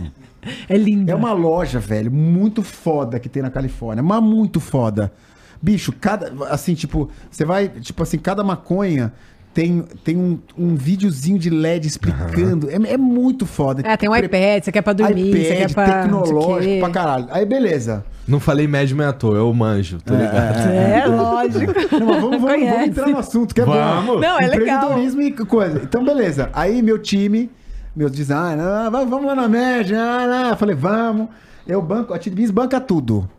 É lindo. É uma loja, velho, muito foda que tem na Califórnia. Mas muito foda. Bicho, cada. Assim, tipo, você vai. Tipo assim, cada maconha tem, tem um, um videozinho de LED explicando. É, é muito foda. É, tem um Pre- iPad, você quer pra dormir, você iPad, quer pra... tecnológico pra caralho. Aí, beleza. Não falei Mad Men à toa, eu manjo, tô ligado. É, lógico. [laughs] Não, vamos, vamos, vamos entrar no assunto, que é Vamos. bom. Não, é legal. Empreendedorismo e coisa. Então, beleza. Aí, meu time, meu design, ah, va- vamos lá na média. Ah. Eu falei, vamos. Eu banco, a Tidbis banca tudo.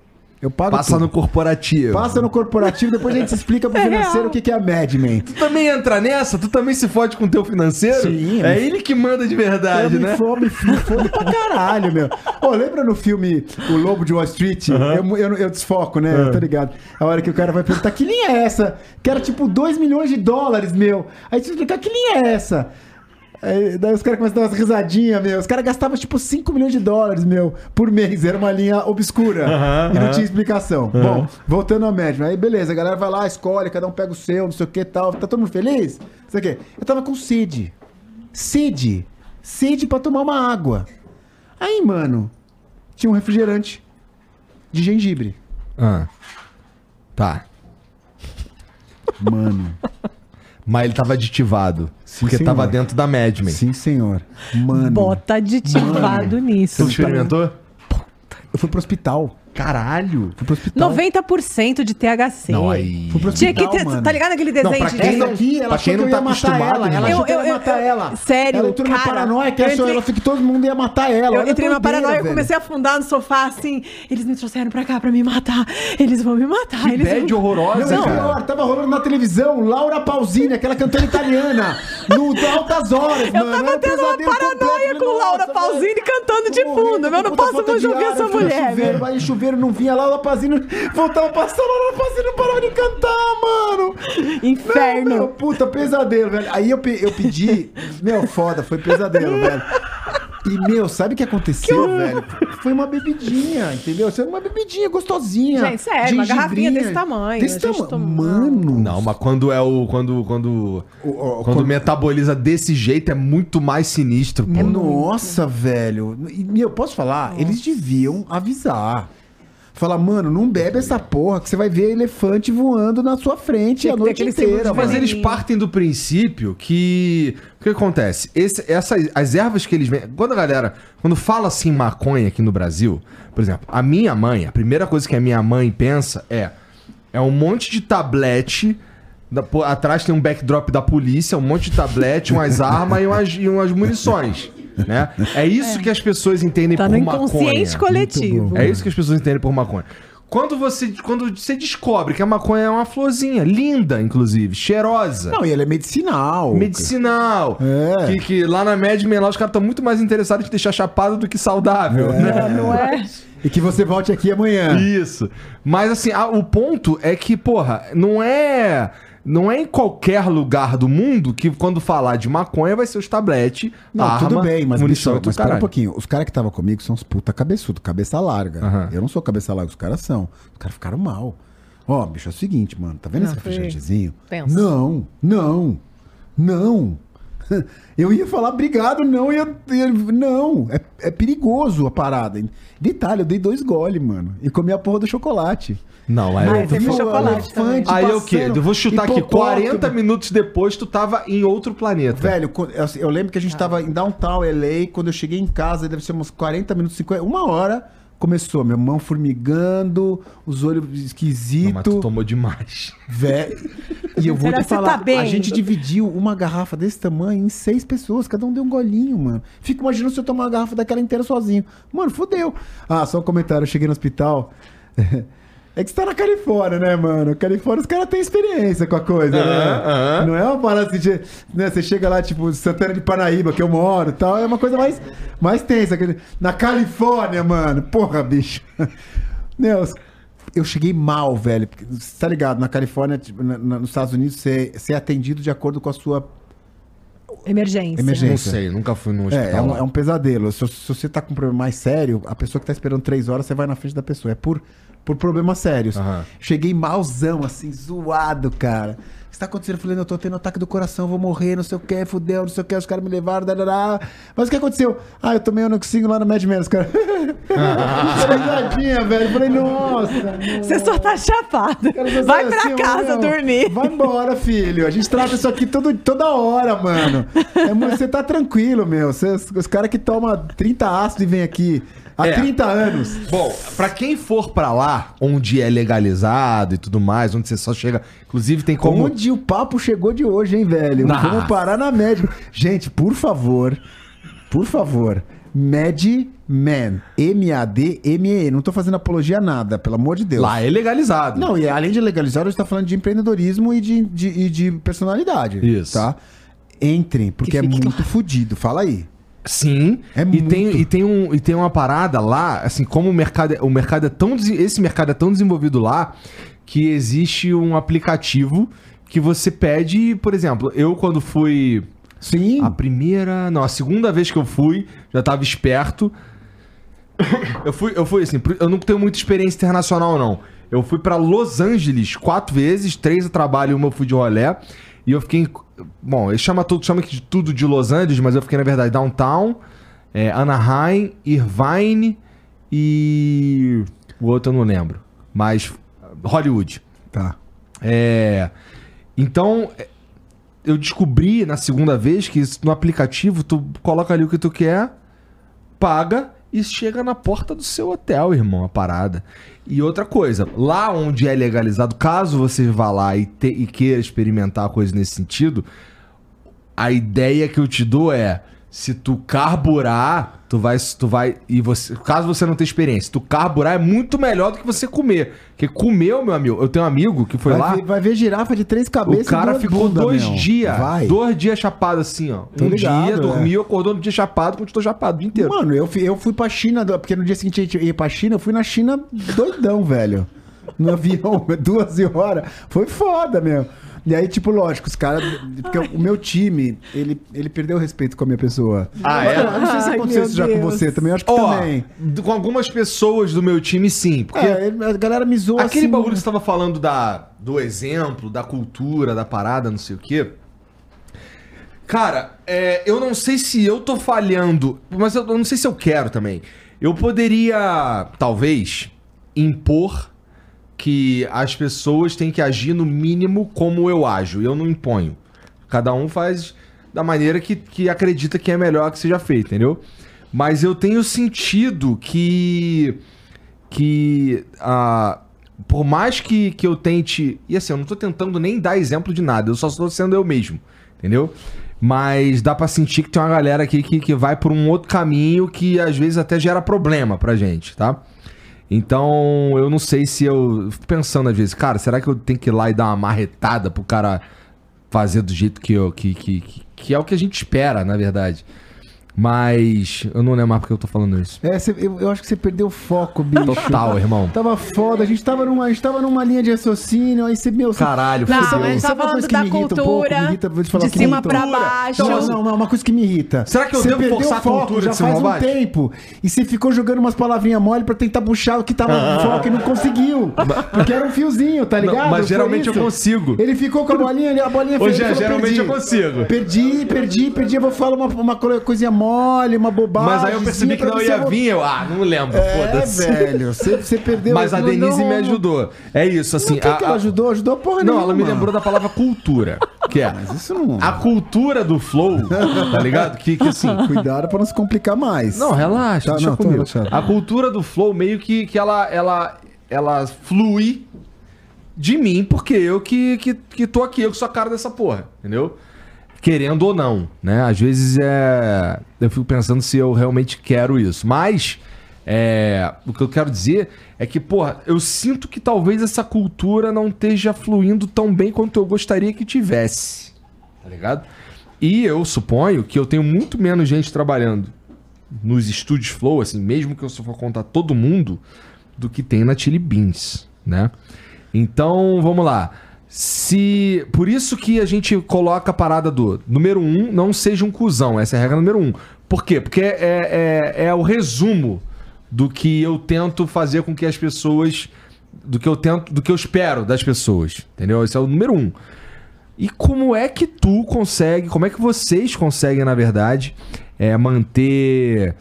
Eu pago Passa tudo. no corporativo. Passa no corporativo, depois a gente explica pro [laughs] É financeiro o que que é a Madman. Tu também entra nessa? Tu também se fode com o teu financeiro? Sim, É ele que manda de verdade, eu né? me fome, me fome pra caralho, meu. Ô, lembra no filme O Lobo de Wall Street? Eu, eu, eu desfoco, né? Tá ligado? A hora que o cara vai perguntar que linha é essa? Que era tipo 2 milhões de dólares, meu. Aí você explicar que linha é essa? Aí, daí os caras começam a dar umas risadinhas, meu. Os caras gastavam tipo 5 milhões de dólares, meu, por mês. Era uma linha obscura. Aham, e não aham. tinha explicação. Bom, voltando ao médico. Aí beleza, a galera vai lá, escolhe, cada um pega o seu, não sei o que e tal. Tá todo mundo feliz? Não sei o quê. Eu tava com sede. Sede. Sede pra tomar uma água. Aí, mano, tinha um refrigerante de gengibre. Ah. Tá. Mano. Mas ele tava aditivado. porque senhor. tava dentro da Mad Men. Sim, senhor. Mano. Bota aditivado nisso. Você experimentou? Eu fui pro hospital. Caralho. Fui pro hospital. 90% de THC. Não, aí. Fui pro Tinha hospital, que ter, mano. tá ligado aquele Não, desenho pra de quem não- aqui, ela pra achou quem que não eu tá acostumado, ela. Ela irmão. achou que eu Eu- ia eu- matar eu- ela. sério, Ela entrou numa paranoia que eu achou, entrei- ela achou que todo mundo ia matar ela. Eu Olha entrei numa paranoia, eu velho. comecei a afundar no sofá assim. Eles me trouxeram pra cá pra me matar. Eles vão me matar. Que eles bad vão... horrorosa, Não, é cara. pior, tava rolando na televisão Laura Pausini, aquela cantora italiana, no Altas Horas, Eu mano. tava Era um tendo uma paranoia completo. com Laura Pausini cantando de Eu fundo. Eu não posso mais de ouvir essa eu mulher, velho. vai em chuveiro, não vinha. Laura Pausini voltava pra sala, Pausini não parava de cantar, mano. Inferno. Não, meu, puta, pesadelo, velho. Aí eu, pe- eu pedi. Meu, foda, foi pesadelo, velho. E, meu, sabe o que aconteceu, velho? Foi uma bebidinha, entendeu? Foi uma bebidinha gostosinha. Gente, sério, uma garrafinha desse tamanho, Desse tamanho. toma- Mano. Não, mas quando é o. Quando. Quando, O- o- quando quando- metaboliza desse jeito é muito mais sinistro, pô. Nossa, velho. E, meu, posso falar? Eles deviam avisar. Falar, mano, não bebe essa porra que você vai ver elefante voando na sua frente a noite inteira, Mas eles partem do princípio que. O que acontece? Esse, essas, as ervas que eles vendem. Quando a galera. Quando fala assim maconha aqui no Brasil, por exemplo, a minha mãe, a primeira coisa que a minha mãe pensa é. É um monte de tablete. da- pô, atrás tem um backdrop da polícia, um monte de tablete, umas armas e umas, e umas munições. Né? É isso que as pessoas entendem Tá por no maconha. inconsciente coletivo. É isso que as pessoas entendem por maconha. Quando você, quando você descobre que a maconha é uma florzinha, linda, inclusive, cheirosa, Não, e ele é medicinal. medicinal, É. que, que lá na Mad Men lá os caras estão muito mais interessados em deixar chapado do que saudável, né? Não é? E que você volte aqui amanhã. Isso. Mas assim, a- o ponto é que, porra, não é. Não é em qualquer lugar do mundo que quando falar de maconha vai ser os tabletes, Não, arma, tudo bem, mas, munição bicho, mas espera um pouquinho. Os caras que estavam comigo são uns puta cabeçudo, cabeça larga. Aham. Eu não sou cabeça larga, os caras são. Os caras ficaram mal. Ó, bicho, é o seguinte, mano. Tá vendo Não, esse refrigerantezinho? Pensa. Não, não, não. [laughs] Eu ia falar obrigado, não, ia, ia- não. É, é perigoso a parada. Detalhe, eu dei dois goles, mano. E comi a porra do chocolate. Não, aí Ah, eu você falando- chocolate elefante Aí o quê? Eu vou chutar aqui, hipopótamo. 40 minutos depois tu tava em outro planeta. Velho, eu, lembro que a gente tava em Downtown LA, quando eu cheguei em casa, deve ser uns 40 minutos, 50, uma hora, começou, minha mão formigando, os olhos Não, mas tu esquisitos, tomou demais. velho. E eu vou Será te você falar, tá a gente dividiu uma garrafa desse tamanho em seis pessoas, cada um deu um golinho, mano. Fico imaginando se eu tomar uma garrafa daquela inteira sozinho. Mano, fodeu. Ah, só um comentário, eu cheguei no hospital, [laughs] É que você tá na Califórnia, né, mano? Califórnia, os caras têm experiência com a coisa, Aham, né? aham. Não é uma parada assim, de, né? Você chega lá, tipo, Santana de Paraíba, que eu moro e tal, é uma coisa mais, mais tensa. Na Califórnia, mano, porra, bicho. [laughs] Meu, os- eu cheguei mal, velho. porque, Você tá ligado? Na Califórnia, tipo, na- na- nos Estados Unidos, você, você é atendido de acordo com a sua Emergência. Emergência. Não sei, nunca fui num hospital. É, é um, é um pesadelo. Se, se você tá com um problema mais sério, a pessoa que tá esperando três horas, você vai na frente da pessoa. É por, por problemas sérios. Aham. Cheguei malzão, assim, zoado, cara. O que tá acontecendo? Eu falei, eu tô tendo ataque do coração, vou morrer, não sei o que, fudeu, não sei o que, os caras me levaram, darará. Mas o que aconteceu? Ah, eu tomei anoxinho lá no Mad Men, os caras... [laughs] Risadinha, velho. Eu Falei, nossa. Você só tá chapado. Cara, você Vai é pra assim, casa meu, dormir. Vai embora, filho. A gente trata isso aqui todo, toda hora, mano. É, Você tá tranquilo, meu. Cês- os caras que tomam 30 ácidos e vêm aqui há É. 30 anos. Bom, pra quem for pra lá, onde é legalizado e tudo mais, onde você só chega. Inclusive, tem como. Onde o papo chegou de hoje, hein, velho? Nossa. Vamos parar na média. Gente, por favor, por favor, Madman. M-A-D-M-E. Não tô fazendo apologia a nada, pelo amor de Deus. Lá é legalizado. Não, e além de legalizar, a gente tá falando de empreendedorismo e de, de, e de personalidade. Isso. Tá? Entrem, porque Que é muito fodido. Fala aí. Sim. É e, muito. tem, e, tem um, e tem uma parada lá, assim, como o mercado, é- o mercado é tão. Esse mercado é tão desenvolvido lá que existe um aplicativo que você pede, por exemplo, eu quando fui. Sim. A primeira. Não, a segunda vez que eu fui, já tava esperto. Eu fui, eu fui assim, eu não tenho muita experiência internacional, não. Eu fui pra Los Angeles quatro vezes, três a trabalho e uma eu fui de rolé. E eu fiquei. Bom, ele chama, tudo, chama de tudo de Los Angeles, mas eu fiquei, na verdade, downtown, é, Anaheim, Irvine e. O outro eu não lembro. Mas. Hollywood. Tá. É. Então, é, eu descobri na segunda vez que no aplicativo tu coloca ali o que tu quer, paga e chega na porta do seu hotel, irmão, a parada. E outra coisa, lá onde é legalizado, caso você vá lá e, te- e queira experimentar coisa nesse sentido, a ideia que eu te dou é se tu carburar, tu vai, tu vai e você, caso você não tenha experiência, tu carburar é muito melhor do que você comer. Porque comer, meu amigo, eu tenho um amigo que foi vai, lá, ver, vai ver girafa de três cabeças o cara duas ficou bunda, dois meu. dias, Vai. dois dias chapado assim, ó. Tô um ligado, dia é. dormiu, acordou no dia chapado, continuou chapado o dia inteiro. Mano, eu fui, eu fui pra China, porque no dia seguinte a gente ia pra China, eu fui na China doidão, velho. No [laughs] avião, 12 horas. Foi foda, meu. E aí, tipo, lógico, os caras. Porque o meu time, ele, ele perdeu o respeito com a minha pessoa. Ah, é? Eu não sei se Ai, aconteceu isso já com você também, eu acho que Ó, também. com algumas pessoas do meu time, sim. Porque É, a galera me zoou aquele assim. bagulho que você tava falando da, do exemplo, da cultura, da parada, não sei o quê. Cara, é, eu não sei se eu tô falhando, mas eu, eu não sei se eu quero também. Eu poderia, talvez, impor que as pessoas têm que agir no mínimo como eu ajo. Eu não imponho. Cada um faz da maneira que, que acredita que é melhor que seja feito, entendeu? Mas eu tenho sentido que. Que. ah, por mais que, que eu tente. E assim, eu não tô tentando nem dar exemplo de nada, eu só estou sendo eu mesmo, entendeu? Mas dá pra sentir que tem uma galera aqui que, que vai por um outro caminho que às vezes até gera problema pra gente, tá? Então, eu não sei se eu. Fico pensando às vezes, cara, será que eu tenho que ir lá e dar uma marretada pro cara fazer do jeito que eu. Que, que, que, que é o que a gente espera, na verdade. Mas eu não lembro mais porque eu tô falando isso. É, cê- eu, eu acho que você perdeu o foco, bicho. Total, irmão. Tava foda, a gente tava numa, a gente tava numa linha de raciocínio, aí você, meu, Caralho, Não, fudeu. a gente tá Sabe uma falando coisa que da me irrita um pouco? cultura, Me irrita, vou te falar de que me cima pra baixo. Não, não, não, uma coisa que me irrita. Será que eu Você devo perdeu forçar o a foco cultura já de cima faz um baixo? tempo. E você ficou jogando umas palavrinhas mole pra tentar puxar o que tava no foco e não conseguiu. Porque era um fiozinho, tá Não, ligado? mas Foi geralmente eu isso. consigo. Ele ficou com a bolinha ali, a bolinha fez, ele falou, geralmente perdi. eu consigo. Perdi, perdi, perdi. Eu vou falar uma, uma co- coisinha mole, uma bobagem. Mas aí eu percebi que não ia vir, eu, ah, não lembro, É, foda-se. velho, você, você perdeu. Mas a Denise não- me ajudou. É isso, assim. Não, que, a- que ela ajudou? Ajudou porra Não, nenhuma. ela me lembrou da palavra cultura. Que é. Mas isso não... A cultura do flow, tá ligado? Que, que assim. [laughs] Cuidado pra não se complicar mais. Não, relaxa, Tá, deixa não, comigo. A cultura do flow meio que, que ela, ela, ela flui de mim, porque eu que, que, que tô aqui, eu que sou a cara dessa porra, entendeu? Querendo ou não, né? Às vezes é. Eu fico pensando se eu realmente quero isso. Mas É, o que eu quero dizer é que, porra, eu sinto que talvez essa cultura não esteja fluindo tão bem quanto eu gostaria que tivesse. Tá ligado? E eu suponho que eu tenho muito menos gente trabalhando nos estúdios Flow, assim, mesmo que eu só for contar todo mundo, do que tem na Chili Beans, né? Então, vamos lá. Se. Por isso que a gente coloca a parada do número um, não seja um cuzão. Essa é a regra número um. Por quê? Porque é, é, é o resumo do que eu tento fazer com que as pessoas. Do que eu tento. Do que eu espero das pessoas. Entendeu? Esse é o número um. E como é que tu consegue, como é que vocês conseguem, na verdade, é, manter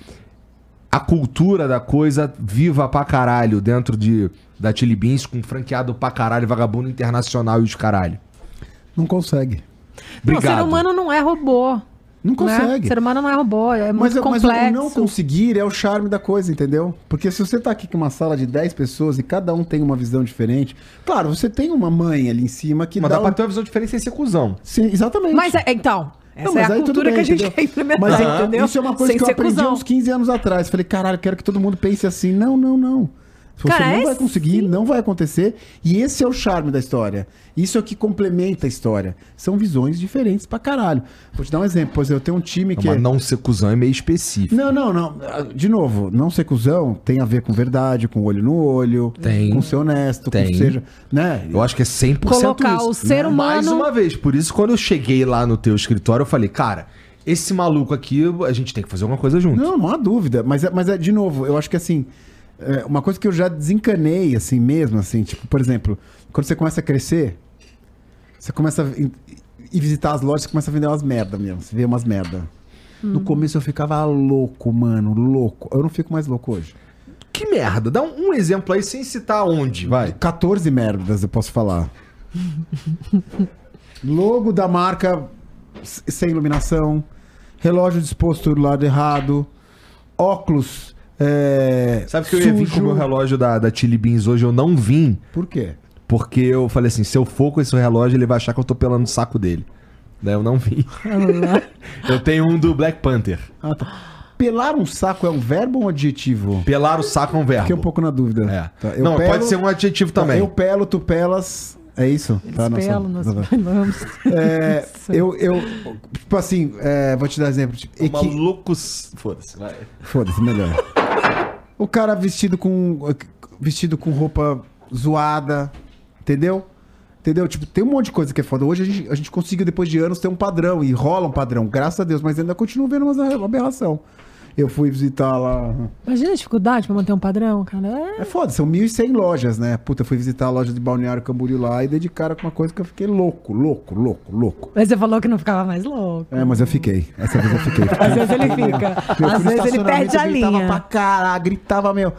a cultura da coisa viva pra caralho dentro de, da Chili Beans com franqueado pra caralho, vagabundo internacional e os caralho? Não consegue. Não, o Obrigado. ser humano não é robô. Não né? consegue. O ser humano não é robô, é Mas, muito mas complexo. o não conseguir é o charme da coisa, entendeu? Porque se você tá aqui com uma sala de 10 pessoas e cada um tem uma visão diferente, claro, você tem uma mãe ali em cima que Mas dá dá pra um- ter uma visão diferente sem ser cuzão. Sim, exatamente. Mas é- então, essa Não, é a cultura bem, que a gente entendeu? quer implementar, Mas entendeu? isso é uma coisa Sem que eu aprendi cuzão. uns 15 anos atrás. Falei, caralho, quero que todo mundo pense assim. Não, não, não. Você Cara, não é vai conseguir, sim. não vai acontecer. E esse é o charme da história. Isso é o que complementa a história. São visões diferentes pra caralho. Vou te dar um exemplo. Pois eu tenho um time que. Mas é- não ser cuzão é meio específico. Não, não, não. Ah, De novo, não ser cuzão tem a ver com verdade, com olho no olho, Tem. com ser honesto, Tem. com seja. Né? Eu acho que é 100% Colocar isso. o ser Né? Mais humano- uma vez, por isso quando eu cheguei lá no teu escritório, eu falei, cara, esse maluco aqui, a gente tem que fazer alguma coisa junto. Não, não há dúvida. Mas, é- mas é, de novo, eu acho que assim. É, uma coisa que eu já desencanei, assim mesmo, assim, tipo, por exemplo, quando você começa a crescer, você começa a ir visitar as lojas, você começa a vender umas merda mesmo. Você vê umas merda. No começo eu ficava louco, mano, louco. Eu não fico mais louco hoje. Que merda, dá um, um exemplo aí sem citar onde, vai. 14 merdas, eu posso falar. Logo da marca sem iluminação, relógio disposto do lado errado, óculos. É, Sabe que eu ia vir com o meu relógio da, da Chili Beans hoje, eu não vim, Por quê? porque eu falei assim, se eu for com esse relógio, ele vai achar que eu tô pelando o saco dele. Daí eu não vim. [laughs] eu tenho um do Black Panther. Ah, tá. Pelar um saco é um verbo ou um adjetivo? Pelar o saco é um verbo. Fiquei um pouco na dúvida. É. Tá, não, pelo- pode ser um adjetivo tá, também. Eu pelo, tu pelas. É isso? Tá, Eles nossa- pelam, nós pelamos. É, [laughs] eu, eu, tipo assim, é, vou te dar exemplo. Tipo, equi- Malucos. Foda-se, vai. Foda-se, melhor. O cara vestido com vestido com roupa zoada, entendeu? Entendeu? Tipo, tem um monte de coisa que é foda. Hoje a gente, a gente conseguiu, depois de anos, ter um padrão. E rola um padrão, graças a Deus. Mas ainda continuo vendo umas aberração. Eu fui visitar lá... Imagina a dificuldade pra manter um padrão, cara. É. É foda, são 1.100 lojas, né? Puta, eu fui visitar a loja de Balneário Camboriú lá e dei de cara com uma coisa que eu fiquei louco, louco, louco, louco. Mas você falou que não ficava mais louco. É, mas eu fiquei. Essa vez eu fiquei. [laughs] Às vezes ele fica. Meu, Às vezes ele perde a gritava linha. pra caralho, gritava, meu.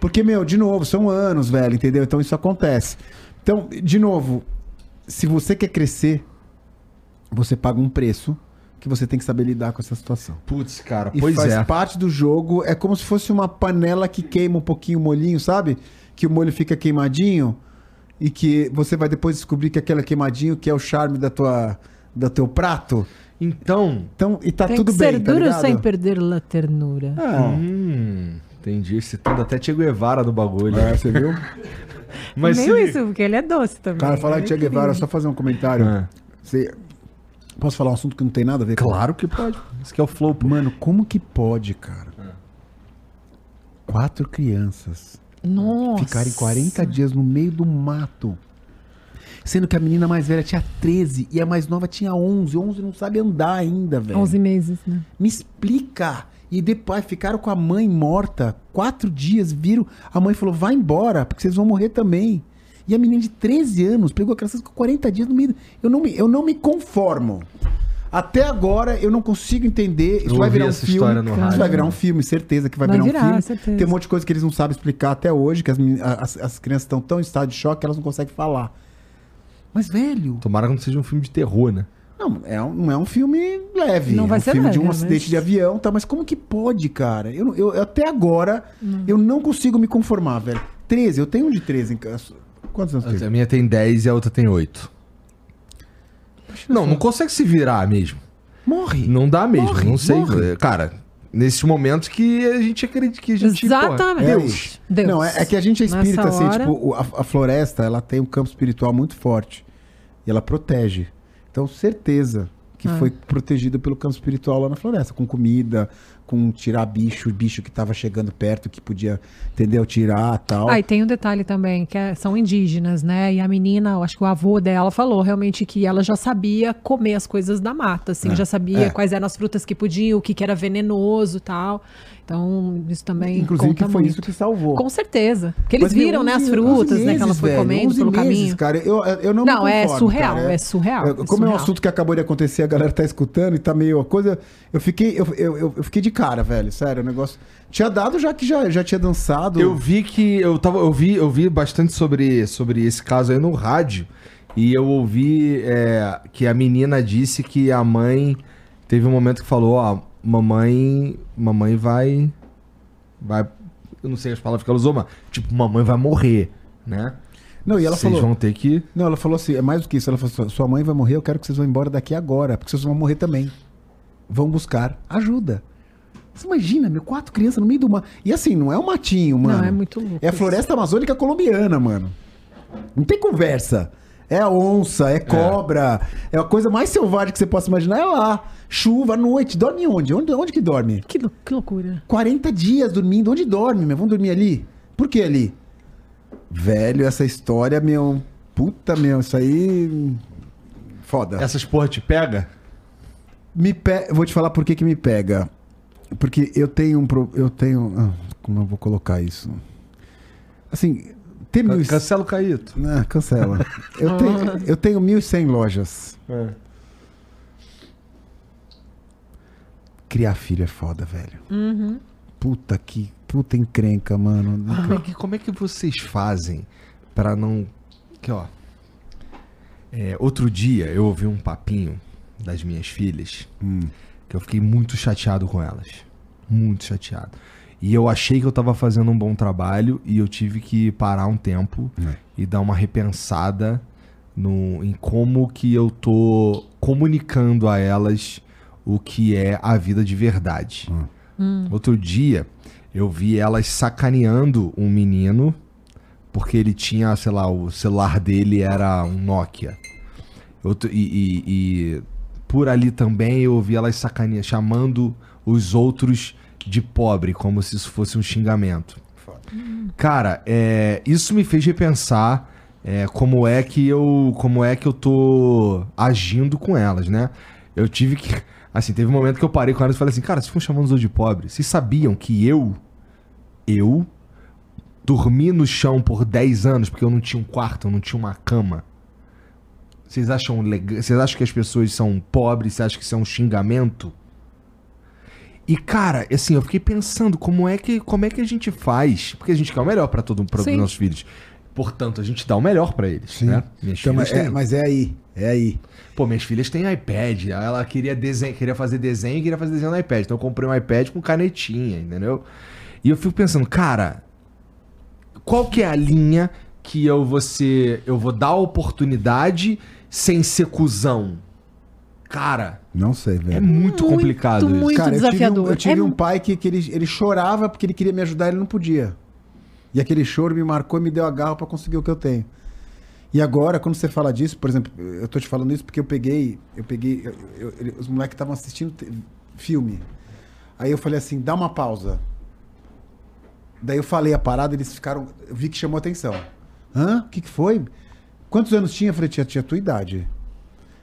Porque, meu, de novo, são anos, velho, entendeu? Então isso acontece. Então, de novo, se você quer crescer, você paga um preço que você tem que saber lidar com essa situação. Putz, cara, E pois faz é. parte do jogo. É como se fosse uma panela que queima um pouquinho o molhinho, sabe? Que o molho fica queimadinho e que você vai depois descobrir que aquele queimadinho que é o charme da tua, do teu prato. Então. Então, e tá Tem tudo que bem, ser tá duro ligado? sem perder a ternura. Ah, Hum, entendi. Esse tudo até Che Guevara do bagulho. é, você viu? Mas Meio se- isso, porque ele é doce também. Cara, falar de Che é Guevara, só fazer um comentário. É. Você... Posso falar um assunto que não tem nada a ver com Claro que pode. Isso que é o flow. Mano, como que pode, cara? Quatro crianças Nossa. ficarem 40 dias no meio do mato. Sendo que a menina mais velha tinha 13 e a mais nova tinha 11. 11 não sabe andar ainda, velho. 11 meses, né? Me explica. E depois ficaram com a mãe morta. Quatro dias, viram. A mãe falou: vai embora, porque vocês vão morrer também. E a menina de 13 anos pegou aquelas com 40 dias no meio. Eu não me, eu não me conformo. Até agora eu não consigo entender. Isso vai virar um essa filme. Isso rádio. vai virar um filme, certeza que vai, Vai virar, virar, um filme. certeza. Tem um monte de coisa que eles não sabem explicar até hoje, que as, as, as crianças estão tão em estado de choque que elas não conseguem falar. Mas, velho, Tomara que não seja um filme de terror, né? não é um, não é um filme leve. Não vai é um ser filme de um leve, acidente mas- de avião, tá? Mas como que pode, cara? Eu, eu- até agora, eu não consigo me conformar, velho. 13, eu tenho um de 13 em casa. Quantos anos tem? A minha tem 10 e a outra tem 8. Não, não consegue se virar mesmo. Morre. Não dá mesmo, Morre, não sei. morre. Cara, nesses momentos que a gente acredita que a gente. Exatamente. Porra, É Deus. Deus. Não, é, é que a gente é espírita, Nessa assim, hora- tipo, a, a floresta, ela tem um campo espiritual muito forte. E ela protege. Então, certeza que Ah. foi protegida pelo campo espiritual lá na floresta, com comida, com tirar bicho, bicho que tava chegando perto, que podia, entendeu? Tirar tal. Ah, e tem um detalhe também, que é- são indígenas, né? E a menina, eu acho que o avô dela falou realmente que ela já sabia comer as coisas da mata, assim, já sabia é. quais eram as frutas que podiam, o que, que era venenoso e tal. Então, isso também Inclusive, conta que foi muito. isso que salvou. Com certeza. Porque eles Mas, meu, viram, né, as 11 frutas, 11 né, que ela meses, foi velho, comendo 11 pelo meses, caminho. Cara, eu, eu não, Não, me é conformo, surreal, cara. é surreal, Eu- é como é um surreal. assunto que acabou de acontecer, a galera tá escutando e tá meio a coisa. Eu fiquei, eu, eu, eu- eu fiquei de cara, velho. Sério, o negócio. Tinha dado já que já, já tinha dançado. Eu vi que. Eu, tava, eu, vi, eu vi bastante sobre, sobre esse caso aí no rádio. E eu ouvi é, que a menina disse que a mãe. Teve um momento que falou: Ó, mamãe. Mamãe vai. Vai. Eu não sei as palavras que ela usou, mas. Tipo, mamãe vai morrer, né? Não, e ela Vocês falou. vão ter que. Não, ela falou assim: é mais do que isso. Ela falou: sua mãe vai morrer, eu quero que vocês vão embora daqui agora, porque vocês vão morrer também. Vão buscar ajuda. Você imagina, meu, quatro crianças no meio do mar. E assim, não é um matinho, mano. Não, é muito louco É a isso. floresta amazônica colombiana, mano. Não tem conversa. É onça, é cobra, é a coisa mais selvagem que você possa imaginar. É lá. Chuva à noite. Dorme onde? Onde, onde que dorme? Que, lou- que loucura. 40 dias dormindo. Onde dorme, meu? Vamos dormir ali? Por que ali? Velho, essa história, meu. Puta, meu, isso aí. Foda. Essas porra te pega? Me pe... Vou te falar por que, que me pega. Porque eu tenho um. pro- Eu tenho. ah, como eu vou colocar isso? Assim, tem mil. Cancela o Caíto. Ah, cancela. Eu [laughs] tenho, eu tenho 1.100 lojas. É. Criar filho é foda, velho. Puta que. Puta encrenca, mano. Como é que, como é que vocês fazem pra não. Que ó. É, outro dia eu ouvi um papinho das minhas filhas que eu fiquei muito chateado com elas. Muito chateado. E eu achei que eu tava fazendo um bom trabalho e eu tive que parar um tempo É. e dar uma repensada no, em como que eu tô comunicando a elas o que é a vida de verdade. Outro dia eu vi elas sacaneando um menino porque ele tinha, sei lá, o celular dele era um Nokia. Outro, e, e- e por ali também eu ouvi elas sacaneando, chamando os outros de pobre, como se isso fosse um xingamento. Cara, é, isso me fez repensar é, como é que eu como é que eu tô agindo com elas, né? Eu tive que [laughs] assim, teve um momento que eu parei com elas e falei assim, cara, vocês ficam chamando os outros de pobre. Vocês sabiam que eu eu dormi no chão por 10 anos porque eu não tinha um quarto, eu não tinha uma cama? Vocês acham legal? Vocês acham que as pessoas são pobres? Vocês acham que isso é um xingamento? E cara, assim, eu fiquei pensando como é que como é que a gente faz? Porque a gente quer o melhor pra todo para os Sim. nossos filhos. Portanto, a gente dá o melhor pra eles, né? Minhas Então, filhas mas, é, têm- mas é aí. É aí. Pô, minhas filhas têm iPad. Ela queria desenho, queria fazer desenho e queria fazer desenho no iPad. Então eu comprei um iPad com canetinha, entendeu? E eu fico pensando, cara, qual que é a linha que eu vou ser, eu vou dar a oportunidade sem ser cuzão? Cara, Não sei, é velho. muito, Muito, complicado isso. muito. Cara, eu tive, um, desafiador. eu tive É um pai que, que ele, ele chorava porque ele queria me ajudar e ele não podia. E aquele choro me marcou e me deu a garra pra conseguir o que eu tenho. E agora, quando você fala disso, por exemplo, eu tô te falando isso porque eu peguei, eu peguei, eu- eu- ele- os moleques estavam assistindo filme. Aí eu falei assim, dá uma pausa. Daí eu falei a parada, eles ficaram, eu vi que chamou atenção. Hã? O que, que foi? Quantos anos tinha? Eu falei, tinha, tinha a tua idade.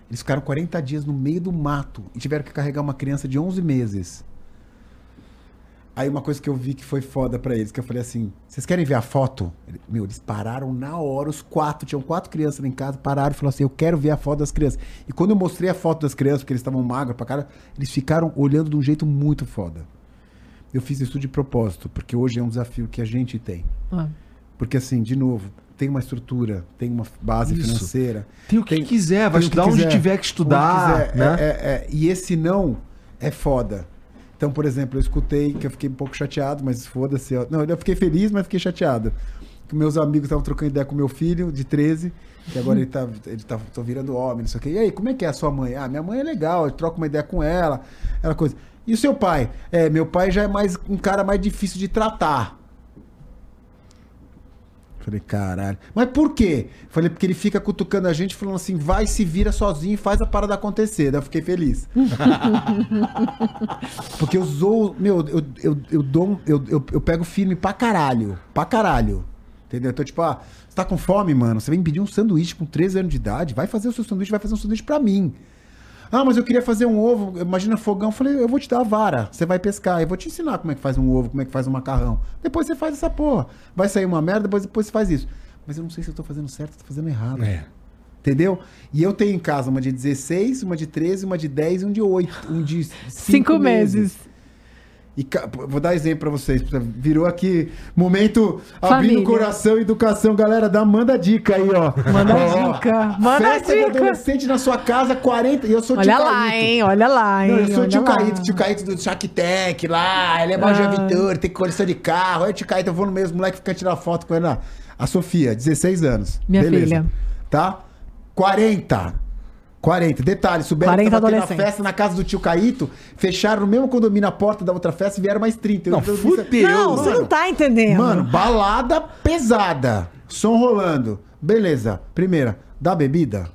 Eles ficaram 40 dias no meio do mato e tiveram que carregar uma criança de 11 meses. Aí uma coisa que eu vi que foi foda pra eles, que eu falei assim, vocês querem ver a foto? Meu, eles pararam na hora, os quatro, tinham quatro crianças lá em casa, pararam e falaram assim, eu quero ver a foto das crianças. E quando eu mostrei a foto das crianças, porque eles estavam magros pra cara, eles ficaram olhando de um jeito muito foda. Eu fiz isso de propósito, porque hoje é um desafio que a gente tem. Ah. Porque assim, de novo, tem uma estrutura, tem uma base Isso. financeira. Tem o que Tem- quiser, vai estudar onde quiser, tiver que estudar, onde quiser. né? É, é, é. E esse não é foda. Então, por exemplo, eu escutei que eu fiquei um pouco chateado, mas foda-se. Não, eu fiquei feliz, mas fiquei chateado. Que meus amigos estavam trocando ideia com meu filho, de 13, que agora ele tá, ele tá tô virando homem, não sei o quê. E aí, como é que é a sua mãe? Ah, minha mãe é legal, eu troco uma ideia com ela, ela coisa. E o seu pai? É, meu pai já é mais um cara mais difícil de tratar. Falei, caralho. Mas por quê? Falei, porque ele fica cutucando a gente, falando assim, vai, se vira sozinho e faz a parada acontecer. Daí eu fiquei feliz. [laughs] porque eu sou. Meu, eu, eu, eu dou. Eu, eu, eu pego firme pra caralho. Pra caralho. Entendeu? Então, tipo, ah, você tá com fome, mano? Você vem pedir um sanduíche com 13 anos de idade? Vai fazer o seu sanduíche, vai fazer um sanduíche pra mim. Ah, mas eu queria fazer um ovo. Imagina fogão. Eu falei, eu vou te dar a vara. Você vai pescar. Eu vou te ensinar como é que faz um ovo, como é que faz um macarrão. Depois você faz essa porra. Vai sair uma merda, depois, depois você faz isso. Mas eu não sei se eu tô fazendo certo ou tô fazendo errado. É. Entendeu? E eu tenho em casa uma de 16, uma de 13, uma de 10 e um de 8. Um de [laughs] 5 Cinco meses. E vou dar exemplo pra vocês. Virou aqui momento abrindo Família. o coração educação. Galera, dá, manda dica aí, ó. Manda Ó, dica. Manda festa de dica. adolescente na sua casa, 40. E eu sou Olha tio lá, Caíto. hein? Olha lá, hein? Não, eu sou olha tio lá. Caíto, tio Caíto do Shark Tank lá, ele é mais Ah. Vitor, tem coleção de carro. Aí o tio Caíto, eu vou no mesmo, moleque fica tirando foto com ele lá. A Sofia, 16 anos. Minha filha. Tá? 40. 40. Detalhe, souberam 40 que tava tendo a festa na casa do tio Caíto, fecharam no mesmo condomínio a porta da outra festa e vieram mais 30. Não, Eu- eu- fudeu. Não, você não tá entendendo. Mano, balada pesada. Som rolando. Beleza. Primeira, dá bebida?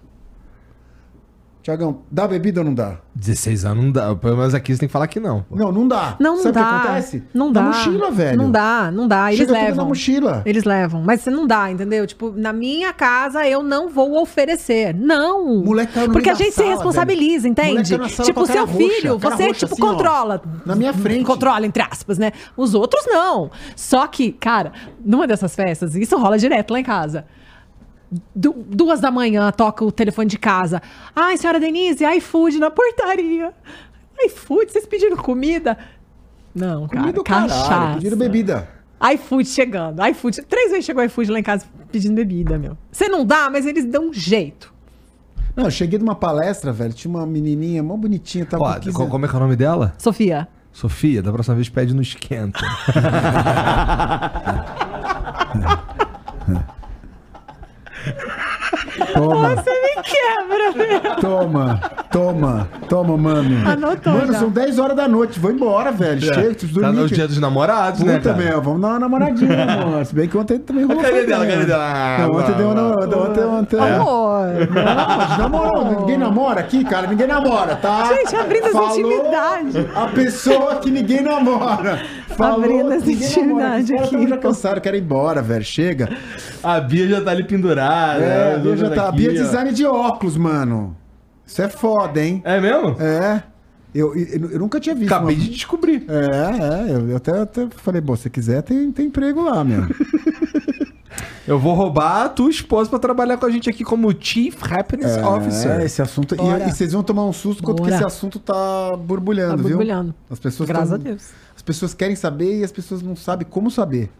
Tiagão, dá bebida ou não dá? 16 anos não dá. Pelo menos aqui você tem que falar que não. pô. Não, não dá. Não Sabe dá. o que acontece? Não Na dá. mochila, velho. Não dá, não dá. Eles Chega tudo levam. na mochila. Eles levam. Mas você não dá, entendeu? Tipo, na minha casa eu não vou oferecer. Não. Moleque no Porque a gente se sala, responsabiliza, velho. Entende? na sala Tipo, com a seu filho, roxa, você, roxa, tipo, assim, ó. controla. Na minha frente. Controla, entre aspas, né? Os outros não. Só que, cara, numa dessas festas, isso rola direto lá em casa. Du- duas da manhã, toca o telefone de casa. Ai, senhora Denise, iFood na portaria. iFood, vocês pediram comida? Não, cara, Comida do cachaça. caralho. Pediram bebida. iFood chegando. iFood, três vezes chegou iFood lá em casa pedindo bebida, meu. Você não dá, mas eles dão um jeito. Não, eu cheguei numa palestra, velho. Tinha uma menininha mó bonitinha. Tava Ó, com 15 co- como é que é o nome dela? Sofia. Sofia, da próxima vez pede no esquenta. [laughs] Toma, Você me quebra, meu. toma, toma, toma, mano. Anotou Mano, já. são 10 horas da noite. Vou embora, velho. Chega, preciso tá dormir. no dia dos namorados, né, Puta, cara? meu, vamos dar uma namoradinha, amor. Se bem que ontem também rolou. Cadê dela? Cadê dela? Ah, Não, ontem deu uma namorada. Ontem, ontem. Amor. Não, namorou. Ninguém namora aqui, cara. Ninguém namora, tá? Gente, abrindo as Falou intimidades. A pessoa que ninguém namora. Falou Abrindo as que ninguém namora. intimidades Os caras aqui, já cansaram, querem ir embora, velho. Chega. A Bia já tá ali pendurada. É, a as Bia já tá. A aqui, Bia ó. design de óculos, mano. Isso é foda, hein? É mesmo? É. Eu, eu, eu nunca tinha visto. Acabei uma- de descobrir. É, é. Eu, eu até, até falei, bom, se quiser, tem, tem emprego lá, meu. [laughs] Eu vou roubar a tua esposa pra trabalhar com a gente aqui como Chief Happiness É, Officer. esse assunto. Bora. E, e vocês vão tomar um susto quanto que Bora. esse assunto tá borbulhando, Tá viu? borbulhando. As pessoas Graças tão- a Deus. As pessoas querem saber e as pessoas não sabem como saber.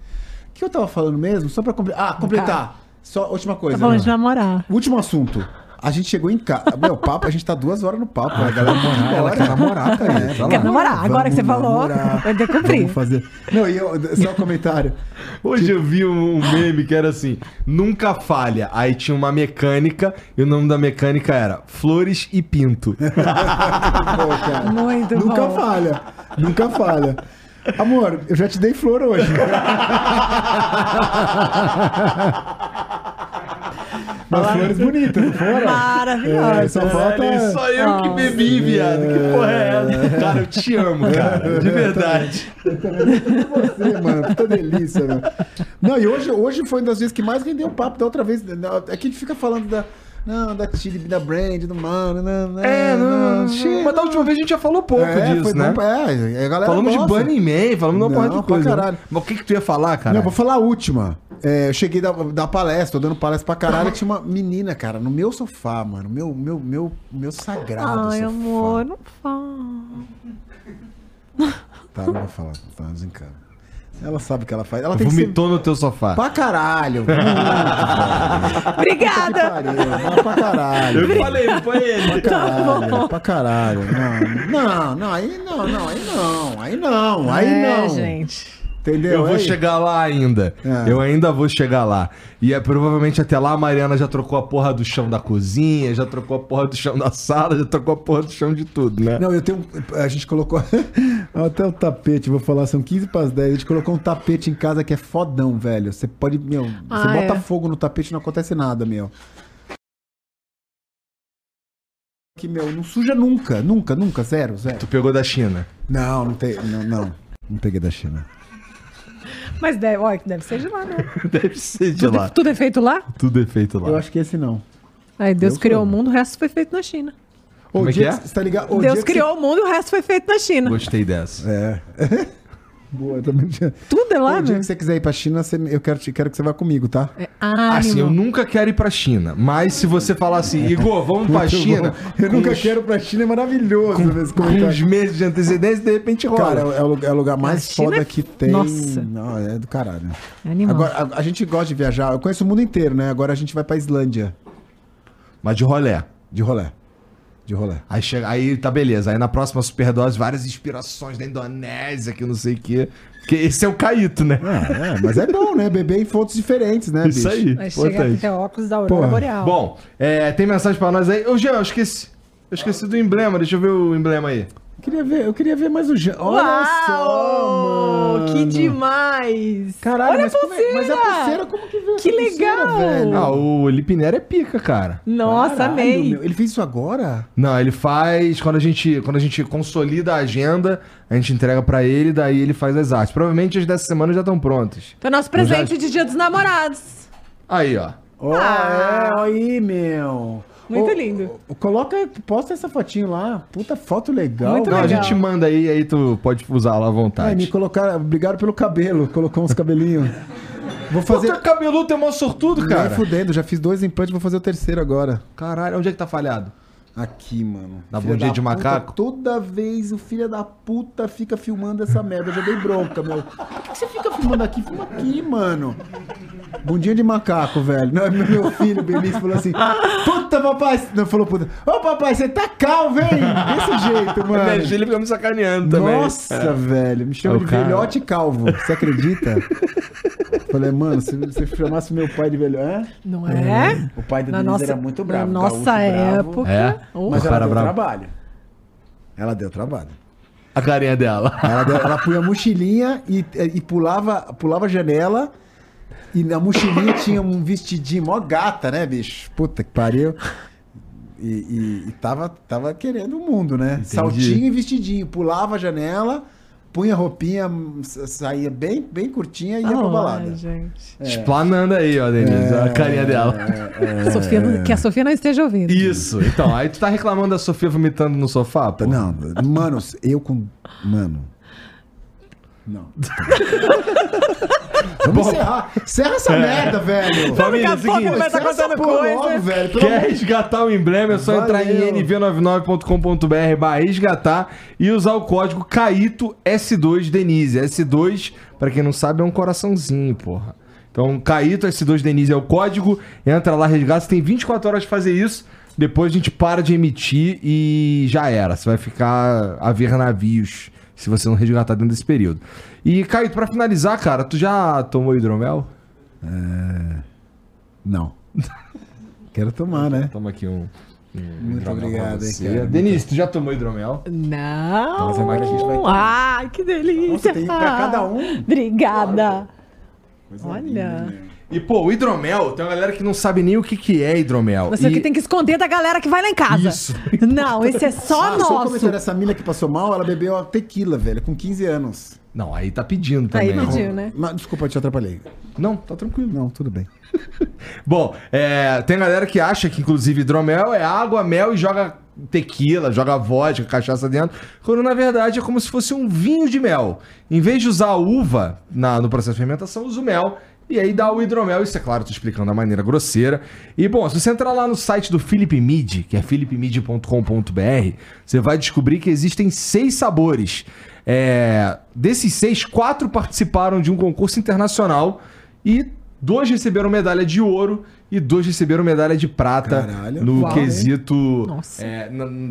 O que eu tava falando mesmo? Só pra completar. Ah, completar. Só última coisa. Tá falando né? de namorar. Último assunto. A gente chegou em casa. Meu, papo, a gente tá duas horas no papo. A galera namorar, ela quer namorar, cara. É, Tá Quer lá. namorar? Agora que você Vamos falou, vai ter que cumprir. Vamos fazer. Não, e eu, só um comentário. Hoje eu vi um um meme que era assim: nunca falha. Aí tinha uma mecânica e o nome da mecânica era Flores e Pinto. [laughs] Pô, cara. Muito Nunca bom. falha. Nunca falha. Amor, eu já te dei flor hoje. [laughs] Mas flores bonitas, não foram? [laughs] Maravilhosa. É, só falta. Caralho, só eu que bebi, viado. Que porra é essa? Cara, eu te amo, cara. De verdade. você, mano. Puta delícia, meu. Não, e hoje, hoje foi uma das vezes que mais rendeu o papo da outra vez. É que a gente fica falando da. Não, da Chile, da Brand, do mano. Não, não, É, não. chega. Mas da última vez a gente já falou pouco É, disso, foi né? bom, é, a galera Falamos gosta. de Bunny Man, falamos de uma Não, porra de coisa. né? caralho. Mas o que que tu ia falar, cara? Não, vou falar a última. É, eu cheguei da, da palestra, tô dando palestra pra caralho, tinha uma menina, cara, no meu sofá, mano. Meu, meu, meu, meu sagrado Ai, sofá. amor, não fala. Tá, não vou falar, tá desencano. Ela sabe o que ela faz. Ela tem que Vomitou no teu sofá. ser pra caralho. [laughs] Obrigada. Não, pra caralho. Eu falei, foi ele. Pra caralho, pra caralho. Não, não, não, aí não, não, aí não, aí não, aí é, não. gente. Entendeu? Eu vou Aí. chegar lá ainda. É. Eu ainda vou chegar lá. E é, provavelmente até lá a Mariana já trocou a porra do chão da cozinha, já trocou a porra do chão da sala, já trocou a porra do chão de tudo, né? Não, eu tenho. A gente colocou. [laughs] Até o tapete, vou falar, são 15 para as 10. A gente colocou um tapete em casa que é fodão, velho. Você pode. Meu, você Ah, bota é. fogo no tapete e não acontece nada, meu. Que, meu, não suja nunca, nunca, nunca, zero, zero. Tu pegou da China. Não, não tem. Não, não. Não peguei da China. Mas deve, olha, deve ser de lá, né? [laughs] Deve ser de Tudo, lá. tudo é feito lá? Tudo é feito lá. Eu acho que esse não. Aí Deus Eu criou sou. o mundo, o resto foi feito na China. Como é o dia que é? Você tá ligado? O Deus dia que criou o mundo e o resto foi feito na China. Gostei dessa. Você... É. [laughs] Boa, eu também tinha. Tudo é lá, o dia meu. que você quiser ir pra China, você- eu quero, te- quero que você vá comigo, tá? É, ah, Assim, eu nunca quero ir pra China. Mas se você falar assim, Igor, vamos pra [laughs] Muito China. bom. Eu com nunca uns- quero pra China, é maravilhoso esse Com comentário. uns meses de antecedência, de repente rola. Cara, é o- é o lugar, é o lugar mais A China foda é- que tem. Nossa. Não, é do caralho. É animal. Agora, a, a gente gosta de viajar. Eu conheço o mundo inteiro, né? Agora a gente vai pra Islândia. Mas de rolé. De rolé. De rolé. Aí, chega, aí tá beleza. Aí na próxima Superdose, várias inspirações da Indonésia, que não sei o quê. Porque esse é o Caíto, né? É, é, mas é bom, né? Beber em fontes diferentes, né, Isso bicho? aí. Chegar Importante. até óculos da Aurora Porra. Boreal. Bom, é, tem mensagem pra nós aí. Ô, Jean, eu esqueci. Eu esqueci do emblema. Deixa eu ver o emblema aí. Eu queria ver, eu queria ver mais o Jean. Olha só, mano. Que demais! Caralho, Olha mas, a como é- mas a pulseira! pulseira, como que veio Que essa pulseira, legal! velho? Ah, o Lipinera é pica, cara. Nossa, Caralho, amei! meu, Ele fez isso agora? Não, ele faz quando a gente quando a gente consolida a agenda, a gente entrega pra ele, daí ele faz as artes. Provavelmente as dessa semana já estão prontas. Foi nosso presente de Dia dos Namorados. Aí, ó. Ó, Ah. é, aí, meu. Muito Ô, lindo. Coloca, posta essa fotinho lá. Puta foto legal. Muito Não, a legal. gente manda aí, aí tu pode usar lá à Ai, me vontade. colocaram, obrigado pelo cabelo. Colocou uns cabelinhos. Vou Fazer... é cabeludo, é mó sortudo, Nem cara. fudendo, já fiz dois implantes, vou fazer o terceiro agora. Caralho, onde é que tá falhado? Aqui, mano. Filha bundinha da de puta, macaco? Toda vez o filho da puta fica filmando essa merda. Eu já dei bronca, meu. Por que que você fica filmando aqui? Filma aqui, mano. Bundinha de macaco, velho. Não, meu meu filho, o Benício, falou assim: Puta, papai. Não, falou puta. Ô, papai, você tá calvo, hein? Desse [laughs] jeito, Minha mano. filha fica me sacaneando também. Nossa, velho. Me chama É de cara. velhote calvo. Você acredita? [laughs] Falei, mano, se você chamasse meu pai de velhote. É? Não é? O pai do Na Denise nossa, era muito bravo. Na nossa bravo. época. É? Oh, Mas ela deu bravo. trabalho. Ela deu trabalho. A carinha dela. Ela, deu- ela punha a mochilinha e, e pulava, pulava a janela. E na mochilinha tinha um vestidinho, mó gata, né, bicho? Puta que pariu. E, e- e tava, tava querendo o mundo, né? Saltinho e vestidinho. Pulava a janela, punha a roupinha, sa- saía bem, bem curtinha e ia pra ai, balada. gente. Explanando aí, ó, Denise. a carinha dela. É, A Sofia não- que a Sofia não esteja ouvindo. Isso. Então, aí tu tá reclamando da Sofia vomitando no sofá, pô? Não, mano, eu com. Mano. Não. [laughs] Vamos encerrar. Encerra essa merda, velho. Família, é Daqui a pouco seguinte. ele vai estar contando coisa. logo, velho. Pelo Quer amor- resgatar o emblema? É só entrar em Valeu. nv99.com.br barra resgatar e usar o código CAITO S2 Denise. S2, pra quem não sabe, é um coraçãozinho, porra. Então, CAITO S2 Denise é o código. Entra lá, resgata. Você tem 24 horas de fazer isso. Depois a gente para de emitir e já era. Você vai ficar a ver navios se você não resgatar dentro desse período. E, Caíto, pra finalizar, cara, tu já tomou hidromel? Não. [laughs] Quero tomar, né? Toma aqui um. um Muito obrigado, hein. Denise, tu já tomou hidromel? Não. Então, a gente vai. Ai, que delícia. Nossa, tem pra cada um? Obrigada. Coisa Olha. linda, né? E, pô, o hidromel, tem uma galera que não sabe nem o que, que é hidromel. Você e... que tem que esconder da galera que vai lá em casa. Isso. [laughs] Não, esse é só Ah, só nosso. comentário, essa mina que passou mal, ela bebeu a tequila, velho, com 15 anos. Não, aí tá pedindo Aí também. pediu, né? Mas, desculpa, eu te atrapalhei. Não, tá tranquilo. Não, tudo bem. [laughs] Bom, é, tem galera que acha que, inclusive, hidromel é água, mel e joga tequila, joga vodka, cachaça dentro, quando na verdade é como se fosse um vinho de mel. Em vez de usar a uva na- no processo de fermentação, usa o mel. E aí dá o hidromel, isso é claro, tô explicando da maneira grosseira. E bom, se você entrar lá no site do Philip Mid, que é philipmid.com.br, você vai descobrir que existem seis sabores. É, desses seis, quatro participaram de um concurso internacional e dois receberam medalha de ouro e dois receberam medalha de prata Caralho. no Uau. quesito Nossa. é,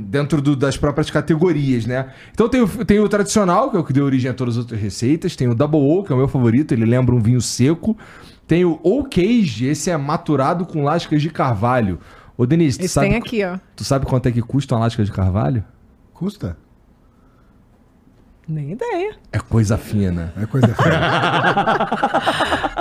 dentro do- das próprias categorias, né? Então tem o, tem o tradicional, que é o que deu origem a todas as outras receitas, tem o Double O, que é o meu favorito, ele lembra um vinho seco. Tem o Old Cage, esse é maturado com lascas de carvalho. Ô, Denise, tu Esse sabe, tem aqui, ó. tu sabe quanto é que custa uma lasca de carvalho? Custa? Nem ideia. É coisa fina. É coisa feia. [laughs]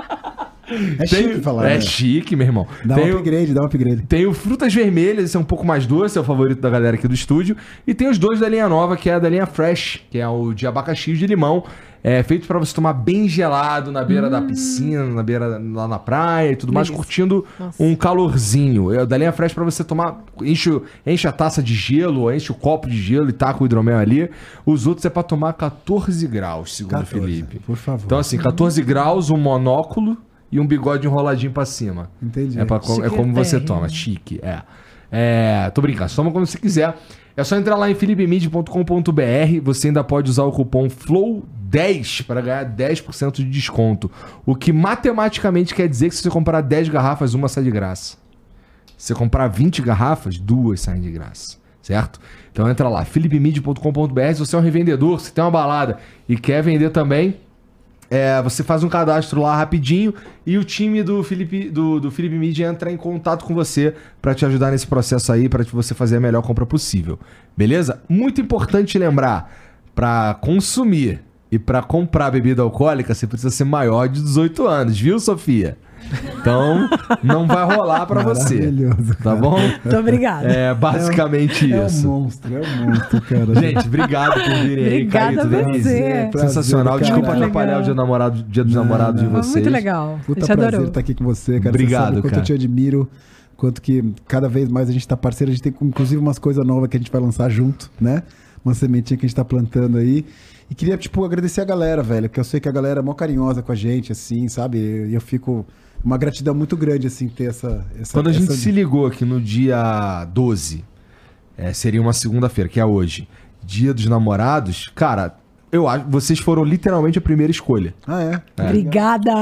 é chique falar, É né? chique, meu irmão. Dá tem um o- upgrade, dá um upgrade. Tem o Frutas Vermelhas, esse é um pouco mais doce, é o favorito da galera aqui do estúdio. E tem os dois da linha nova, que é a da linha Fresh, que é o de abacaxi e o de limão. É feito pra você tomar bem gelado na beira da piscina, na beira lá na praia e tudo mais, curtindo Nossa. um calorzinho. É o da linha Fresh pra você tomar, enche, o- enche a taça de gelo, enche o copo de gelo e taca o hidromel ali. Os outros é pra tomar 14 graus, segundo o 14, Felipe. por favor. Então assim, 14 graus, um monóculo e um bigode enroladinho pra cima. Entendi. É, pra, é como você toma, chique, é. É, tô brincando, você toma como você quiser. É só entrar lá em philipemid.com.br, você ainda pode usar o cupom FLOW10 para ganhar 10% de desconto. O que matematicamente quer dizer que se você comprar 10 garrafas, uma sai de graça. Se você comprar 20 garrafas, duas saem de graça. Certo? Então entra lá, philipemid.com.br. Se você é um revendedor, se tem uma balada e quer vender também, é, você faz um cadastro lá rapidinho e o time do Felipe, do, do Felipe Media entra em contato com você para te ajudar nesse processo aí, para você fazer a melhor compra possível. Beleza? Muito importante lembrar, para consumir e para comprar bebida alcoólica, você precisa ser maior de 18 anos, viu, Sofia? Então, não vai rolar para você. Maravilhoso, Tá bom? Muito obrigada. É basicamente É um isso. monstro, é um monstro, cara. Gente, obrigado por virem aí, Obrigada Caíto, a Denise. você. Prazer Sensacional. do Desculpa caralho. atrapalhar o dia, do namorado, dia dos Não, namorados de não. Foi vocês. muito legal. Puta a gente prazer adorou. estar aqui com você, cara. Obrigado, você quanto cara. eu te admiro, quanto que cada vez mais a gente tá parceiro, a gente tem inclusive umas coisas novas que a gente vai lançar junto, né? Uma sementinha que a gente tá plantando aí. E queria, tipo, agradecer a galera, velho, porque eu sei que a galera é mó carinhosa com a gente, assim, sabe? E eu fico. Uma gratidão muito grande, assim, ter essa. essa Quando a gente essa- se ligou aqui no dia 12, é, seria uma segunda-feira, que é hoje, dia dos namorados, cara, eu acho vocês foram literalmente a primeira escolha. Ah, é? Obrigada!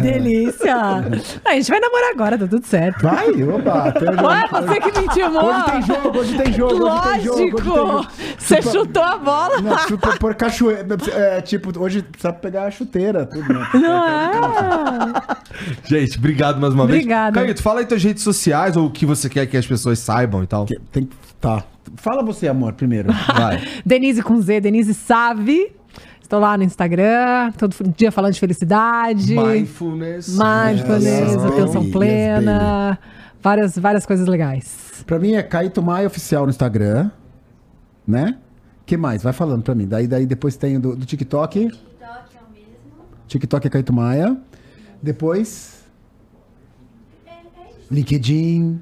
Delícia! [laughs] A gente vai namorar agora, tá tudo certo. Vai, opa! tem um jogo. Ué, você que me intimou! Hoje tem jogo, hoje tem jogo, hoje tem jogo. Hoje tem jogo. Lógico! Você Chupa- chutou a bola! Não, chupa por cachoeira. É, tipo, hoje precisa pegar a chuteira, tudo, né? [laughs] Não é? [laughs] Gente, obrigado mais uma Obrigada. vez. Caíto, fala aí tuas redes sociais ou o que você quer que as pessoas saibam e tal. Que- Tem, tá. Fala você, amor, primeiro. Vai. [laughs] Denise com Z, Denise Save. Estou lá no Instagram, todo dia falando de felicidade. Mindfulness. Mindfulness, Yes, atenção baby. plena. várias, várias coisas legais. pra mim é Caíto Maia Oficial no Instagram, né? que mais? Vai falando pra mim. Daí, daí depois tem o do, do TikTok. TikTok é o mesmo. TikTok é Caíto Maia. Depois, É, é. LinkedIn.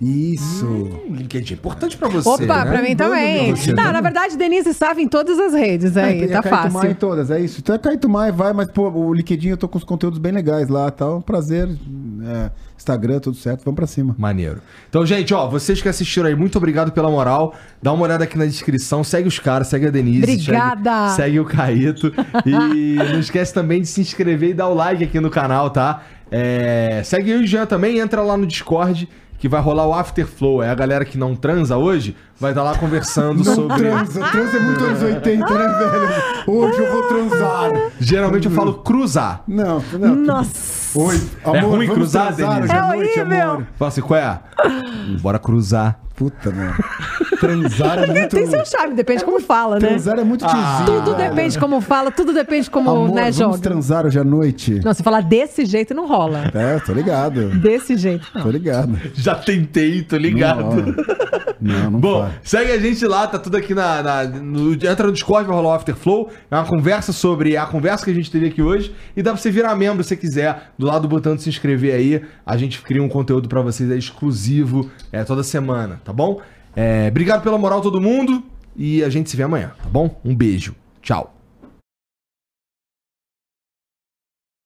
Isso. LinkedIn. Importante pra você. Opa, né? pra mim também. Você, Não, né? na verdade, Denise Save em todas as redes aí, é, tá é Caíto Maia em fácil. todas, é isso. Então é Caíto Maia, vai, mas pô, o LinkedIn eu tô com os conteúdos bem legais lá, tá? Um prazer. É, Instagram, tudo certo, vamos pra cima. Maneiro. Então, gente, ó, vocês que assistiram aí, muito obrigado pela moral. Dá uma olhada aqui na descrição, segue os caras, segue a Denise. Obrigada. Segue, segue o Caíto. E [laughs] não esquece também de se inscrever e dar o like aqui no canal, tá? É, segue eu e o Jean também, entra lá no Discord. Que vai rolar o Afterflow. É a galera que não transa hoje, vai estar lá conversando [laughs] sobre. Transa, transa é muito anos 80, né, velho? Hoje eu vou transar. Geralmente eu falo cruzar. Não, não. Nossa. Oi, amor, É ruim vamos cruzar, transar Denise? É noite, horrível. amor. Fala assim, qual é? Bora cruzar. Puta, mano. Transar é muito... Tem seu charme, depende como fala, né? Transar é muito tiozinho. Tudo velho. depende como fala, tudo depende como, Amor, né, vamos joga. transar hoje à noite? Não, se falar desse jeito, não rola. É, tô ligado. Desse jeito, não. Tô ligado. Já tentei, tô Não, ligado. rola. não, não Bom, faz. segue a gente lá, tá tudo aqui na. na- no- entra no Discord, vai rolar o Afterflow. É uma conversa sobre a conversa que a gente teve aqui hoje. E dá pra você virar membro se quiser. Do lado do botão de se inscrever aí. A gente cria um conteúdo pra vocês aí exclusivo é, toda semana, tá bom? É, obrigado pela moral, todo mundo. E a gente se vê amanhã, tá bom? Um beijo. Tchau.